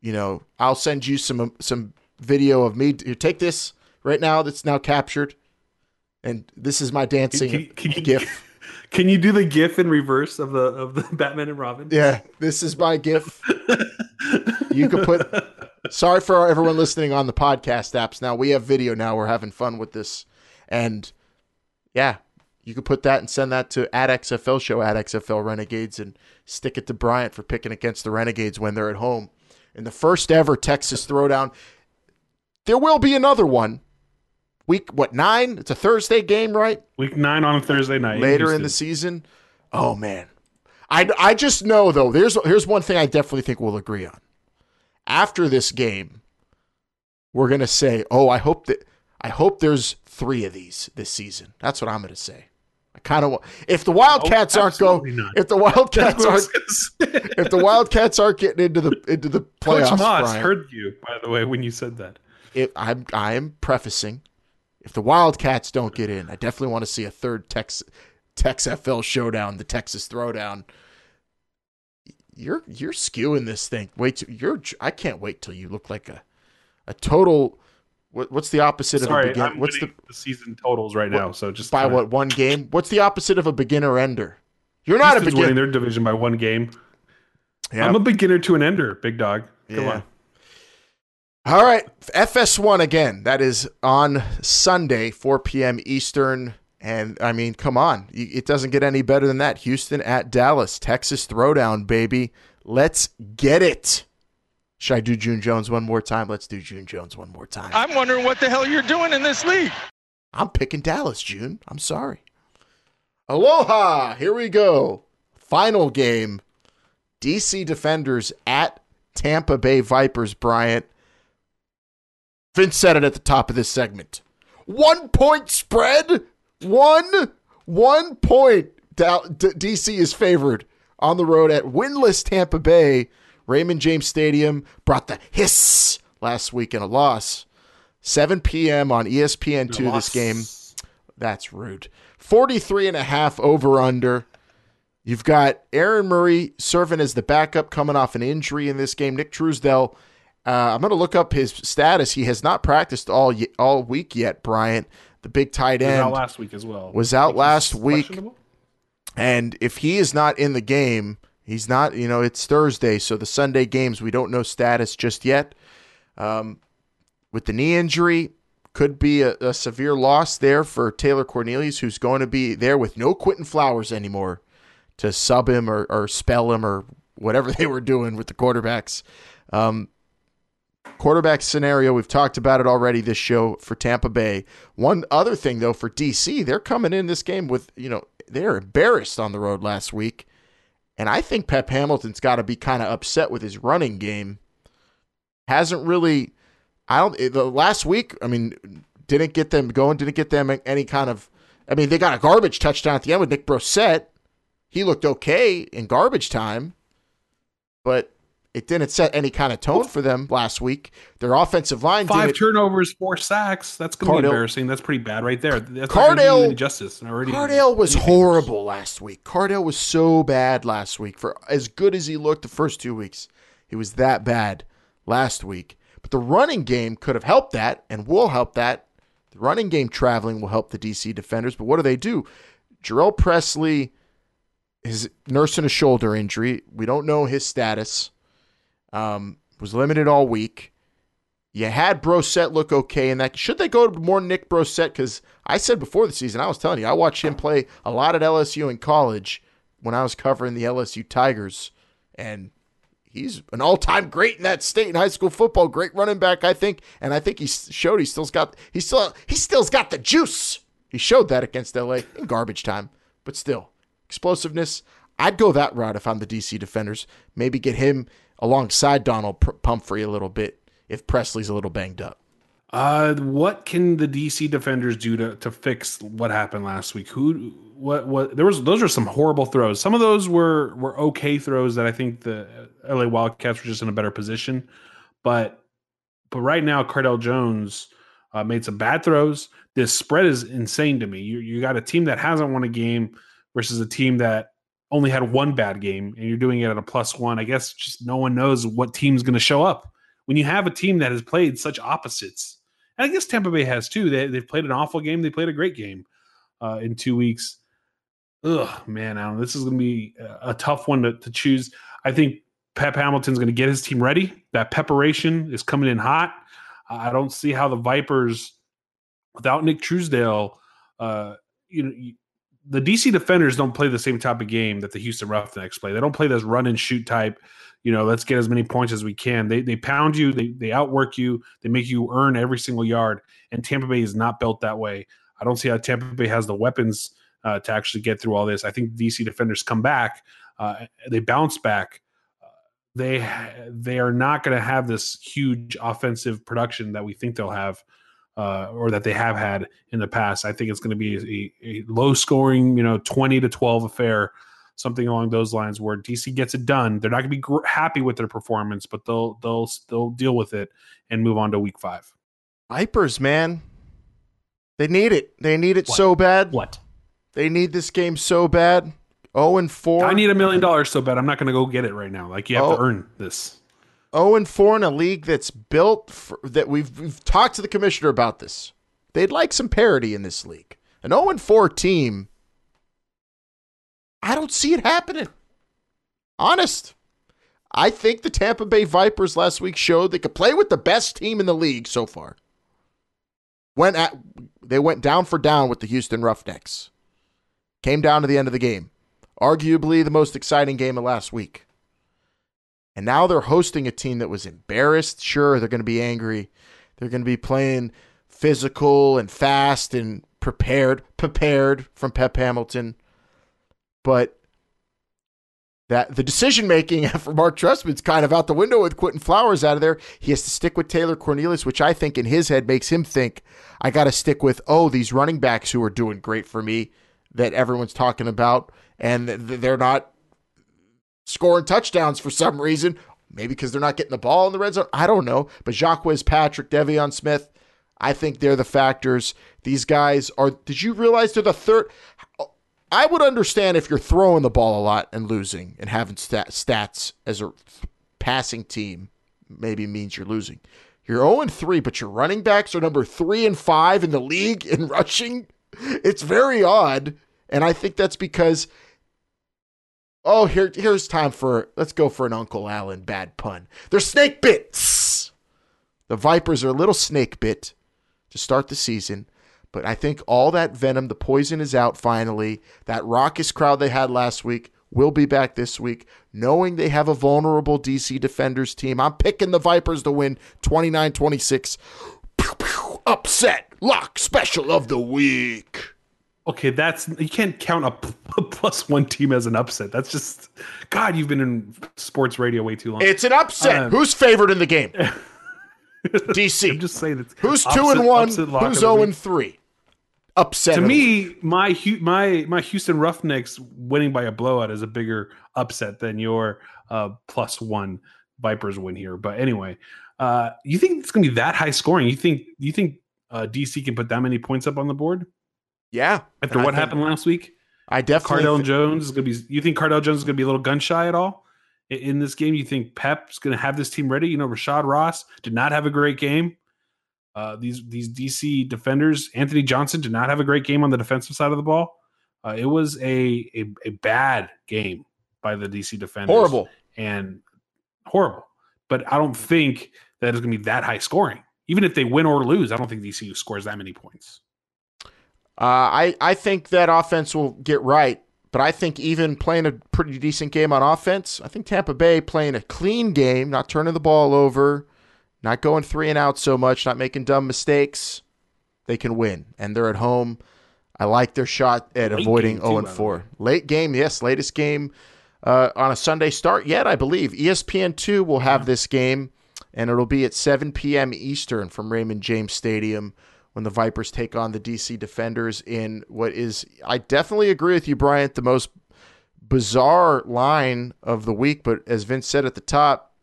you know, I'll send you some um, some video of me. Take this right now that's now captured and this is my dancing Can, can you, gif. [LAUGHS] Can you do the GIF in reverse of the of the [LAUGHS] Batman and Robin? Yeah, this is my GIF. [LAUGHS] you could put. Sorry for everyone listening on the podcast apps. Now we have video. Now we're having fun with this, and yeah, you could put that and send that to at XFL show at XFL Renegades and stick it to Bryant for picking against the Renegades when they're at home in the first ever Texas Throwdown. There will be another one. Week what nine? It's a Thursday game, right? Week nine on a Thursday night. later in the season. Oh man, I I just know though. There's here's one thing I definitely think we'll agree on. After this game, we're gonna say, "Oh, I hope that I hope there's three of these this season." That's what I'm gonna say. I kind of want if the Wildcats oh, aren't absolutely going, not. if the Wildcats [LAUGHS] That's what I was aren't, [LAUGHS] if the Wildcats aren't getting into the into the [LAUGHS] playoffs, Coach Moss Brian, heard you, by the way, when you said that. if I'm I'm prefacing, if the Wildcats don't get in, I definitely want to see a third Tex Tex FL showdown, the Texas Throwdown. You're you're skewing this thing. Wait, till, you're I can't wait till you look like a a total. What, what's the opposite of a Sorry, beginner? I'm What's the the season totals right now. So just by kinda- what one game? What's the opposite of a beginner ender? You're not Houston's a winning beginner. their division by one game. Yeah. I'm a beginner to an ender, big dog. Come Yeah. on. All right, FS1 again. That is on Sunday, 4 p.m. Eastern. And I mean, come on. It doesn't get any better than that. Houston at Dallas, Texas Throwdown, baby. Let's get it. Should I do June Jones one more time? Let's do June Jones one more time. I'm wondering what the hell you're doing in this league. I'm picking Dallas, June. I'm sorry. Aloha. Here we go. Final game. DC Defenders at Tampa Bay Vipers, Bryant. Vince said it at the top of this segment. One point spread. One one point. DC is favored on the road at winless Tampa Bay. Raymond James Stadium brought the hiss last week in a loss. 7 p.m. on ESPN2 this game. That's rude. 43 and a half over under. You've got Aaron Murray serving as the backup coming off an injury in this game. Nick Truesdell, uh, I'm going to look up his status. He has not practiced all all week yet, Bryant. The big tight end. Was out last week as well. Was out last week. And if he is not in the game, he's not, you know, it's Thursday, so the Sunday games, we don't know status just yet. Um, with the knee injury, could be a, a, severe loss there for Taylor Cornelius, who's going to be there with no Quinton Flowers anymore to sub him or, or spell him or whatever [LAUGHS] they were doing with the quarterbacks. Um, quarterback scenario, we've talked about it already this show for Tampa Bay. One other thing, though, for DC, they're coming in this game with, you know, they're embarrassed on the road last week. And I think Pep Hamilton's got to be kind of upset with his running game. Hasn't really, I don't, eh, the last week, I mean, didn't get them going, didn't get them any kind of, I mean, they got a garbage touchdown at the end with Nick Brossette. He looked okay in garbage time, but it didn't set any kind of tone for them last week. Their offensive line 5 did turnovers, four sacks. That's going to be embarrassing. That's pretty bad right there. That's Cardale justice. Already Cardale was horrible last week. Cardale was so bad last week. For as good as he looked the first two weeks, he was that bad last week. But the running game could have helped that and will help that. The running game traveling will help the DC defenders. But what do they do? Jhurell Presley is nursing a shoulder injury. We don't know his status. Um, was limited all week. You had Brossette look okay in that. Should they go to more Nick Brossette? Because I said before the season, I was telling you, I watched him play a lot at LSU in college when I was covering the LSU Tigers, and he's an all-time great in that state in high school football. Great running back, I think, and I think he showed he still's got he still he still's got the juice. He showed that against LA in garbage time, but still explosiveness. I'd go that route if I'm the DC defenders. Maybe get him alongside Donald Pumphrey a little bit if Presley's a little banged up. Uh, what can the DC defenders do to, to fix what happened last week? Who, what, what? There was those are some horrible throws. Some of those were were okay throws that I think the LA Wildcats were just in a better position, but but right now Cardale Jones uh, made some bad throws. This spread is insane to me. You you got a team that hasn't won a game versus a team that only had one bad game and you're doing it at a plus one, I guess just no one knows what team's going to show up. When you have a team that has played such opposites, and I guess Tampa Bay has too. They, they've played an awful game. They played a great game uh, in two weeks. Ugh, man, Alan, this is going to be a tough one to, to choose. I think Pep Hamilton's going to get his team ready. That preparation is coming in hot. I don't see how the Vipers, without Nick Truesdell, uh, you know, the DC defenders don't play the same type of game that the Houston Roughnecks play. They don't play this run and shoot type. You know, let's get as many points as we can. They they pound you, they they outwork you, they make you earn every single yard. And Tampa Bay is not built that way. I don't see how Tampa Bay has the weapons uh, to actually get through all this. I think DC defenders come back, uh, they bounce back. They they are not going to have this huge offensive production that we think they'll have uh, or that they have had in the past. I think it's going to be a, a, low scoring, you know, 20 to 12 affair, something along those lines where DC gets it done. They're not going to be gr- happy with their performance, but they'll, they'll, they'll deal with it and move on to week five. Vipers, man. They need it. They need it what? so bad. What? They need this game so bad. 0 and 4. I need a million dollars so bad. I'm not going to go get it right now. Like you have oh, to earn this. 0 and 4 in a league that's built for, that we've, we've talked to the commissioner about this. They'd like some parity in this league. An 0 and 4 team, I don't see it happening. Honest. I think the Tampa Bay Vipers last week showed they could play with the best team in the league so far. Went at they went down for down with the Houston Roughnecks. Came down to the end of the game. Arguably the most exciting game of last week. And now they're hosting a team that was embarrassed. Sure, they're going to be angry. They're going to be playing physical and fast and prepared, prepared from Pep Hamilton. But that the decision making [LAUGHS] for Mark Trestman's kind of out the window with Quinton Flowers out of there. He has to stick with Taylor Cornelius, which I think in his head makes him think I got to stick with oh these running backs who are doing great for me that everyone's talking about, and they're not scoring touchdowns for some reason. Maybe because they're not getting the ball in the red zone. I don't know. But Jacques Patrick, De'Veon Smith, I think they're the factors. These guys are. Did you realize they're the third? I would understand if you're throwing the ball a lot and losing and having stat, stats as a passing team maybe means you're losing. You're 0 3, but your running backs are number 3 and 5 in the league in [LAUGHS] rushing. It's very odd. And I think that's because Oh, here here's time for let's go for an Uncle Alan bad pun. They're snake bits. The Vipers are a little snake bit to start the season. But I think all that venom, the poison is out finally. That raucous crowd they had last week will be back this week, knowing they have a vulnerable DC Defenders team. I'm picking the Vipers to win 29 26. Upset lock special of the week. Okay, that's you can't count a, a [LAUGHS] plus one team as an upset. That's just God. You've been in sports radio way too long. It's an upset. Um, Who's favored in the game? [LAUGHS] DC. I'm just saying. It's Who's two and one? Who's zero and three? upset. To me, my my my Houston Roughnecks winning by a blowout is a bigger upset than your uh, plus one Vipers win here. But anyway, uh, you think it's going to be that high scoring? You think you think uh, DC can put that many points up on the board? Yeah. After what happened last week, I definitely Cardale th- Jones is going to be. You think Cardale Jones is going to be a little gun shy at all in, in this game? You think Pep's going to have this team ready? You know, Rashad Ross did not have a great game. Uh, these these DC defenders, Anthony Johnson did not have a great game on the defensive side of the ball. Uh, it was a, a, a bad game by the DC defenders. Horrible and horrible. But I don't think that it's going to be that high scoring. Even if they win or lose, I don't think DC scores that many points. Uh, I I think that offense will get right, but I think even playing a pretty decent game on offense, I think Tampa Bay playing a clean game, not turning the ball over, not going three and out so much, not making dumb mistakes, they can win. And they're at home. I like their shot at Late avoiding 0 and 4. Late game, yes, latest game uh, on a Sunday start yet, I believe. ESPN2 will have yeah. this game, and it'll be at 7 p.m. Eastern from Raymond James Stadium when the Vipers take on the DC Defenders in what is, I definitely agree with you, Bryant, the most bizarre line of the week. But as Vince said at the top,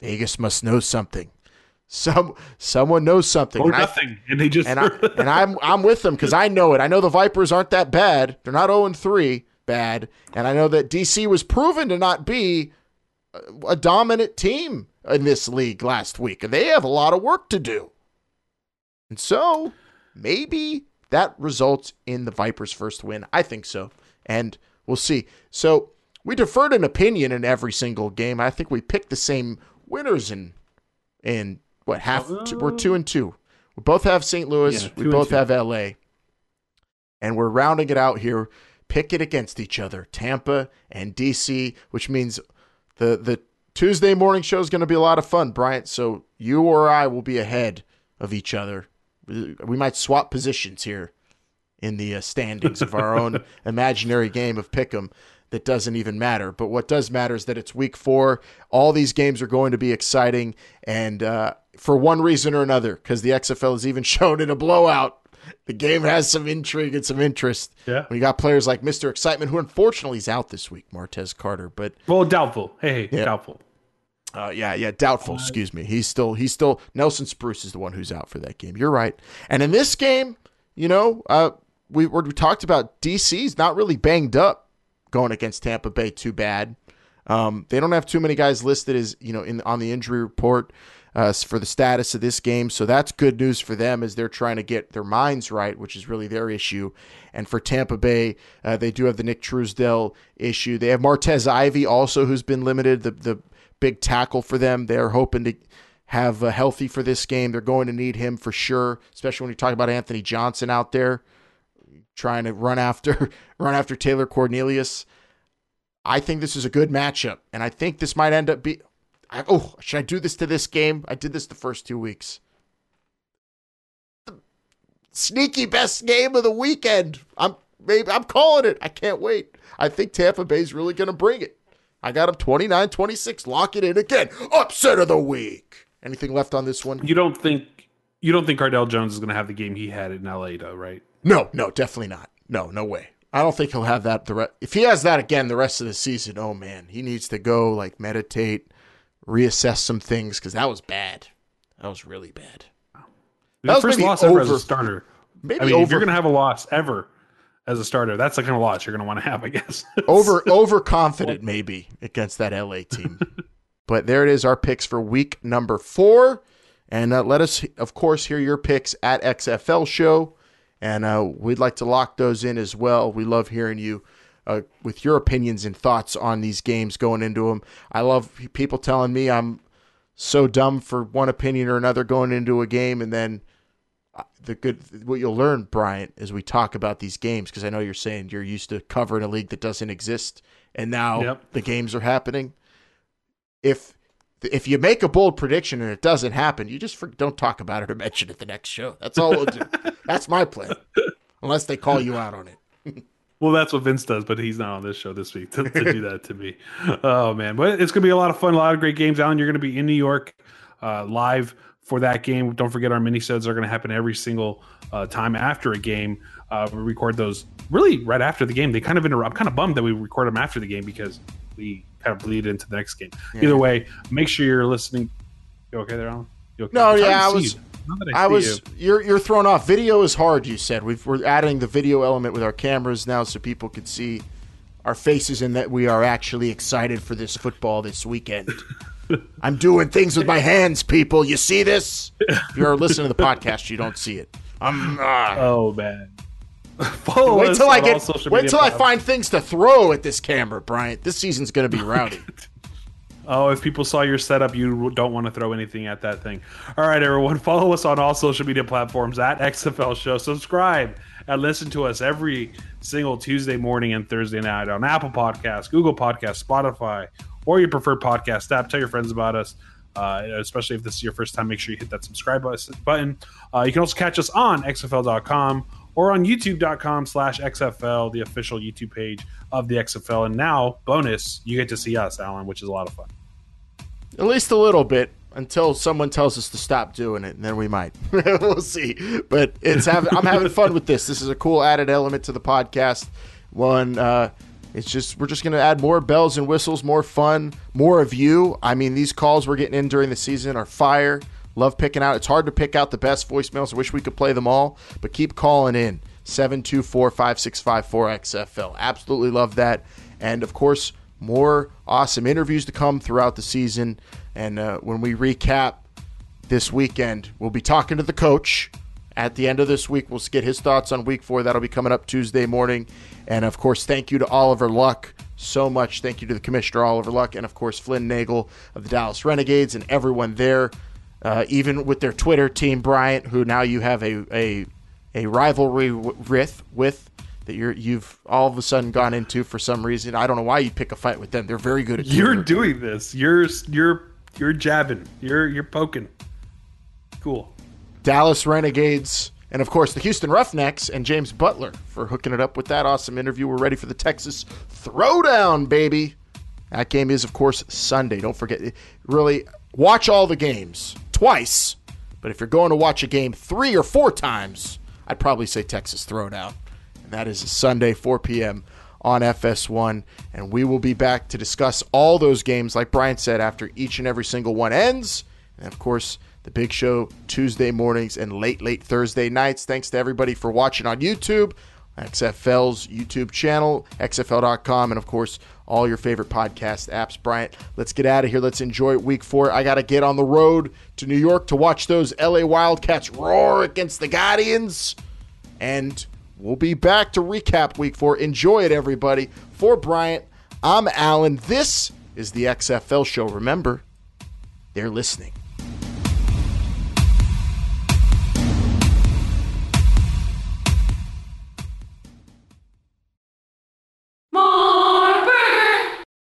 Vegas must know something. [LAUGHS] Some someone knows something. Or and nothing, I, and they just and, I, and I'm I'm with them because I know it. I know the Vipers aren't that bad. They're not 0 3 bad, and I know that DC was proven to not be a dominant team in this league last week, and they have a lot of work to do. And so maybe that results in the Vipers' first win. I think so, and we'll see. So we deferred an opinion in every single game. I think we picked the same winners in in what half uh, we're two and two. We both have St. Louis. Yeah, we both have LA. And we're rounding it out here. Pick it against each other. Tampa and DC, which means the the Tuesday morning show is going to be a lot of fun, Bryant. So you or I will be ahead of each other. We might swap positions here in the uh, standings of our own [LAUGHS] imaginary game of pick'em that doesn't even matter. But what does matter is that it's week four. All these games are going to be exciting, and uh, for one reason or another, because the XFL is even [LAUGHS] shown in a blowout. The game has some intrigue and some interest. Yeah. You got players like Mr. Excitement, who unfortunately is out this week, Martez Carter. But well, doubtful. Hey, hey yeah. doubtful. Uh, yeah, yeah, doubtful. Uh, excuse me. He's still, he's still. Nelson Spruce is the one who's out for that game. You're right. And in this game, you know, uh, we we talked about DC's not really banged up going against Tampa Bay too bad. Um, they don't have too many guys listed as you know in on the injury report uh, for the status of this game, so that's good news for them as they're trying to get their minds right, which is really their issue. And for Tampa Bay, uh, they do have the Nick Truesdell issue. They have Martez Ivy also, who's been limited, the the big tackle for them. They're hoping to have uh, healthy for this game. They're going to need him for sure, especially when you talk about Anthony Johnson out there trying to run after [LAUGHS] run after Taylor Cornelius. I think this is a good matchup, and I think this might end up be. I, oh, should I do this to this game? I did this the first two weeks. The sneaky best game of the weekend. I'm maybe I'm calling it. I can't wait. I think Tampa Bay's really going to bring it. I got him 29 26. Lock it in again. Upset of the week. Anything left on this one? You don't think you don't think Cardale Jones is going to have the game he had in LA though, right? No, no, definitely not. No, no way. I don't think he'll have that. The re- if he has that again the rest of the season, oh man, he needs to go like meditate, reassess some things because that was bad. That was really bad. That was first loss over, ever as a starter. Maybe I mean, over, if you're going to have a loss ever as a starter, that's the kind of loss you're going to want to have, I guess. [LAUGHS] over overconfident maybe against that LA team. [LAUGHS] but there it is, our picks for week number four. And uh, let us, of course, hear your picks at XFL Show. And uh, we'd like to lock those in as well. We love hearing you uh, with your opinions and thoughts on these games going into them. I love people telling me I'm so dumb for one opinion or another going into a game, and then the good what you'll learn, Bryant, as we talk about these games, because I know you're saying you're used to covering a league that doesn't exist, and now Yep. the games are happening. If if you make a bold prediction and it doesn't happen, you just don't talk about it or mention it the next show. That's all we'll do. [LAUGHS] That's my plan, unless they call you out on it. [LAUGHS] Well, that's what Vince does, but he's not on this show this week to, to do that to me. Oh man, but it's gonna be a lot of fun, a lot of great games. Alan, you're gonna be in New York uh, live for that game. Don't forget our minisodes are gonna happen every single uh, time after a game. Uh, we record those really right after the game. They kind of interrupt. I'm kind of bummed that we record them after the game because we kind of bleed into the next game. Yeah. Either way, make sure you're listening. You okay there, Alan? You okay? No, yeah, I was. you. Now that I see was. you. You're you're thrown off. Video is hard. You said We've, we're adding the video element with our cameras now, so people can see our faces and that we are actually excited for this football this weekend. [LAUGHS] I'm doing things with my hands, people. You see this? If you're listening to the [LAUGHS] podcast, you don't see it. I'm. ah. Oh man. Follow wait till I get. Wait till I find things to throw at this camera, Bryant. This season's going to be [LAUGHS] rowdy. Oh, if people saw your setup, you don't want to throw anything at that thing. All right, everyone, [LAUGHS] follow us on all social media platforms at XFL Show. Subscribe and listen to us every single Tuesday morning and Thursday night on Apple Podcasts, Google Podcasts, Spotify, or your preferred podcast app. Tell your friends about us. Uh, especially if this is your first time, make sure you hit that subscribe button. Uh, you can also catch us on XFL.com or on YouTube.com slash XFL, the official YouTube page of the XFL. And now, bonus, you get to see us, Alan, which is a lot of fun. At least a little bit until someone tells us to stop doing it, and then we might. [LAUGHS] we'll see. But it's having, I'm having fun with this. This is a cool added element to the podcast. One, uh, it's just we're just going to add more bells and whistles, more fun, more of you. I mean, these calls we're getting in during the season are fire. Love picking out. It's hard to pick out the best voicemails. I wish we could play them all, but keep calling in 724 565 4XFL. Absolutely love that. And of course, more awesome interviews to come throughout the season. And uh, when we recap this weekend, we'll be talking to the coach. At the end of this week, we'll get his thoughts on week four. That'll be coming up Tuesday morning. And of course, thank you to Oliver Luck so much. Thank you to the commissioner, Oliver Luck, and of course, Flynn Nagel of the Dallas Renegades and everyone there. Uh, even with their Twitter team, Bryant, who now you have a a, a rivalry with with that you're you've all of a sudden gone into for some reason. I don't know why you pick a fight with them. They're very good at You're Twitter. doing this. You're you're you're jabbing. You're you're poking. Cool. Dallas Renegades, and of course the Houston Roughnecks and James Butler for hooking it up with that awesome interview. We're ready for the Texas Throwdown, baby. That game is, of course, Sunday. Don't forget, really watch all the games twice. But if you're going to watch a game three or four times, I'd probably say Texas Throwdown. And that is Sunday, 4 p.m. on FS1. And we will be back to discuss all those games, like Bryant said, after each and every single one ends. And of course, the big show Tuesday mornings and late, late Thursday nights. Thanks to everybody for watching on YouTube, XFL's YouTube channel, XFL.com, and of course, all your favorite podcast apps. Bryant, let's get out of here. Let's enjoy week four. I got to get on the road to New York to watch those LA Wildcats roar against the Guardians. And we'll be back to recap week four. Enjoy it, everybody. For Bryant, I'm Alan. This is the XFL show. Remember, they're listening.